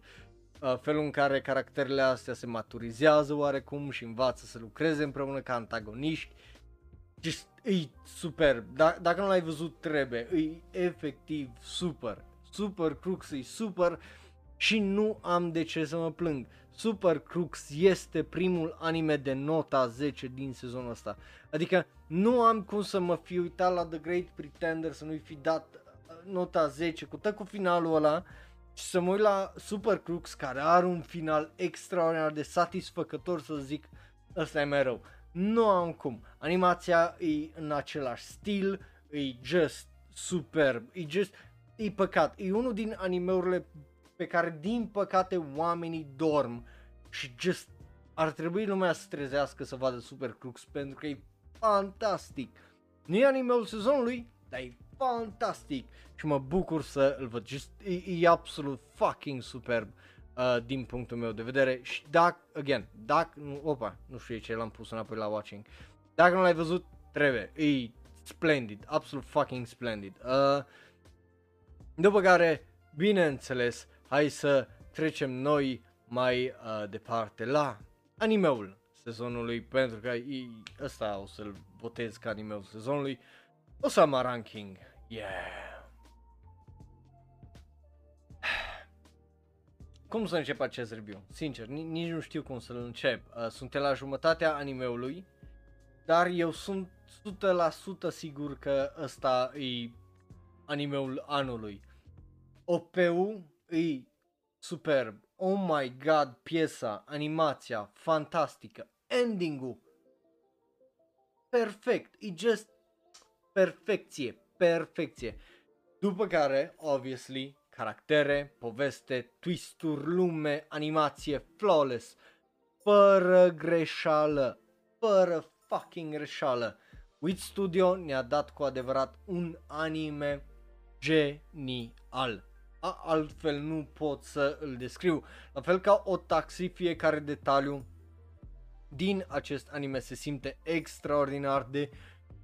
S1: Uh, felul în care caracterele astea se maturizează oarecum și învață să lucreze împreună ca antagoniști. Just, e superb. D- dacă nu l-ai văzut, trebuie. E efectiv super. Super Crux e super și nu am de ce să mă plâng. Super Crux este primul anime de nota 10 din sezonul ăsta. Adică nu am cum să mă fi uitat la The Great Pretender să nu-i fi dat uh, nota 10 cu tot cu finalul ăla și să mă uit la Super Crux care are un final extraordinar de satisfăcător să zic ăsta e mai rău. Nu am cum. Animația e în același stil, e just superb, e just, e păcat. E unul din animeurile pe care din păcate oamenii dorm și just ar trebui lumea să trezească să vadă Super Crux pentru că e fantastic. Nu e animeul sezonului, dar e fantastic și mă bucur să îl văd. Just, e, e absolut fucking superb uh, din punctul meu de vedere și dacă, again, dacă, nu, opa, nu știu ce l-am pus înapoi la watching. Dacă nu l-ai văzut, trebuie, e splendid, absolut fucking splendid. Uh, după care, bineînțeles, hai să trecem noi mai uh, departe la animeul sezonului, pentru că e, ăsta o să-l votez ca animeul sezonului. Osama Ranking, yeah! Cum să încep acest review? Sincer, nici nu știu cum să-l încep. Uh, suntem la jumătatea animeului, dar eu sunt 100% sigur că ăsta e animeul anului. OP-ul e superb. Oh my god, piesa, animația, fantastică, ending-ul, perfect, e just perfecție, perfecție. După care, obviously, caractere, poveste, twisturi, lume, animație, flawless, fără greșeală, fără fucking greșeală. Wit Studio ne-a dat cu adevărat un anime genial. A, altfel nu pot să îl descriu. La fel ca o taxi, fiecare detaliu din acest anime se simte extraordinar de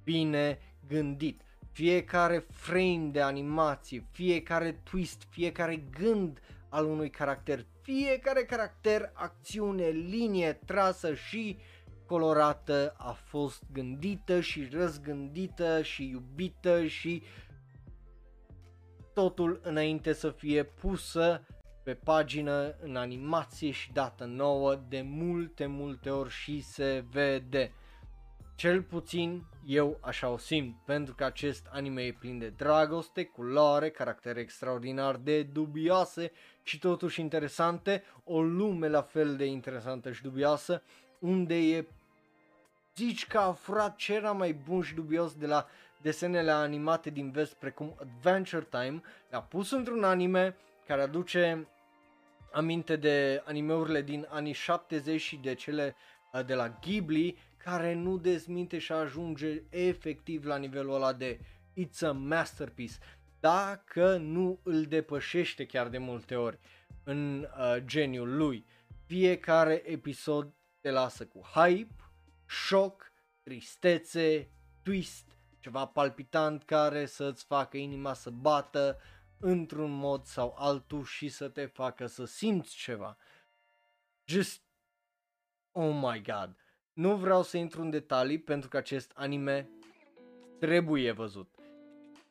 S1: bine gândit. Fiecare frame de animație, fiecare twist, fiecare gând al unui caracter, fiecare caracter, acțiune, linie trasă și colorată a fost gândită și răzgândită și iubită și totul înainte să fie pusă pe pagină în animație și dată nouă de multe, multe ori și se vede. Cel puțin eu așa o simt, pentru că acest anime e plin de dragoste, culoare, caractere extraordinar de dubioase și totuși interesante, o lume la fel de interesantă și dubioasă, unde e zici că a furat ce era mai bun și dubios de la desenele animate din vest precum Adventure Time, le-a pus într-un anime care aduce aminte de animeurile din anii 70 și de cele uh, de la Ghibli, care nu dezminte și ajunge efectiv la nivelul ăla de It's a masterpiece, dacă nu îl depășește chiar de multe ori în uh, geniul lui. Fiecare episod te lasă cu hype, șoc, tristețe, twist, ceva palpitant care să-ți facă inima să bată într-un mod sau altul și să te facă să simți ceva. Just, oh my god. Nu vreau să intru în detalii pentru că acest anime trebuie văzut.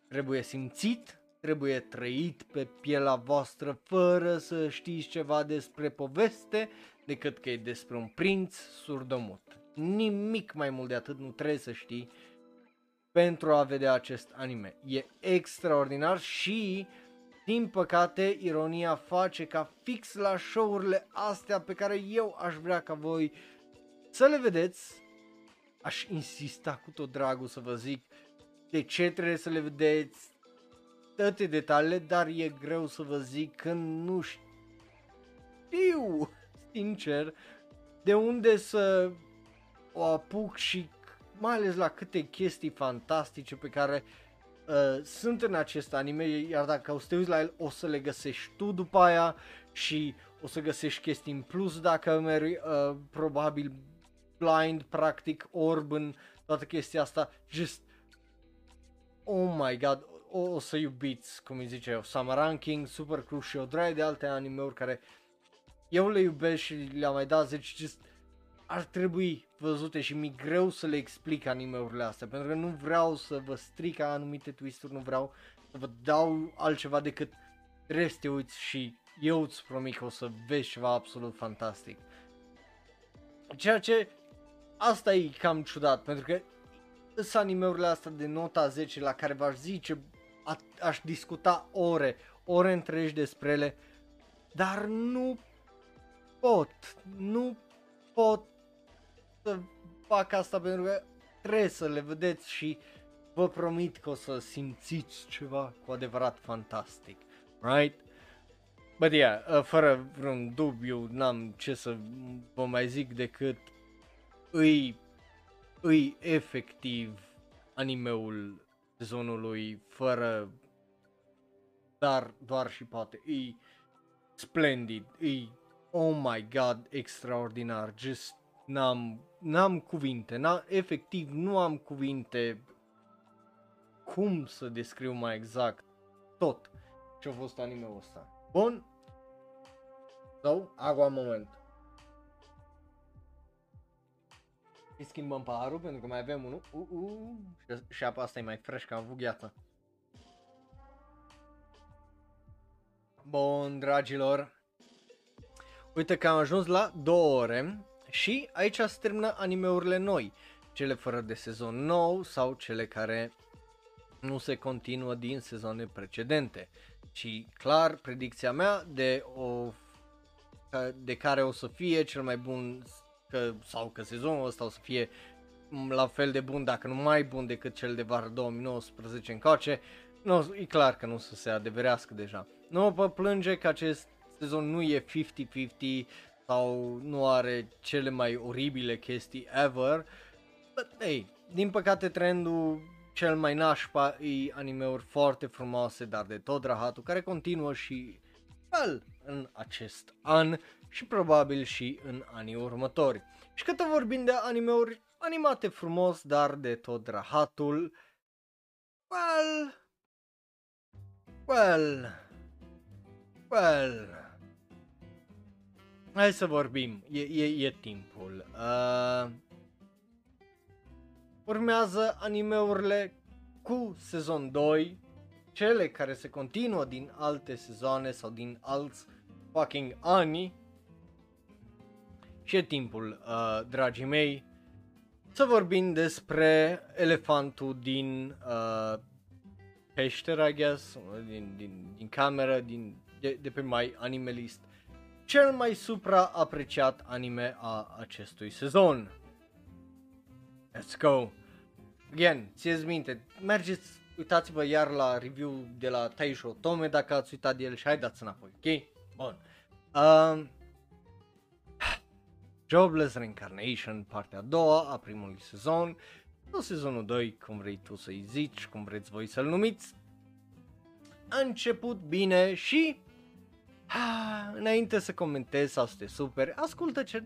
S1: Trebuie simțit, trebuie trăit pe pielea voastră fără să știți ceva despre poveste decât că e despre un prinț surdomut. Nimic mai mult de atât nu trebuie să știi pentru a vedea acest anime. E extraordinar și, din păcate, ironia face ca fix la show-urile astea pe care eu aș vrea ca voi să le vedeți, aș insista cu tot dragul să vă zic de ce trebuie să le vedeți, toate detaliile, dar e greu să vă zic că nu știu, sincer, de unde să o apuc și mai ales la câte chestii fantastice pe care uh, sunt în acest anime, iar dacă o să te uiți la el, o să le găsești tu după aia și o să găsești chestii în plus dacă mergi uh, probabil blind, practic, orb în toată chestia asta, just, oh my god, o, o să iubiți, cum îi zice eu, Summer Ranking, Super Crush și o draie de alte animeuri care eu le iubesc și le-am mai dat 10, just, ar trebui văzute și mi greu să le explic animeurile astea, pentru că nu vreau să vă stric anumite twisturi, nu vreau să vă dau altceva decât trebuie să te uiți și eu îți promit că o să vezi ceva absolut fantastic. Ceea ce asta e cam ciudat, pentru că sunt animeurile astea de nota 10 la care v-aș zice, a, aș discuta ore, ore întregi despre ele, dar nu pot, nu pot să fac asta pentru că trebuie să le vedeți și vă promit că o să simțiți ceva cu adevărat fantastic, right? But yeah, uh, fără vreun dubiu, n-am ce să vă mai zic decât îi, îi efectiv animeul sezonului fără dar doar și poate, e splendid, e oh my god, extraordinar, just n-am, n-am cuvinte, n-am, efectiv nu am cuvinte cum să descriu mai exact tot ce a fost anime-ul ăsta. Bun? So, agua moment. Îi schimbăm paharul pentru că mai avem unul. Uh, uh, și, și apa asta e mai fresh că am avut gheață. Bun, dragilor. Uite că am ajuns la două ore și aici se termină animeurile noi. Cele fără de sezon nou sau cele care nu se continuă din sezoane precedente. Și clar, predicția mea de o de care o să fie cel mai bun că, sau că sezonul ăsta o să fie la fel de bun, dacă nu mai bun decât cel de vară 2019 încoace, nu, e clar că nu o să se adeverească deja. Nu vă plânge că acest sezon nu e 50-50 sau nu are cele mai oribile chestii ever, but hey, din păcate trendul cel mai nașpa e animeuri foarte frumoase, dar de tot rahatul, care continuă și well, în acest an și probabil și în anii următori. Și cât vorbim de animeuri animate frumos, dar de tot rahatul, well, well, well, hai să vorbim, e, e, e timpul. Uh, urmează animeurile cu sezon 2, cele care se continuă din alte sezoane sau din alți fucking ani. Și e timpul, uh, dragii mei, să vorbim despre elefantul din uh, peșteră, I guess, din, din, din cameră, din, de, de pe mai animalist. Cel mai supraapreciat anime a acestui sezon. Let's go! Again, țineți minte, mergeți, uitați-vă iar la review de la Taisho Tome dacă ați uitat de el și haideți înapoi, ok? Bun. Uh, Jobless Reincarnation, partea a doua a primului sezon, sau sezonul 2, cum vrei tu să-i zici, cum vreți voi să-l numiți. A început bine și ha, înainte să comentez sau să te super, ascultă ce,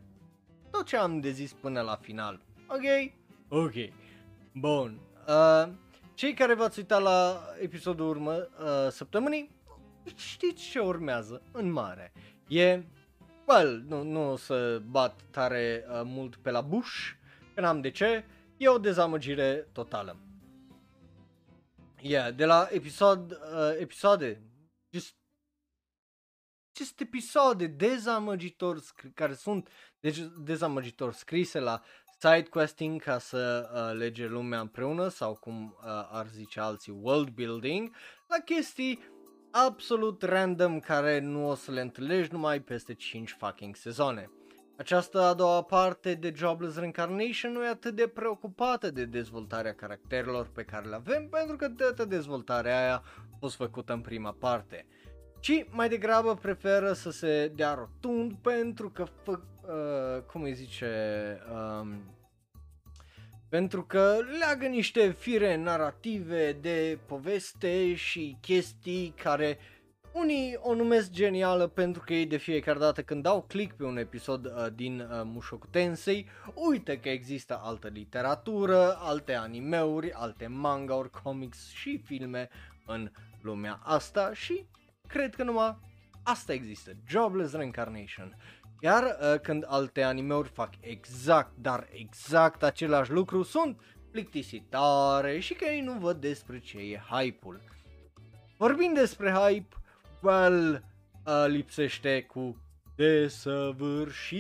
S1: tot ce am de zis până la final. Ok? Ok. Bun. Uh, cei care v-ați uitat la episodul urmă uh, săptămânii, știți ce urmează în mare. E well, nu, nu o să bat tare uh, mult pe la buș, că n-am de ce, e o dezamăgire totală. Yeah, de la episod, uh, episoade, just, just episoade dezamăgitor care sunt deci, dezamăgitor scrise la side questing ca să uh, lege lumea împreună sau cum uh, ar zice alții world building, la chestii absolut random care nu o să le întâlnești numai peste 5 fucking sezoane. Această a doua parte de Jobless Reincarnation nu e atât de preocupată de dezvoltarea caracterelor pe care le avem pentru că toată dezvoltarea aia a fost făcută în prima parte. Ci mai degrabă preferă să se dea rotund pentru că, fă, uh, cum îi zice, uh, pentru că leagă niște fire narrative de poveste și chestii care unii o numesc genială pentru că ei de fiecare dată când dau click pe un episod uh, din uh, Mushoku Tensei, uite că există altă literatură, alte animeuri, alte manga-uri, comics și filme în lumea asta și cred că numai asta există, Jobless Reincarnation. Iar uh, când alte animeuri fac exact, dar exact același lucru, sunt plictisitare și că ei nu văd despre ce e hype-ul. Vorbind despre hype, well, uh, lipsește cu desăvârșire.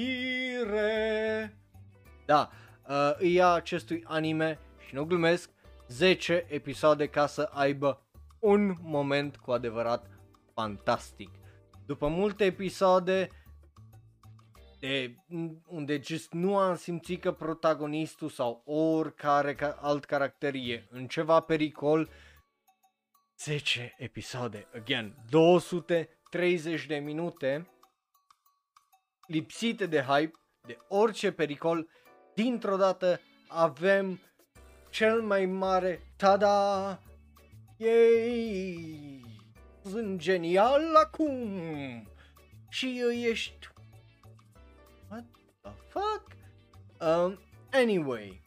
S1: Da, uh, îi ia acestui anime și nu glumesc 10 episoade ca să aibă un moment cu adevărat fantastic. După multe episoade de, unde just nu am simțit că protagonistul sau oricare ca, alt caracter e în ceva pericol, 10 episoade, again, 230 de minute lipsite de hype, de orice pericol, dintr-o dată avem cel mai mare tada Yay! Sunt genial acum! Și ești... What the fuck? Um, anyway,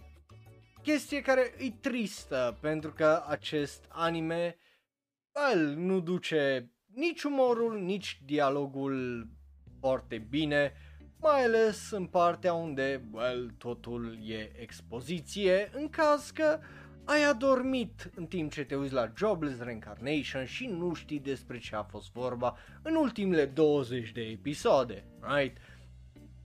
S1: chestie care e tristă pentru că acest anime well, nu duce nici umorul, nici dialogul foarte bine, mai ales în partea unde, well, totul e expoziție, în caz că ai adormit în timp ce te uiți la Jobless Reincarnation și nu știi despre ce a fost vorba în ultimele 20 de episoade, right?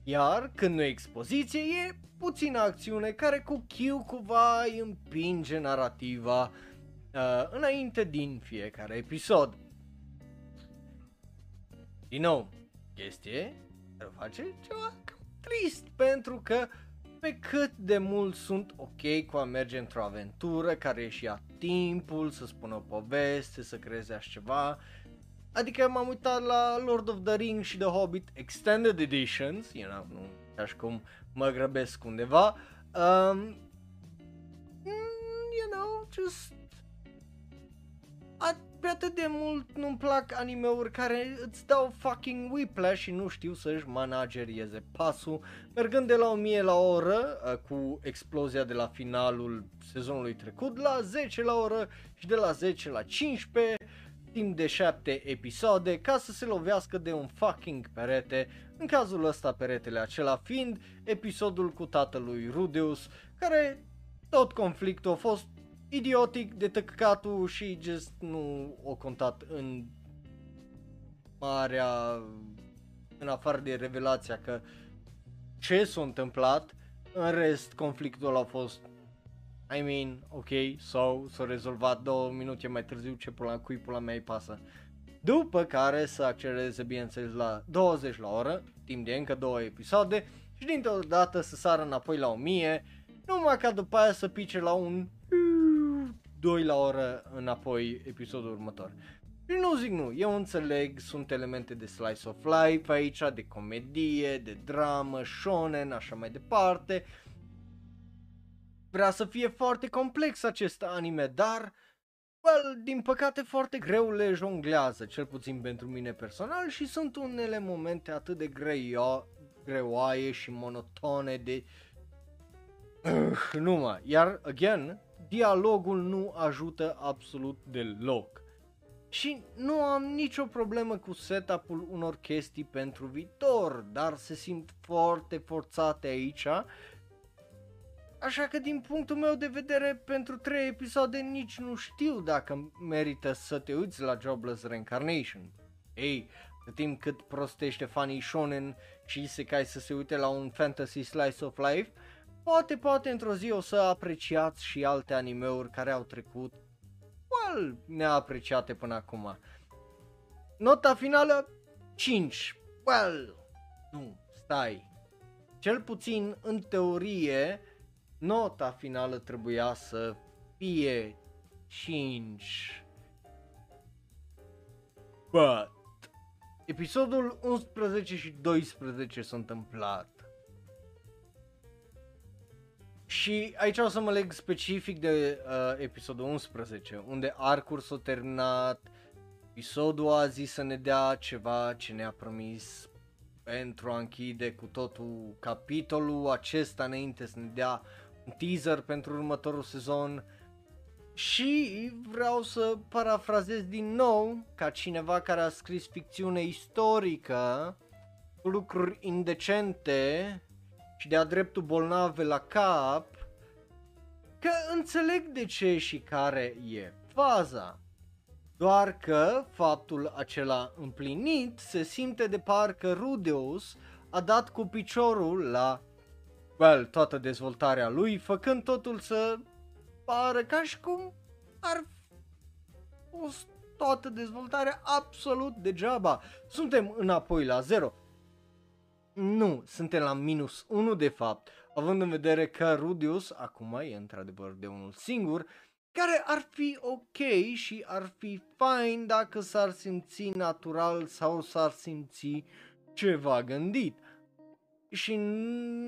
S1: Iar când nu e expoziție, e puțină acțiune care cu Q cumva îi împinge narrativa uh, înainte din fiecare episod. Din nou, chestie care face ceva trist pentru că pe cât de mult sunt ok cu a merge într-o aventură care și ia timpul să spună o poveste, să creeze așa ceva. Adică m-am uitat la Lord of the Rings și The Hobbit Extended Editions, you know, nu așa cum mă grăbesc undeva. Um, mm, you know, just pe atât de mult nu-mi plac animeuri care îți dau fucking whiplash și nu știu să-și managerieze pasul, mergând de la 1000 la oră uh, cu explozia de la finalul sezonului trecut la 10 la oră și de la 10 la 15 timp de 7 episoade ca să se lovească de un fucking perete, în cazul ăsta peretele acela fiind episodul cu tatălui Rudeus, care tot conflictul a fost idiotic de tăcăcatul și just nu o contat în marea, în afară de revelația că ce s-a întâmplat, în rest conflictul a fost I mean, ok, so, s-a rezolvat două minute mai târziu ce pula, cui pula mea îi pasă. După care să accelereze bineînțeles la 20 la oră, timp de încă două episoade și dintr-o dată să sară înapoi la 1000, numai ca după aia să pice la un 2 la oră înapoi episodul următor. Și nu zic nu, eu înțeleg, sunt elemente de slice of life aici, de comedie, de dramă, shonen, așa mai departe. Vrea să fie foarte complex acest anime, dar, well, din păcate foarte greu le jonglează, cel puțin pentru mine personal și sunt unele momente atât de greio, greoaie și monotone de... Uh, numai, iar, again, dialogul nu ajută absolut deloc. Și nu am nicio problemă cu setup-ul unor chestii pentru viitor, dar se simt foarte forțate aici. Așa că din punctul meu de vedere, pentru 3 episoade nici nu știu dacă merită să te uiți la Jobless Reincarnation. Ei, de timp cât prostește fanii shonen și se cai să se uite la un fantasy slice of life, Poate, poate într-o zi o să apreciați și alte animeuri care au trecut well, neapreciate până acum. Nota finală 5. Well, nu, stai. Cel puțin în teorie, nota finală trebuia să fie 5. But episodul 11 și 12 s-a întâmplat și aici o să mă leg specific de uh, episodul 11, unde Arcur s-a terminat, episodul a zis să ne dea ceva ce ne-a promis pentru a închide cu totul capitolul acesta înainte să ne dea un teaser pentru următorul sezon. Și vreau să parafrazez din nou ca cineva care a scris ficțiune istorică cu lucruri indecente și de-a dreptul bolnave la cap, că înțeleg de ce și care e faza. Doar că faptul acela împlinit se simte de parcă Rudeus a dat cu piciorul la well, toată dezvoltarea lui, făcând totul să pară ca și cum ar fost toată dezvoltarea absolut degeaba. Suntem înapoi la zero. Nu, suntem la minus 1 de fapt, având în vedere că Rudius acum e într-adevăr de unul singur, care ar fi ok și ar fi fine dacă s-ar simți natural sau s-ar simți ceva gândit. Și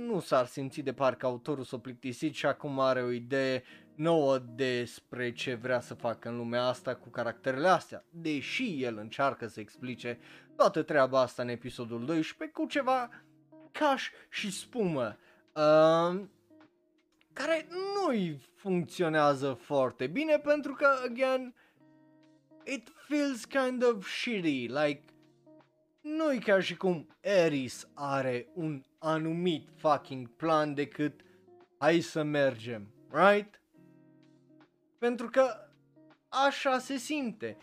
S1: nu s-ar simți de parcă autorul s-a plictisit și acum are o idee nouă despre ce vrea să facă în lumea asta cu caracterele astea, deși el încearcă să explice toată treaba asta în episodul 12 cu ceva caș și spumă, uh, care nu-i funcționează foarte bine pentru că, again, it feels kind of shitty, like, nu-i ca și cum Eris are un anumit fucking plan decât hai să mergem, right? Pentru că așa se simte.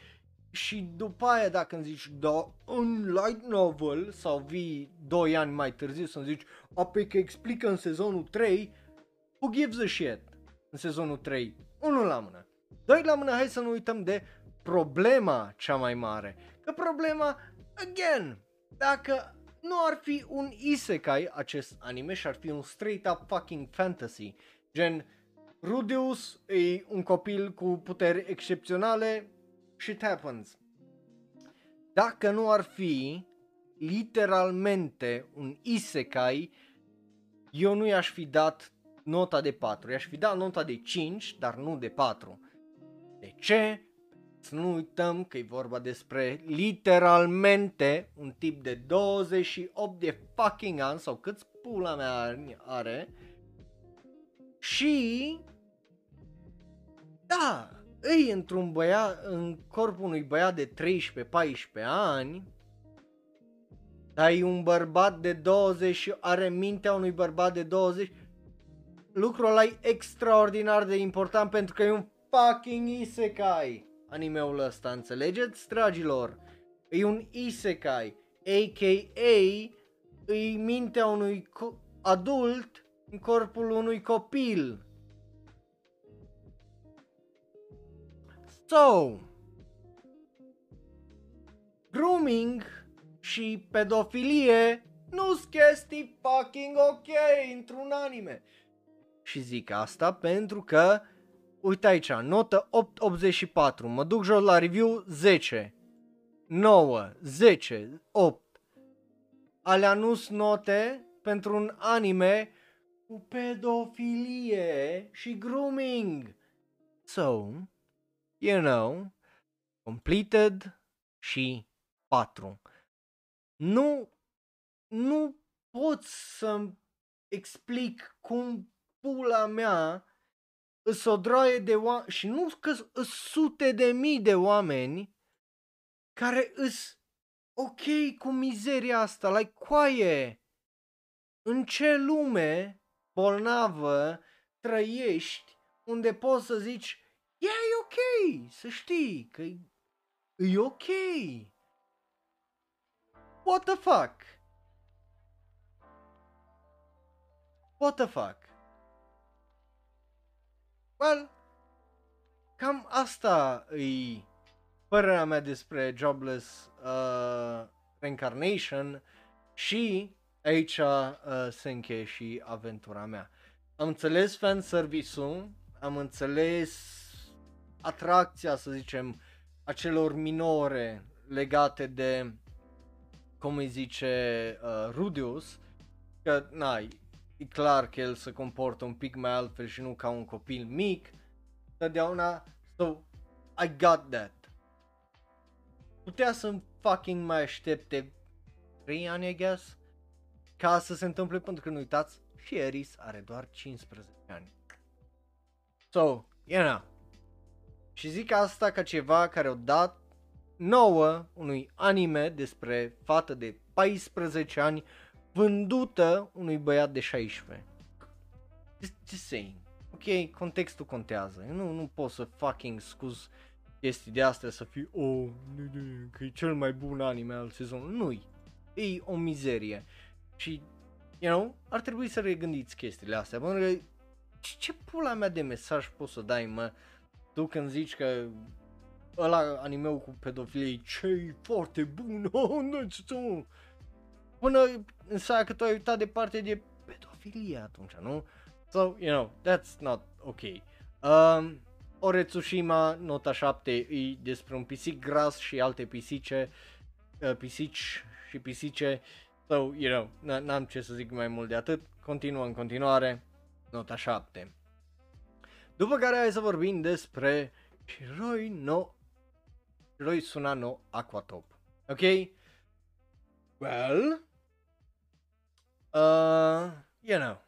S1: Și după aia dacă îmi zici, da, un light novel sau vii 2 ani mai târziu să-mi zici, apoi că explică în sezonul 3, who gives a shit în sezonul 3? Unul la mână. Doi la mână, hai să nu uităm de problema cea mai mare. Că problema, again, dacă nu ar fi un isekai acest anime și ar fi un straight up fucking fantasy, gen Rudeus e un copil cu puteri excepționale, shit happens. Dacă nu ar fi literalmente un isekai, eu nu i-aș fi dat nota de 4, i-aș fi dat nota de 5, dar nu de 4. De ce? Să nu uităm că e vorba despre literalmente un tip de 28 de fucking ani sau câți pula mea are și da, îi într-un băiat, în corpul unui băiat de 13-14 ani, dar e un bărbat de 20 și are mintea unui bărbat de 20, lucrul ăla e extraordinar de important pentru că e un fucking isekai animeul ăsta, înțelegeți, dragilor? E un isekai, a.k.a. îi mintea unui co- adult în corpul unui copil. So, grooming și pedofilie nu sunt chestii fucking ok într-un anime. Și zic asta pentru că, uite aici, notă 8.84, mă duc jos la review 10, 9, 10, 8. Alea nu note pentru un anime cu pedofilie și grooming. So, you know, completed și 4. Nu, nu pot să explic cum pula mea îs o droaie de oameni și nu că îs sute de mii de oameni care îs ok cu mizeria asta, like coaie. În ce lume bolnavă trăiești unde poți să zici yeah, e ok, să știi că e, e ok. What the fuck? What the fuck? Well, cam asta e părerea mea despre Jobless uh, Reincarnation și aici uh, se încheie și aventura mea. Am înțeles fanservice-ul, am înțeles atracția, să zicem, acelor minore legate de, cum îi zice, uh, Rudius, că, na, e clar că el se comportă un pic mai altfel și nu ca un copil mic, totdeauna, so, I got that. Putea să fucking mai aștepte 3 ani, I guess, ca să se întâmple, pentru că nu uitați, și Eris are doar 15 ani. So, you know, și zic asta ca ceva care o dat nouă unui anime despre fată de 14 ani vândută unui băiat de 16. Just, just saying. Ok, contextul contează. Eu nu, nu pot să fucking scuz chestii de astea să fii oh, că e cel mai bun anime al sezonului. Nu-i. E o mizerie. Și, you know, ar trebui să regândiți chestiile astea. Pentru că ce, ce pula mea de mesaj poți să dai, mă, tu când zici că ăla animeu cu pedofilie ce foarte bun, oh, nu, până înseamnă că tu ai uitat de parte de pedofilie atunci, nu? So, you know, that's not ok. Um, Ore Tsushima, nota 7, e despre un pisic gras și alte pisice, uh, pisici și pisice. So, you know, n-am ce să zic mai mult de atât. Continuă în continuare, nota 7. După care hai să vorbim despre Shiroi no Shiroi Suna no Aquatop. Ok? Well, uh, you know,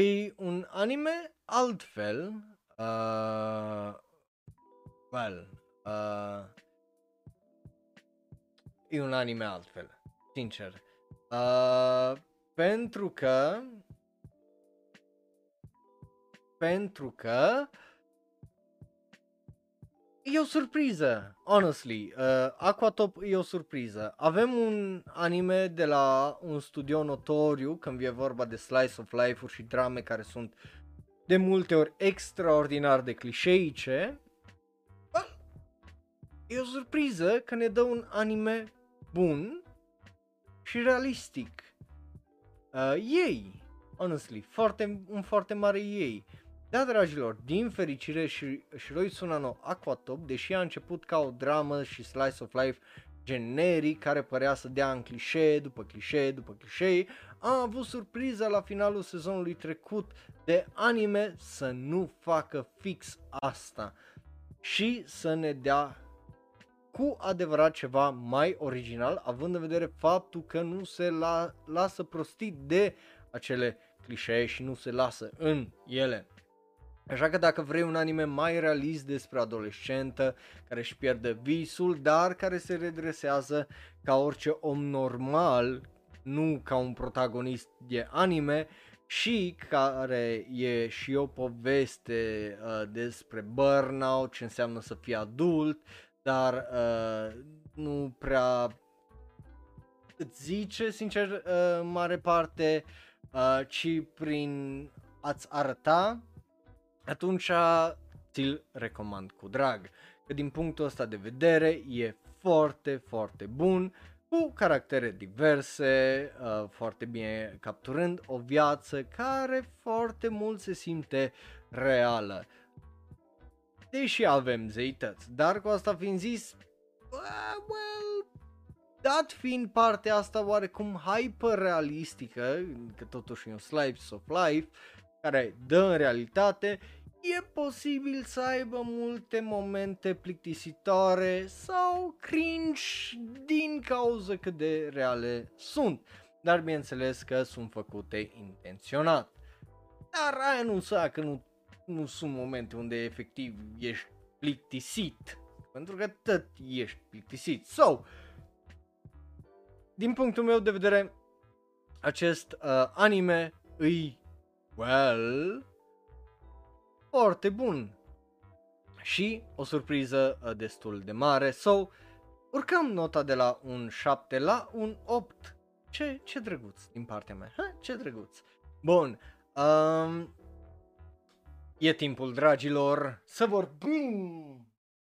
S1: e un anime altfel, uh, well, uh, e un anime altfel, sincer. Uh, pentru că pentru că e o surpriză, honestly. Uh, Aquatop e o surpriză. Avem un anime de la un studio notoriu când e vorba de slice of life-uri și drame care sunt de multe ori extraordinar de clișeice. Well, e o surpriză că ne dă un anime bun și realistic. Uh, ei, honestly, foarte, un foarte mare ei. Da, dragilor, din fericire și Shiroi Sunano Aquatop, deși a început ca o dramă și slice of life generic care părea să dea în clișee după clișee după clișee, a avut surpriza la finalul sezonului trecut de anime să nu facă fix asta și să ne dea cu adevărat ceva mai original, având în vedere faptul că nu se la, lasă prostit de acele clișee și nu se lasă în ele. Așa că dacă vrei un anime mai realist despre adolescentă care își pierde visul, dar care se redresează ca orice om normal, nu ca un protagonist de anime, și care e și o poveste uh, despre burnout, ce înseamnă să fii adult, dar uh, nu prea îți zice, sincer, uh, mare parte, uh, ci prin a-ți arăta atunci ți-l recomand cu drag. Că din punctul ăsta de vedere e foarte, foarte bun, cu caractere diverse, uh, foarte bine capturând o viață care foarte mult se simte reală. Deși avem zeități, dar cu asta fiind zis, uh, well, dat fiind partea asta oarecum hyper-realistică, că totuși e un slice of life, care dă în realitate, e posibil să aibă multe momente plictisitoare sau cringe din cauza cât de reale sunt, dar bineînțeles că sunt făcute intenționat. Dar aia nu înseamnă că nu, nu sunt momente unde efectiv ești plictisit, pentru că tot ești plictisit. So, din punctul meu de vedere, acest uh, anime îi, well, foarte bun și o surpriză uh, destul de mare. So, urcăm nota de la un 7 la un 8. Ce, ce drăguț din partea mea. Ha? Ce drăguț. Bun. Um, e timpul, dragilor, să vorbim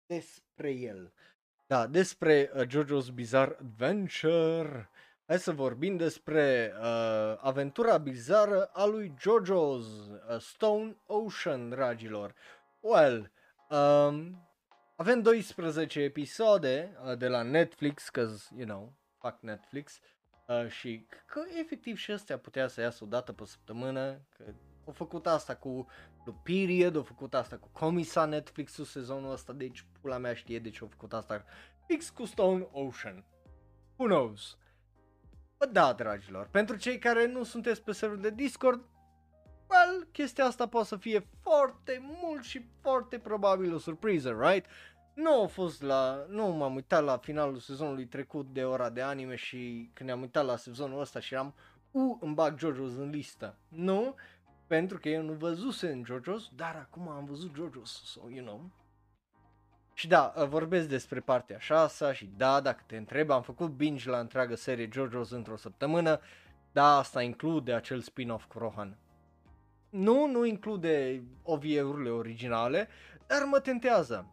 S1: despre el. Da, despre uh, JoJo's Bizarre Adventure. Hai să vorbim despre uh, aventura bizară a lui JoJo's uh, Stone Ocean, dragilor. Well, um, avem 12 episoade uh, de la Netflix, că, you know, fac Netflix, uh, și că efectiv și astea putea să iasă o dată pe săptămână, că au făcut asta cu The Period, au făcut asta cu Comisa Netflix-ul sezonul ăsta, deci pula mea știe de ce au făcut asta fix cu Stone Ocean. Who knows? Bă, da, dragilor, pentru cei care nu sunteți pe serverul de Discord, well, chestia asta poate să fie foarte mult și foarte probabil o surpriză, right? Nu a fost la, nu m-am uitat la finalul sezonului trecut de ora de anime și când ne-am uitat la sezonul ăsta și am u, îmi bag JoJo's în listă. Nu, pentru că eu nu văzusem JoJo's, dar acum am văzut JoJo's, so you know, și da, ă, vorbesc despre partea 6 și da, dacă te întreb, am făcut binge la întreagă serie JoJo's într-o săptămână, da, asta include acel spin-off cu Rohan. Nu, nu include OVA-urile originale, dar mă tentează.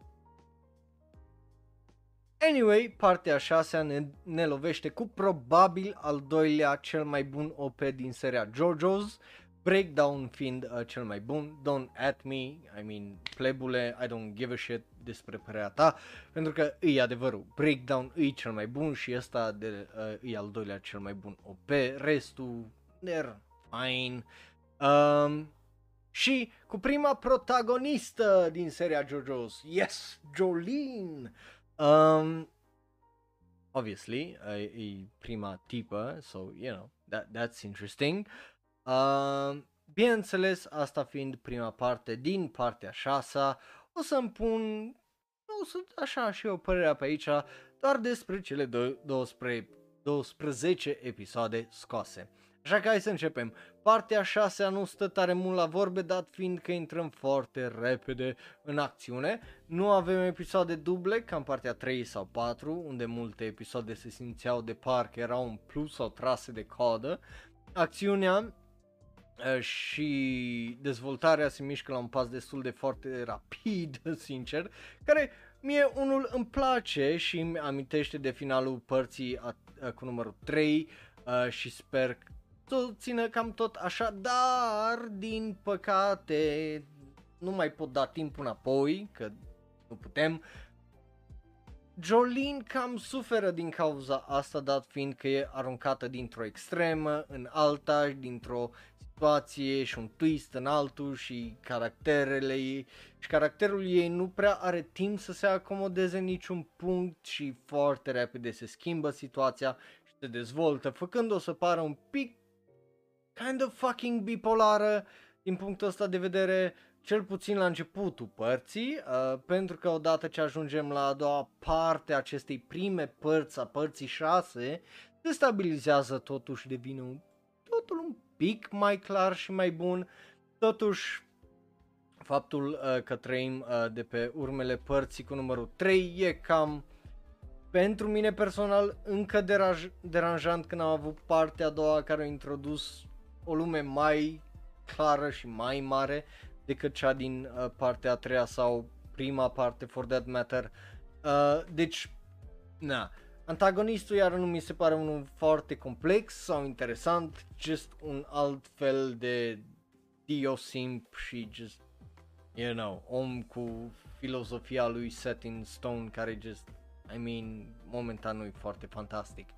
S1: Anyway, partea 6 ne, ne lovește cu probabil al doilea cel mai bun OP din seria JoJo's, Breakdown fiind uh, cel mai bun, Don't at me, I mean, plebule, I don't give a shit despre părerea ta, pentru că e adevărul, Breakdown e cel mai bun și ăsta de, uh, e al doilea cel mai bun OP, restul, they're fine. Um, și cu prima protagonistă din seria JoJo's, yes, Jolene! Um, obviously, uh, e prima tipă, so, you know, that, that's interesting. Uh, bineînțeles, asta fiind prima parte din partea 6 o să-mi pun, o să, așa și o părere pe aici, doar despre cele 12, 12 episoade scoase. Așa că hai să începem. Partea 6 nu stă tare mult la vorbe, dat fiind că intrăm foarte repede în acțiune. Nu avem episoade duble, ca în partea 3 sau 4, unde multe episoade se simțeau de parcă erau un plus sau trase de codă. Acțiunea și dezvoltarea se mișcă la un pas destul de foarte rapid, sincer, care mie unul îmi place și îmi amintește de finalul părții a, a, cu numărul 3 uh, și sper să țină cam tot așa, dar din păcate nu mai pot da timp înapoi, că nu putem. Jolene cam suferă din cauza asta, dat fiind că e aruncată dintr-o extremă în alta, dintr-o situație și un twist în altul și caracterele ei. Și caracterul ei nu prea are timp să se acomodeze în niciun punct și foarte repede se schimbă situația și se dezvoltă, făcând-o să pară un pic kind of fucking bipolară din punctul ăsta de vedere, cel puțin la începutul părții, uh, pentru că odată ce ajungem la a doua parte a acestei prime părți, a părții 6, se stabilizează totuși, devine un, totul un pic mai clar și mai bun. Totuși, faptul uh, că trăim uh, de pe urmele părții cu numărul 3 e cam pentru mine personal încă deraj- deranjant când am avut partea a doua care a introdus o lume mai clară și mai mare decât cea din uh, partea a treia sau prima parte for that matter. Uh, deci, na, Antagonistul iar nu mi se pare unul foarte complex sau interesant, just un alt fel de dio simp și just, you know, om cu filozofia lui set in stone care just, I mean, momentan nu e foarte fantastic.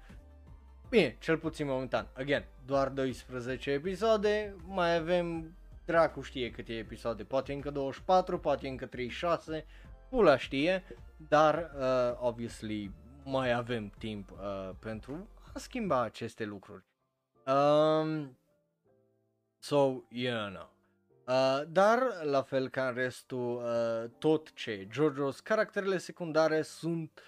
S1: Bine, cel puțin momentan, again, doar 12 episoade, mai avem, dracu știe câte episoade, poate încă 24, poate încă 36, pula știe, dar, uh, obviously, mai avem timp uh, pentru a schimba aceste lucruri. Um, so, you know. Uh, dar, la fel ca în restul, uh, tot ce JoJo's, caracterele secundare sunt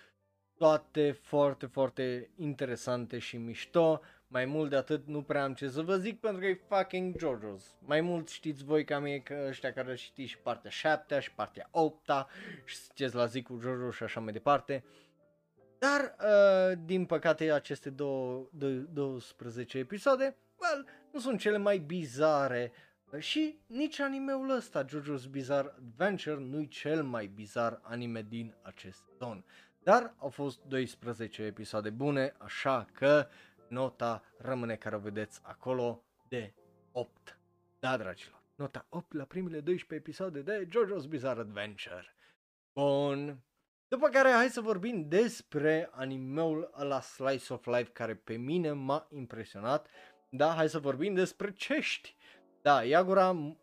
S1: toate foarte, foarte interesante și mișto. Mai mult de atât nu prea am ce să vă zic pentru că e fucking JoJo's. Mai mult știți voi ca mie că ăștia care știți și partea 7 și partea 8 și ziceți la zi cu JoJo și așa mai departe. Uh, dar, uh, din păcate, aceste două, 12 episoade, well, nu sunt cele mai bizare și nici animeul ăsta, JoJo's Bizarre Adventure, nu-i cel mai bizar anime din acest sezon. Dar au fost 12 episoade bune, așa că nota rămâne care o vedeți acolo de 8. Da, dragilor, nota 8 la primele 12 episoade de JoJo's Bizarre Adventure. Bun, după care hai să vorbim despre animeul la Slice of Life care pe mine m-a impresionat. Da, hai să vorbim despre cești. Da, Yagura uh,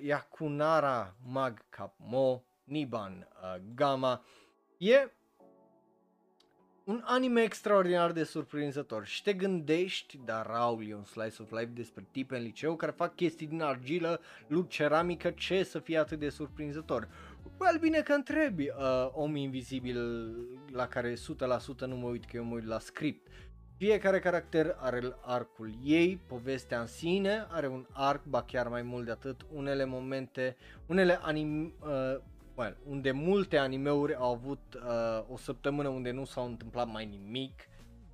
S1: Yakunara Mag Mo Niban uh, Gama e un anime extraordinar de surprinzător și te gândești, dar Raul e un slice of life despre tipe în liceu care fac chestii din argilă, lut ceramică, ce să fie atât de surprinzător? Well, bine că întrebi, uh, om invizibil la care 100% nu mă uit că eu mă uit la script. Fiecare caracter are arcul ei, povestea în sine are un arc, ba chiar mai mult de atât, unele momente, unele anim, uh, well, unde multe animeuri au avut uh, o săptămână unde nu s-au întâmplat mai nimic,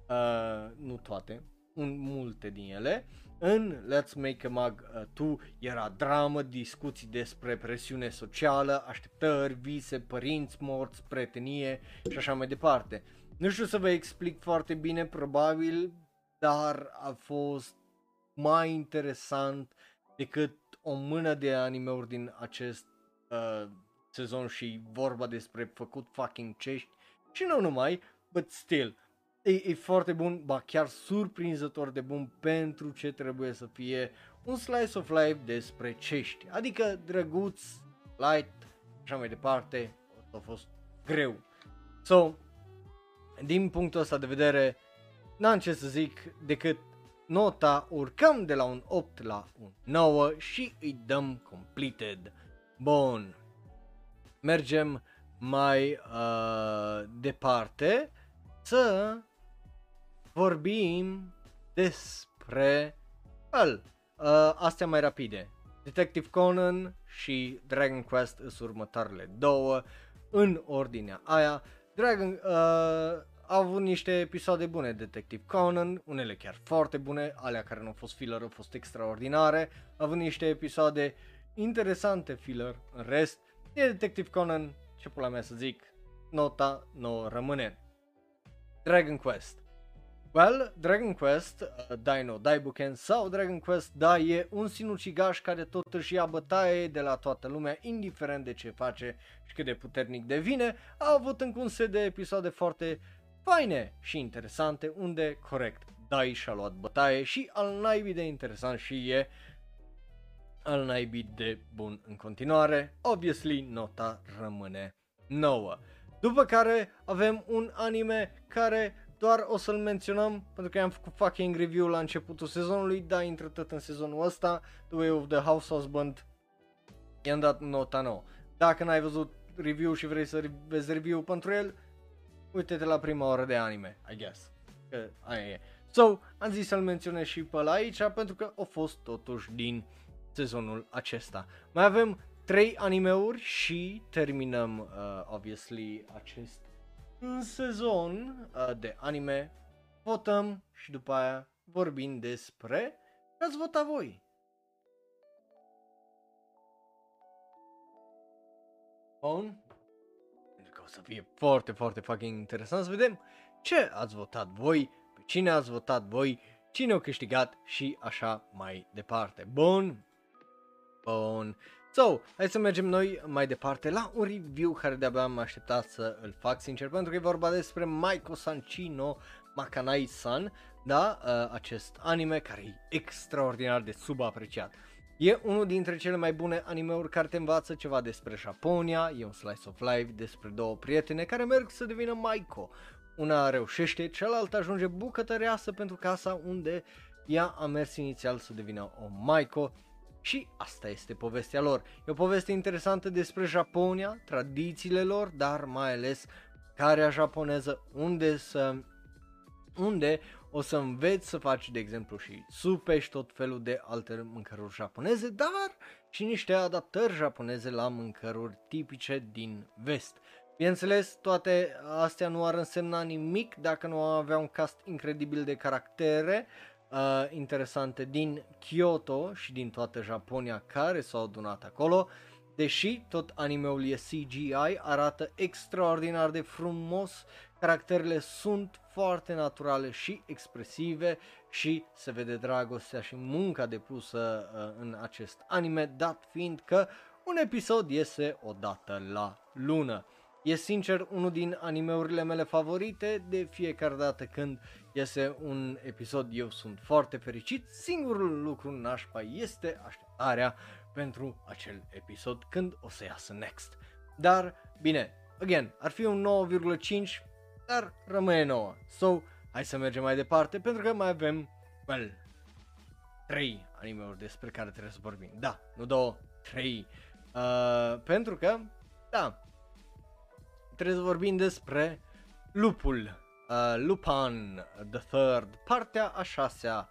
S1: uh, nu toate, un, multe din ele, în Let's Make a Mag 2 uh, era dramă, discuții despre presiune socială, așteptări, vise, părinți morți, prietenie și așa mai departe. Nu știu să vă explic foarte bine, probabil, dar a fost mai interesant decât o mână de animeuri din acest uh, sezon și vorba despre făcut fucking cești și nu numai, but still, e, e foarte bun, ba chiar surprinzător de bun pentru ce trebuie să fie un slice of life despre cești, adică drăguț, light, așa mai departe, a fost greu. So, din punctul ăsta de vedere, n-am ce să zic decât nota urcăm de la un 8 la un 9 și îi dăm completed. Bun. Mergem mai uh, departe să vorbim despre well, uh, astea mai rapide. Detective Conan și Dragon Quest sunt următoarele două în ordinea aia. Dragon uh, a avut niște episoade bune Detective Conan, unele chiar foarte bune, alea care nu au fost filler au fost extraordinare. A avut niște episoade interesante filler, în rest, e Detective Conan, ce pula mea să zic, nota nouă rămâne. Dragon Quest. Well, Dragon Quest, uh, Dino Daibuken sau Dragon Quest, da, e un sinucigaș care tot își ia bătaie de la toată lumea, indiferent de ce face și cât de puternic devine, a avut încă un set de episoade foarte faine și interesante, unde, corect, Dai și-a luat bătaie și al naibii de interesant și e al naibii de bun în continuare. Obviously, nota rămâne nouă. După care avem un anime care doar o să-l menționăm pentru că am făcut fucking review la începutul sezonului, da, intră tot în sezonul ăsta, The Way of the House Husband, i-am dat nota 9. Dacă n-ai văzut review și vrei să vezi review pentru el, uite-te la prima oră de anime, I guess. Că aia e. So, am zis să-l menționez și pe la aici pentru că a fost totuși din sezonul acesta. Mai avem 3 animeuri și terminăm, uh, obviously, acest sezon uh, de anime. Votăm și după aia vorbim despre ce ați votat voi. Bun. Pentru că o să fie foarte, foarte fucking interesant să vedem ce ați votat voi, pe cine ați votat voi, cine a câștigat și așa mai departe. Bun. Bun. So, hai să mergem noi mai departe la un review care de-abia am așteptat să îl fac sincer pentru că e vorba despre Maiko Sanchino Makanai-san, da, uh, acest anime care e extraordinar de subapreciat. E unul dintre cele mai bune animeuri care te învață ceva despre Japonia, e un slice of life despre două prietene care merg să devină Maiko. Una reușește, cealaltă ajunge bucătăreasă pentru casa unde ea a mers inițial să devină o Maiko și asta este povestea lor. E o poveste interesantă despre Japonia, tradițiile lor, dar mai ales care japoneză, unde să unde o să înveți să faci, de exemplu, și supe și tot felul de alte mâncăruri japoneze, dar și niște adaptări japoneze la mâncăruri tipice din vest. Bineînțeles, toate astea nu ar însemna nimic dacă nu avea un cast incredibil de caractere, uh, interesante din Kyoto și din toată Japonia care s-au adunat acolo. Deși tot animeul e CGI, arată extraordinar de frumos, caracterele sunt foarte naturale și expresive și se vede dragostea și munca depusă uh, în acest anime, dat fiind că un episod iese o dată la lună. E sincer unul din animeurile mele favorite, de fiecare dată când iese un episod eu sunt foarte fericit, singurul lucru nașpa este așteptarea pentru acel episod când o să iasă next. Dar, bine, again, ar fi un 9,5, dar rămâne 9. So, hai să mergem mai departe pentru că mai avem, well, 3 animeuri despre care trebuie să vorbim. Da, nu două, 3. Uh, pentru că, da, trebuie să vorbim despre lupul uh, Lupin the Third, partea a șasea.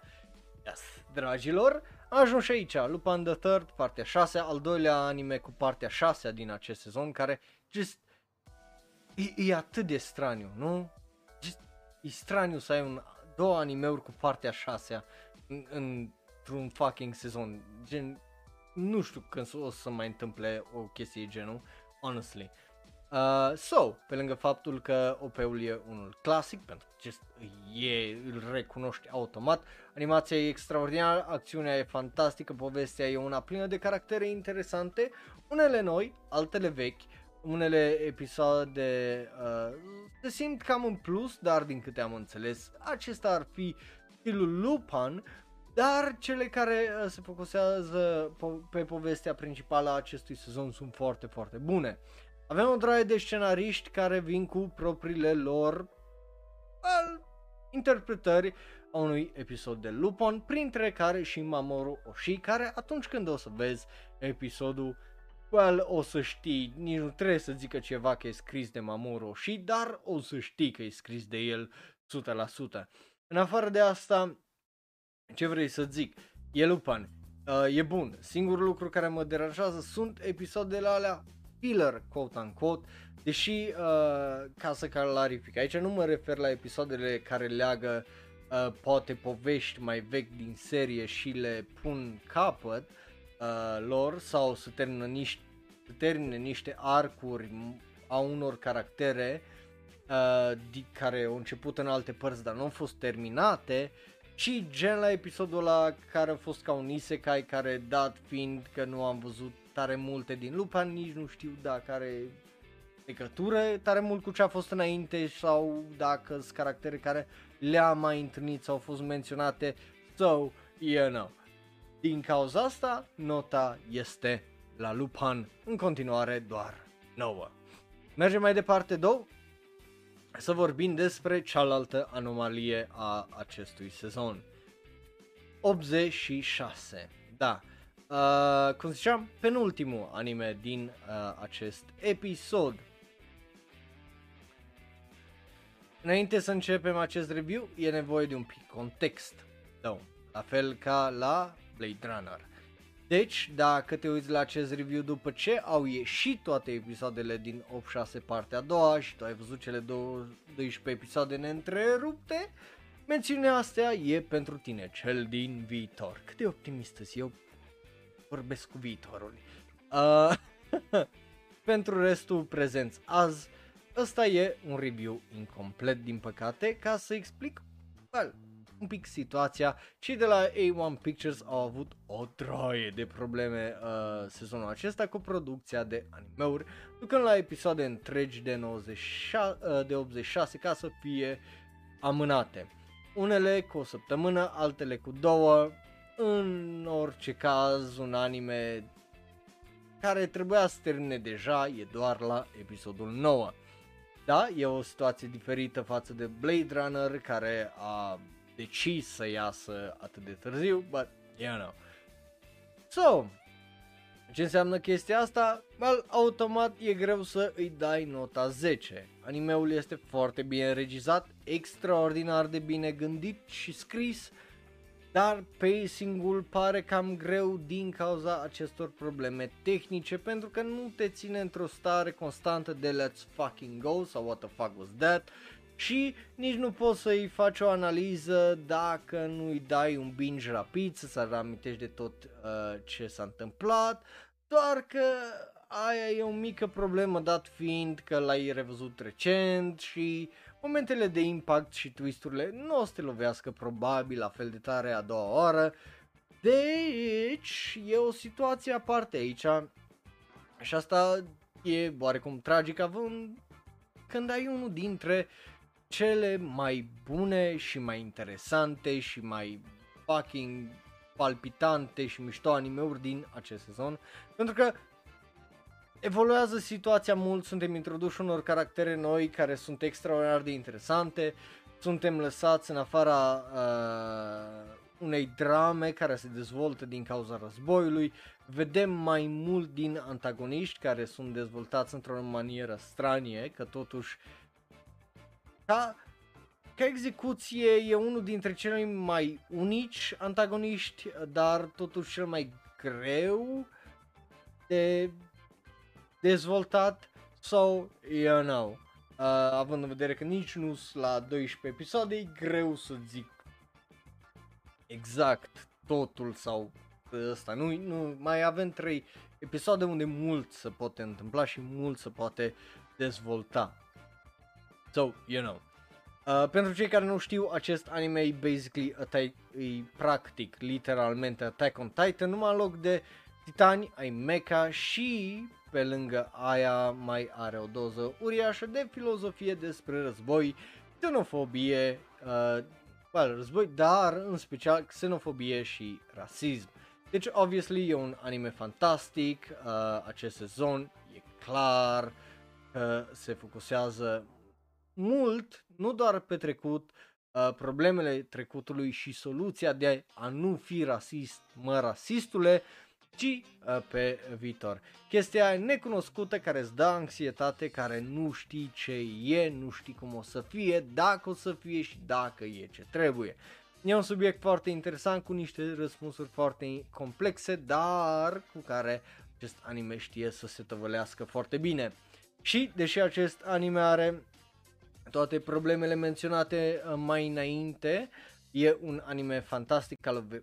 S1: Yes, dragilor, am ajuns și aici, Lupin the Third, partea 6, al doilea anime cu partea 6 din acest sezon, care just e, e atât de straniu, nu? Just, e straniu să ai un, două animeuri cu partea 6 în, într-un fucking sezon. Gen, nu știu când o să mai întâmple o chestie genul, honestly. Uh, so, pe lângă faptul că OP-ul e unul clasic, pentru că acest e, îl recunoști automat, animația e extraordinară, acțiunea e fantastică, povestea e una plină de caractere interesante, unele noi, altele vechi, unele episoade uh, se simt cam în plus, dar din câte am înțeles, acesta ar fi stilul Lupin, dar cele care uh, se focusează po- pe povestea principală a acestui sezon sunt foarte, foarte bune. Avem o draie de scenariști care vin cu propriile lor well, interpretări a unui episod de Lupin, printre care și Mamoru Oshii, care atunci când o să vezi episodul, well, o să știi, nici nu trebuie să zică ceva că e scris de Mamoru Oshii, dar o să știi că e scris de el 100%. În afară de asta, ce vrei să zic? E Lupin, uh, e bun. Singurul lucru care mă deranjează sunt episoadele alea filler, quote-unquote, deși, uh, ca să clarific, aici nu mă refer la episoadele care leagă uh, poate povești mai vechi din serie și le pun capăt uh, lor sau să termină niște, să termine niște arcuri a unor caractere uh, care au început în alte părți dar nu au fost terminate și gen la episodul ăla care a fost ca un isekai care dat fiind că nu am văzut tare multe din Lupin, nici nu știu dacă are legătură tare mult cu ce a fost înainte sau dacă sunt caractere care le-am mai întâlnit sau au fost menționate. So, you know. Din cauza asta, nota este la Lupin în continuare doar 9. Mergem mai departe, două să vorbim despre cealaltă anomalie a acestui sezon. 86. Da, Uh, cum ziceam, penultimul anime din uh, acest episod. Înainte să începem acest review, e nevoie de un pic context. Da, la fel ca la Blade Runner. Deci, dacă te uiți la acest review după ce au ieșit toate episoadele din 8-6 partea a doua și tu ai văzut cele 12 episoade neîntrerupte, mențiunea astea e pentru tine, cel din viitor. Cât de optimist eu vorbesc cu viitorul. Uh, pentru restul prezenți azi, ăsta e un review incomplet din păcate, ca să explic well, un pic situația. Cei de la A1 Pictures au avut o droaie de probleme uh, sezonul acesta cu producția de animeuri, ducând la episoade întregi de, 96, uh, de 86 ca să fie amânate. Unele cu o săptămână, altele cu două, în orice caz, un anime care trebuia să termine deja, e doar la episodul 9. Da, e o situație diferită față de Blade Runner care a decis să iasă atât de târziu, but you know. So, ce înseamnă chestia asta? Well, automat e greu să îi dai nota 10. Animeul este foarte bine regizat, extraordinar de bine gândit și scris, dar pacing-ul pare cam greu din cauza acestor probleme tehnice pentru că nu te ține într-o stare constantă de let's fucking go sau what the fuck was that și nici nu poți să-i faci o analiză dacă nu-i dai un binge rapid să-ți amintești de tot uh, ce s-a întâmplat, doar că aia e o mică problemă dat fiind că l-ai revăzut recent și Momentele de impact și twisturile nu o să te lovească probabil la fel de tare a doua oară, deci e o situație aparte aici. Și asta e oarecum tragic având când ai unul dintre cele mai bune și mai interesante și mai fucking palpitante și mișto animeuri din acest sezon, pentru că evoluează situația mult, suntem introduși unor caractere noi care sunt extraordinar de interesante, suntem lăsați în afara uh, unei drame care se dezvoltă din cauza războiului, vedem mai mult din antagoniști care sunt dezvoltați într-o manieră stranie, că totuși ca, ca execuție e unul dintre cele mai unici antagoniști, dar totuși cel mai greu de dezvoltat sau, you know, uh, având în vedere că nici nu sunt la 12 episoade, e greu să zic exact totul sau ăsta. Nu, nu, mai avem 3 episoade unde mult se poate întâmpla și mult se poate dezvolta. So, you know. Uh, pentru cei care nu știu, acest anime e basically, e practic, literalmente Attack on Titan, numai în loc de titani, ai mecha și pe lângă aia mai are o doză uriașă de filozofie despre război, xenofobie, uh, well, război, dar în special xenofobie și rasism. Deci, obviously, e un anime fantastic, uh, acest sezon e clar că se focusează mult, nu doar pe trecut, uh, problemele trecutului și soluția de a nu fi rasist, mă rasistule, ci uh, pe viitor. Chestia necunoscută care îți dă anxietate, care nu știi ce e, nu știi cum o să fie, dacă o să fie și dacă e ce trebuie. E un subiect foarte interesant cu niște răspunsuri foarte complexe, dar cu care acest anime știe să se tăvălească foarte bine. Și deși acest anime are toate problemele menționate uh, mai înainte, e un anime fantastic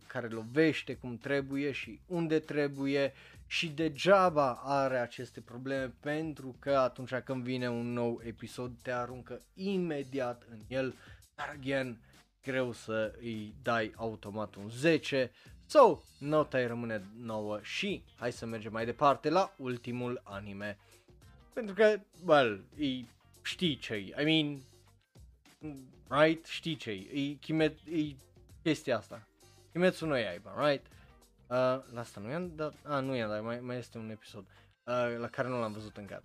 S1: care lovește cum trebuie și unde trebuie și degeaba are aceste probleme pentru că atunci când vine un nou episod te aruncă imediat în el, dar again, greu să îi dai automat un 10. So, nota îi rămâne 9 și hai să mergem mai departe la ultimul anime. Pentru că, well, îi știi ce I mean, right? Știi ce e, Kimet, e chestia asta. Kimetsu no Yaiba, right? Uh, la asta nu i-am dat, ah, nu i-am dat, mai, mai este un episod uh, la care nu l-am văzut încă.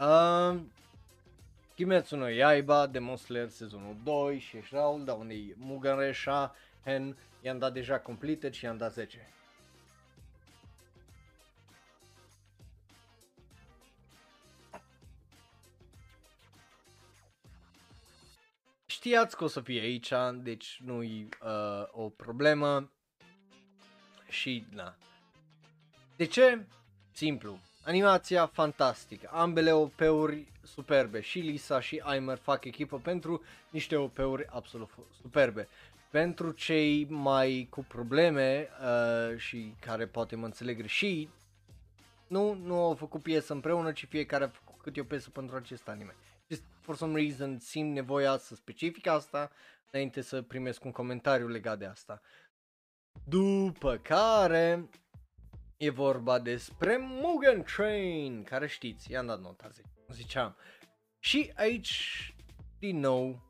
S1: Uh, Kimetsu no Yaiba, Demon Slayer sezonul 2 și Raul, da unde e Mugen Resha, Hen, i-am dat deja completed și i-am dat 10. Știați că o să fie aici, deci nu-i uh, o problemă și na. De ce? Simplu. Animația fantastică, ambele OP-uri superbe, și Lisa și Aimer fac echipă pentru niște OP-uri absolut superbe. Pentru cei mai cu probleme uh, și care poate mă înțeleg greșit, nu, nu au făcut piesă împreună, ci fiecare a făcut câte o piesă pentru acest anime. Just for some reason simt nevoia să specific asta înainte să primesc un comentariu legat de asta. După care E vorba despre Mugen Train, care știți, i-am dat nota, zic, ziceam. Și aici, din nou,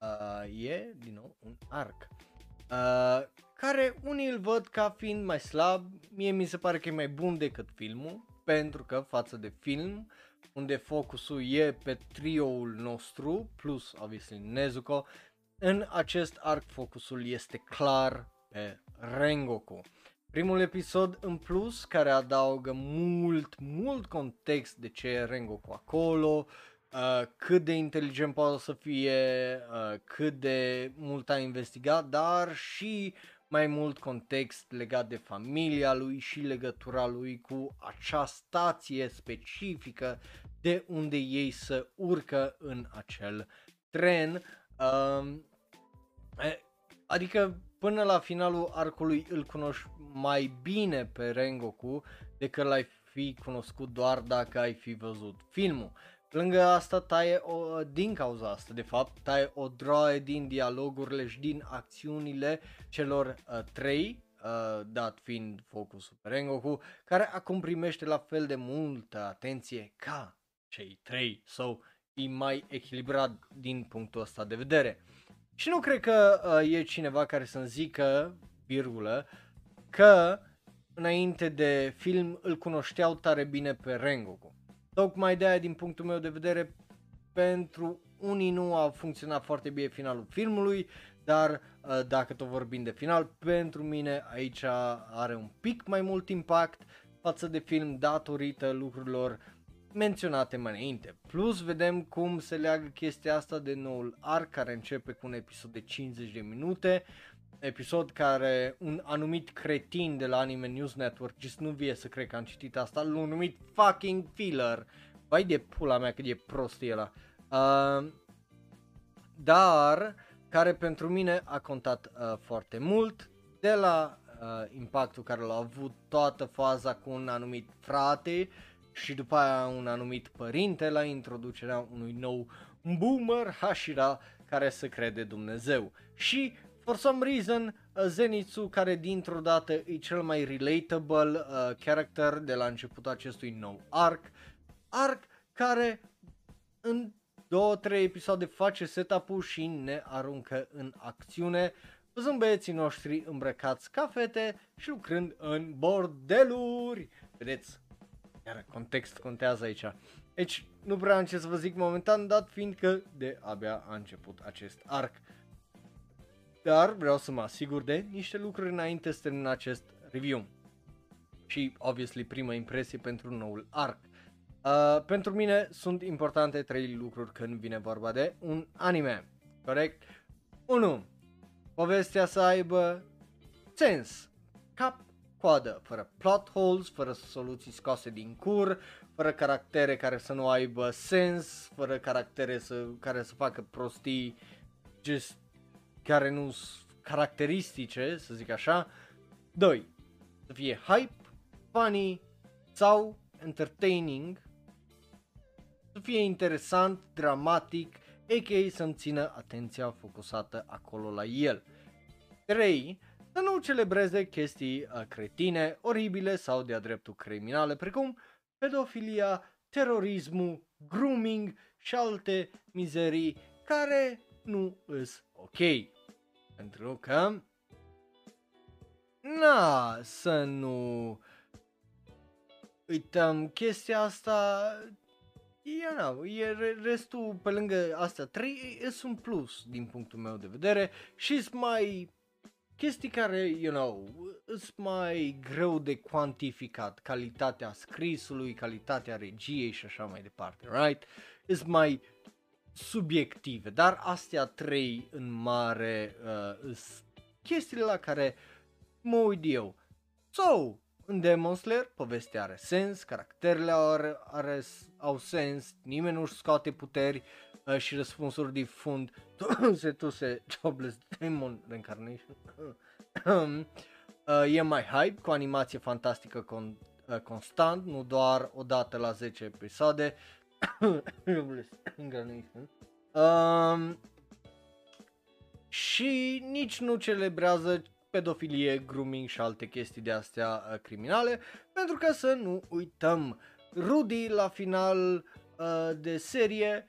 S1: uh, e, din nou, un arc. Uh, care unii îl văd ca fiind mai slab, mie mi se pare că e mai bun decât filmul, pentru că față de film, unde focusul e pe trioul nostru, plus, obviously, Nezuko, în acest arc focusul este clar pe Rengoku. Primul episod în plus care adaugă mult, mult context de ce e Rengoku acolo, uh, cât de inteligent poate să fie, uh, cât de mult a investigat, dar și mai mult context legat de familia lui și legătura lui cu acea stație specifică de unde ei să urcă în acel tren. Uh, adică până la finalul arcului îl cunoști mai bine pe Rengoku decât l-ai fi cunoscut doar dacă ai fi văzut filmul. Lângă asta taie o, din cauza asta, de fapt, taie o droaie din dialogurile și din acțiunile celor uh, trei, uh, dat fiind focusul pe Rengoku, care acum primește la fel de multă atenție ca cei trei, so e mai echilibrat din punctul ăsta de vedere. Și nu cred că uh, e cineva care să-mi zică, virgulă, că înainte de film îl cunoșteau tare bine pe Rengoku. Tocmai de aia, din punctul meu de vedere, pentru unii nu a funcționat foarte bine finalul filmului, dar uh, dacă tot vorbim de final, pentru mine aici are un pic mai mult impact față de film datorită lucrurilor menționate mai înainte. Plus vedem cum se leagă chestia asta de noul arc care începe cu un episod de 50 de minute, episod care un anumit cretin de la Anime News Network, just nu vie să cred că am citit asta, l-a numit fucking filler. Vai de pula mea cât e prost el uh, Dar care pentru mine a contat uh, foarte mult de la uh, impactul care l-a avut toată faza cu un anumit frate și după aia un anumit părinte la introducerea unui nou boomer Hashira care se crede Dumnezeu. Și for some reason Zenitsu care dintr-o dată e cel mai relatable uh, character de la începutul acestui nou arc. Arc care în două, trei episoade face setup-ul și ne aruncă în acțiune, văzând băieții noștri îmbrăcați ca fete și lucrând în bordeluri. Vedeți, iar context contează aici. Deci nu prea am ce să vă zic momentan, dat fiind că de abia a început acest arc. Dar vreau să mă asigur de niște lucruri înainte să termin acest review. Și, obviously, prima impresie pentru noul arc. Uh, pentru mine sunt importante trei lucruri când vine vorba de un anime, corect? 1. Povestea să aibă sens, cap, coadă, fără plot holes, fără soluții scoase din cur, fără caractere care să nu aibă sens, fără caractere să, care să facă prostii just care nu sunt caracteristice, să zic așa. 2. Să fie hype, funny sau entertaining să fie interesant, dramatic, a.k.a. să-mi țină atenția focusată acolo la el. 3. Să nu celebreze chestii uh, cretine, oribile sau de-a dreptul criminale, precum pedofilia, terorismul, grooming și alte mizerii care nu îs ok. Pentru că na, să nu uităm chestia asta you know, e restul pe lângă astea trei e un plus din punctul meu de vedere și sunt mai chestii care, you know, sunt mai greu de cuantificat, calitatea scrisului, calitatea regiei și așa mai departe, right? Sunt mai subiective, dar astea trei în mare uh, sunt chestiile la care mă uit eu. So, în Demon Slayer, povestea are sens, caracterele are, are, au sens, nimeni nu-și scoate puteri uh, și răspunsuri de fund. se tuse Jobless Demon Reincarnation. uh, e mai hype, cu animație fantastică con, uh, constant, nu doar o dată la 10 episoade. Jobless Reincarnation. Um, și nici nu celebrează pedofilie, grooming și alte chestii de astea uh, criminale, pentru că să nu uităm, Rudy la final uh, de serie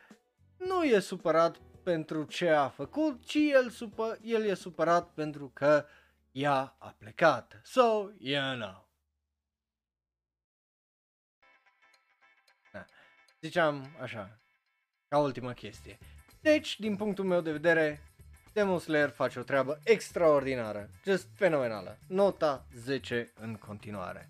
S1: nu e supărat pentru ce a făcut, ci el, supă, el e supărat pentru că ea a plecat. So, you know. Da. Ziceam așa, ca ultima chestie. Deci, din punctul meu de vedere, Demon Slayer face o treabă extraordinară, just fenomenală. Nota 10 în continuare.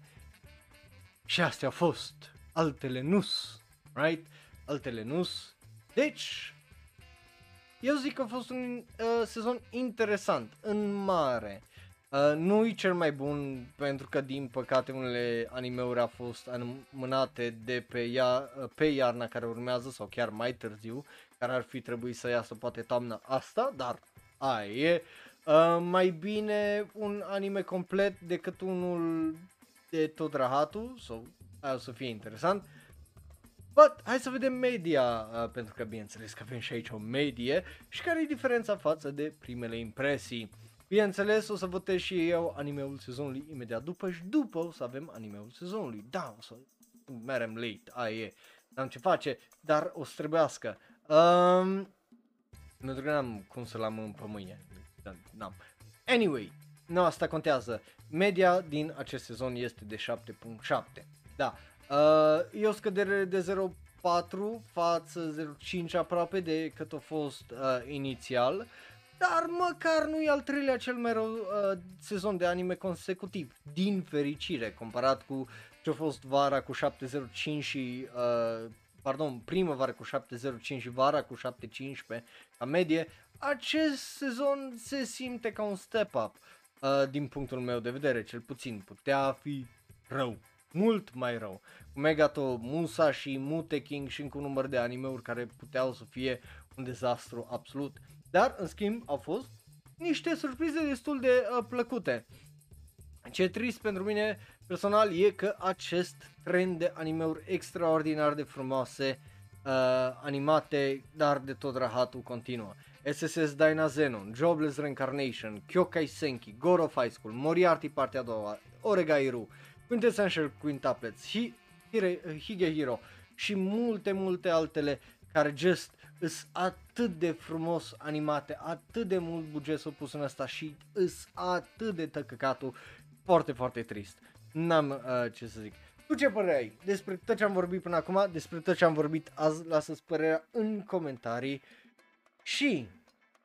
S1: Și astea au fost altele nus, right? Altele nus. Deci, eu zic că a fost un uh, sezon interesant, în mare. Uh, nu e cel mai bun pentru că din păcate unele animeuri au fost amânate de pe, ia, uh, pe iarna care urmează sau chiar mai târziu, care ar fi trebuit să iasă poate toamna asta, dar aia e. Uh, mai bine un anime complet decât unul de tot rahatul, sau aia o să fie interesant. But, hai să vedem media, uh, pentru că bineînțeles că avem și aici o medie și care e diferența față de primele impresii. Bineînțeles, o să votez și eu animeul sezonului imediat după și după o să avem animeul sezonului. Da, o să merem late, aia e, n-am ce face, dar o să trebuiască. Um, pentru că n-am cum să-l am în pe mâine. Da, n-am. Anyway, nu asta contează. Media din acest sezon este de 7.7. Da. Uh, e o scădere de 0.4 față 0.5 aproape de cât a fost uh, inițial. Dar măcar nu e al treilea cel mai rău uh, sezon de anime consecutiv, din fericire, comparat cu ce a fost vara cu 705 și uh, pardon, primăvară cu 7.05 și vara cu 7.15 ca medie, acest sezon se simte ca un step up uh, din punctul meu de vedere, cel puțin putea fi rău, mult mai rău. Cu Megato, Musa și Mute King și încă un număr de animeuri care puteau să fie un dezastru absolut. Dar, în schimb, au fost niște surprize destul de uh, plăcute. Ce trist pentru mine, personal e că acest trend de animeuri extraordinar de frumoase, uh, animate, dar de tot rahatul continuă. SSS Dyna Zenon, Jobless Reincarnation, Kyokai Senki, God of High School, Moriarty partea a doua, Oregairu, Quintessential Quintuplets, Hi- Hire- Higehiro și multe, multe altele care just îs atât de frumos animate, atât de mult buget s-a pus în asta și îs atât de tăcăcatul, foarte, foarte trist. N-am uh, ce să zic. Tu ce părere ai despre tot ce am vorbit până acum, despre tot ce am vorbit azi, lasă-ți părerea în comentarii și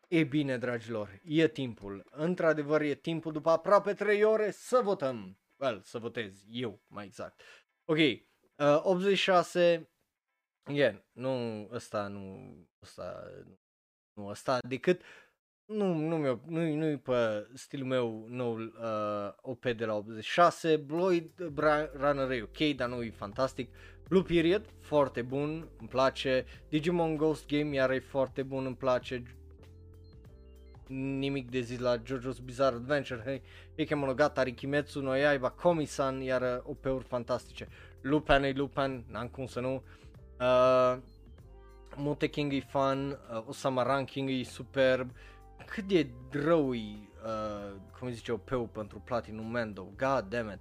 S1: E bine, dragilor, e timpul. Într-adevăr, e timpul după aproape 3 ore să votăm. Well, să votez eu, mai exact. Ok, uh, 86, again, nu ăsta, nu ăsta, nu ăsta, decât nu, nu, mi nu, nu-i pe stilul meu noul uh, OP de la 86, Bloid Runner e ok, dar nu e fantastic. Blue Period, foarte bun, îmi place. Digimon Ghost Game iar e foarte bun, îmi place nimic de zis la JoJo's Bizarre Adventure, Hei, Heike Monogatari, Kimetsu no Yaiba, Komi-san, iar uh, OP-uri fantastice. Lupin e Lupin, n-am cum să nu. Uh, Mute King e fun, uh, Osama Ranking e superb. Cât de rău e, uh, cum zice OP-ul pentru Platinum Mendo, god damn it.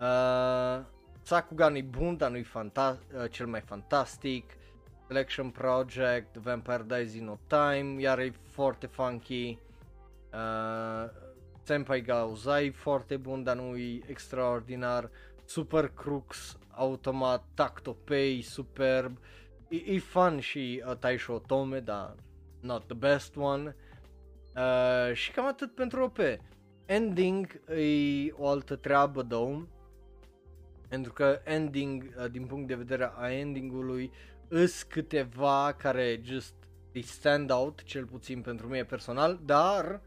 S1: Uh, Sakugan e bun, dar nu e fanta- uh, cel mai fantastic. Selection Project, Vampire Dies in No Time, iar e foarte funky. Uh, Senpai Gauzai foarte bun, dar nu e extraordinar. Super Crux, automat, Tactopay, superb. E, e fun și uh, Taisho Otome, dar not the best one. Uh, și cam atât pentru OP. Ending e o altă treabă, două. Pentru că ending, uh, din punct de vedere a endingului, îs câteva care just they stand out, cel puțin pentru mine personal, dar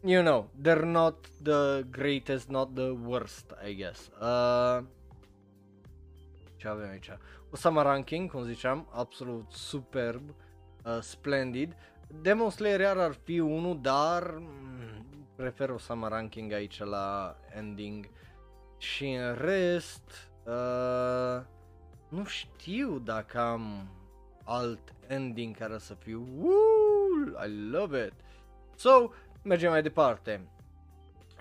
S1: you know, they're not the greatest, not the worst, I guess. Uh, ce avem aici? Osama Ranking, cum ziceam, absolut superb, uh, splendid. Demon Slayer iar ar fi unul, dar mm, prefer Osama Ranking aici la ending. Și în rest, uh, nu știu dacă am alt ending care să fiu Woo, I love it. So, mergem mai departe.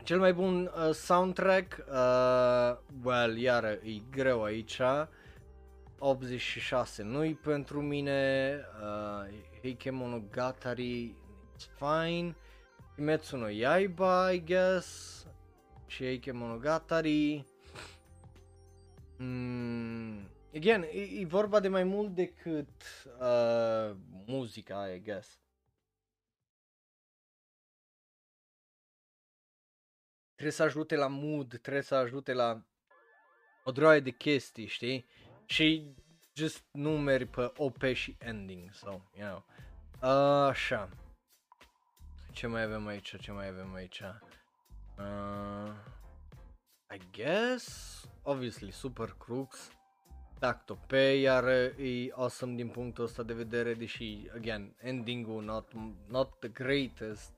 S1: Cel mai bun uh, soundtrack, uh, well, iară, e greu aici. 86 nu-i pentru mine, uh, Heike Monogatari, it's fine. Kimetsu no Yaiba, I guess. Și Heike Monogatari. Mm, again, e, e vorba de mai mult decât uh, muzica, I guess. Trebuie să ajute la mood, trebuie să ajute la o droaie de chestii, știi? Și just nu mergi pe OP și ending, so, you know. Uh, așa. Ce mai avem aici? Ce mai avem aici? Uh, I guess, obviously, Super Crux, Tactope, iar e awesome din punctul ăsta de vedere, deși, again, ending-ul not, not the greatest,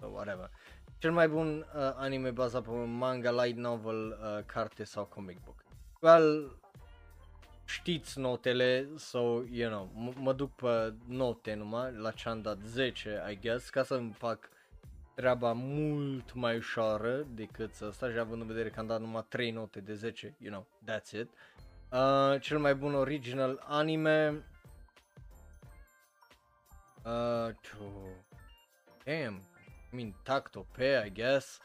S1: so whatever. Cel mai bun uh, anime bazat pe un manga, light novel, uh, carte sau comic book. Well, știți notele, so, you know, m- mă duc pe note numai, la ce am dat 10, I guess, ca să-mi fac treaba mult mai ușoară decât asta și având în vedere că am dat numai 3 note de 10, you know, that's it. Uh, cel mai bun original anime. Uh, to... Damn, I mean, Tacto pe, I guess.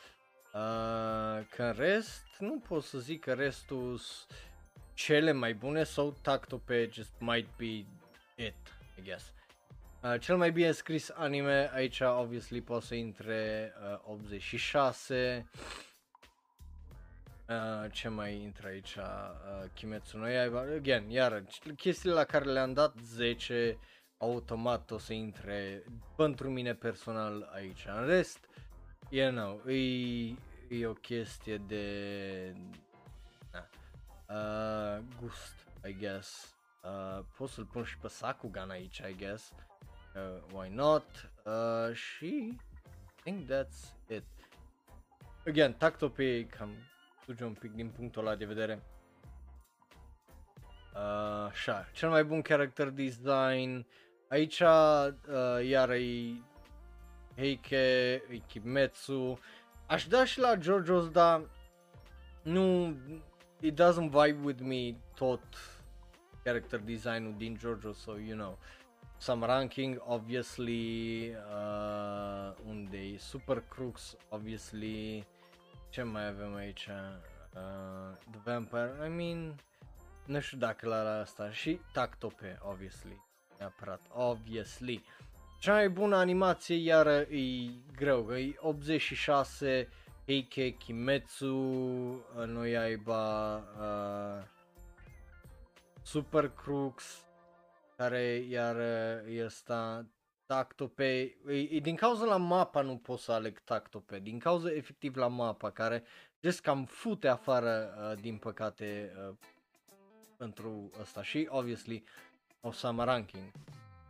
S1: Uh, că în rest, nu pot să zic că restul cele mai bune sau Tacto pe just might be it, I guess. Uh, cel mai bine scris anime aici obviously poate să intre uh, 86 Uh, ce mai intră aici? Uh, Kimetsu no Yaiba. Again, iar chestiile la care le-am dat 10 automat o să intre pentru mine personal aici. În rest, you know, e, e o chestie de na, uh, gust, I guess. Uh, pot să-l pun și pe Sakugan aici, I guess. Uh, why not? Uh, și I think that's it. Again, Tactope cam studiu un pic din punctul ăla de vedere. Uh, așa, cel mai bun character design. Aici uh, iar e Heike, e Kimetsu. Aș da și la JoJo's, dar nu, it doesn't vibe with me tot character design-ul din JoJo, so you know. Some ranking, obviously, uh, unde e Super Crux, obviously, ce mai avem aici? Uh, The Vampire, I mean, nu știu dacă la asta și Tactope, obviously, neapărat, obviously. Cea mai bună animație iară e greu, e 86 Heike Kimetsu, uh, noi aiba uh, Super Crux, care iar este Tactope, e, e, din cauza la mapa nu pot să aleg Tactope, din cauza efectiv la mapa care just cam fute afară uh, din păcate uh, pentru asta și obviously Osama Ranking.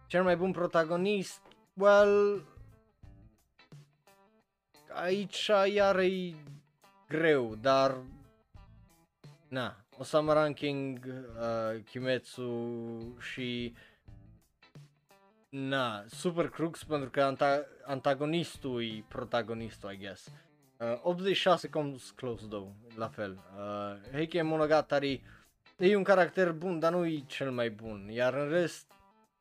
S1: Cel mai bun protagonist, well, aici iar e greu, dar na, Osama Ranking, uh, Kimetsu și na, Super Crux pentru că anta- antagonistul e protagonistul, I guess. Uh, 86 comes close though, la fel. Uh, Heike Monogatari e un caracter bun, dar nu e cel mai bun. Iar în rest,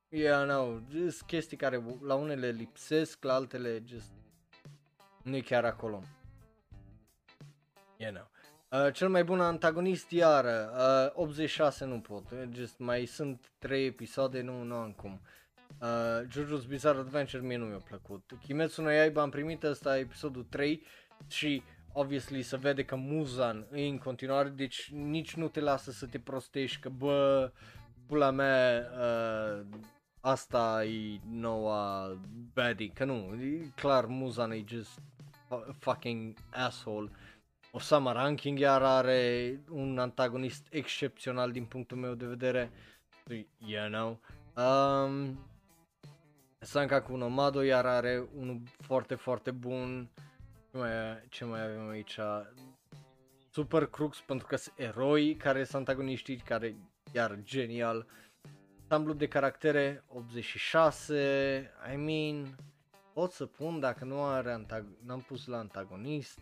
S1: yeah, no, just chestii care la unele lipsesc, la altele just nu e chiar acolo. You know. Uh, cel mai bun antagonist iară, uh, 86 nu pot, just mai sunt 3 episoade, nu, nu am cum. Uh, JoJo's Bizarre Adventure mie nu mi-a plăcut. Kimetsu no Yaiba am primit ăsta episodul 3 și obviously se vede că Muzan e în continuare, deci nici nu te lasă să te prostești că bă, pula mea, uh, asta e noua baddie, că nu, e clar Muzan e just fucking asshole. Osama Ranking iar are un antagonist excepțional din punctul meu de vedere. You know. Um, Sankaku no Mado iar are unul foarte, foarte bun. Ce mai, ce mai avem aici? Super Crux pentru că sunt eroi care sunt antagoniștii, care iar genial. Ansamblu de caractere 86, Și mean, pot să pun dacă nu are antag- n-am pus la antagonist.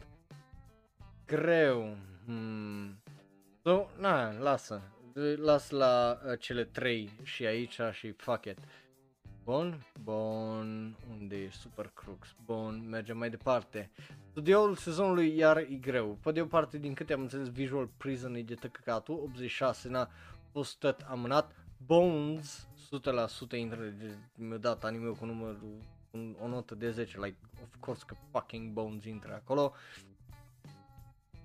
S1: Greu. Hmm. So, na, lasă. Las la uh, cele trei și aici și fuck it. Bun, bun, unde e Super Crux? Bun, mergem mai departe. Studioul sezonului iar e greu. Pe de o parte, din câte am înțeles, Visual Prison e de tăcăcatul, 86 n-a fost tot amânat. Bones, 100% intră, mi-a dat anime cu numărul, un, o notă de 10, like, of course că fucking Bones intră acolo.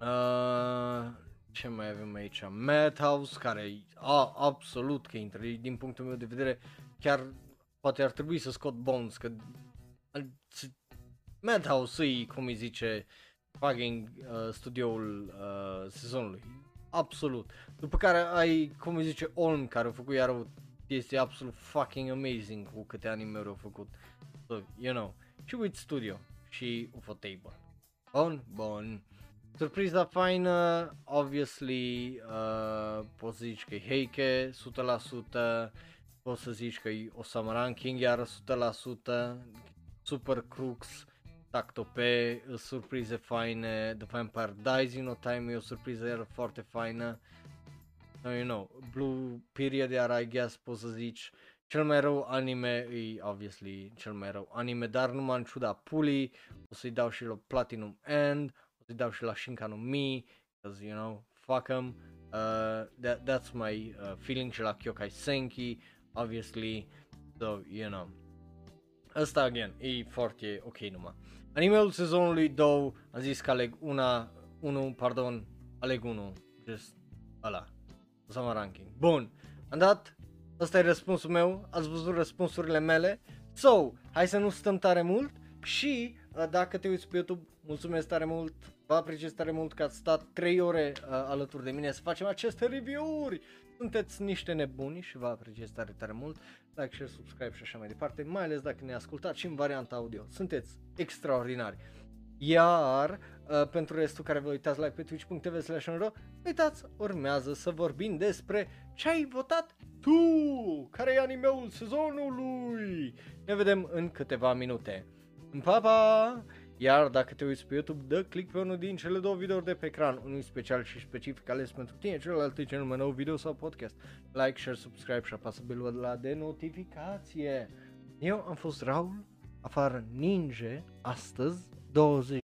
S1: Uh, ce mai avem aici? Madhouse, care a, absolut că intră, din punctul meu de vedere, chiar poate ar trebui să scot Bones, că Madhouse e, cum îi zice, fucking uh, studioul uh, sezonului. Absolut. După care ai, cum îi zice, Olm, care a făcut iar o chestie absolut fucking amazing cu câte anime au făcut. So, you know. Și Wit Studio și UFO Table. Bun, bun. Surpriza faină, obviously, uh, poți să zici că e Heike, 100%, poți să zici că e Osama Ranking, iar 100%, Super Crux, Tactope, surprize faine, The Vampire Dies in No Time e o surpriză iar foarte faină, no, you know, Blue Period iar I guess poți să zici, cel mai rău anime e obviously cel mai rău anime, dar numai în ciuda pulii, o să-i dau și la Platinum End, o să-i dau și la Shinkano Mi, because you know, fuck them, uh, that, that's my uh, feeling și la Kyokai Senki, obviously, so, you know. Asta, again, e foarte ok numai. Animeul sezonului 2, am zis că aleg una, unu, pardon, aleg unul, just ăla, Osama Ranking. Bun, am dat, ăsta e răspunsul meu, ați văzut răspunsurile mele, so, hai să nu stăm tare mult și uh, dacă te uiți pe YouTube, mulțumesc tare mult, vă apreciez tare mult că ați stat 3 ore uh, alături de mine să facem aceste review-uri sunteți niște nebuni și vă apreciez tare, tare mult. Like, share, subscribe și așa mai departe, mai ales dacă ne ascultați și în varianta audio. Sunteți extraordinari. Iar uh, pentru restul care vă uitați live pe twitch.tv slash uitați, urmează să vorbim despre ce ai votat tu, care e animeul sezonului. Ne vedem în câteva minute. Pa, pa! Iar dacă te uiți pe YouTube, dă click pe unul din cele două videouri de pe ecran, unul special și specific ales pentru tine, celălalt e cel mai nou video sau podcast. Like, share, subscribe și apasă belul la de notificație. Eu am fost Raul, afară ninja, astăzi, 20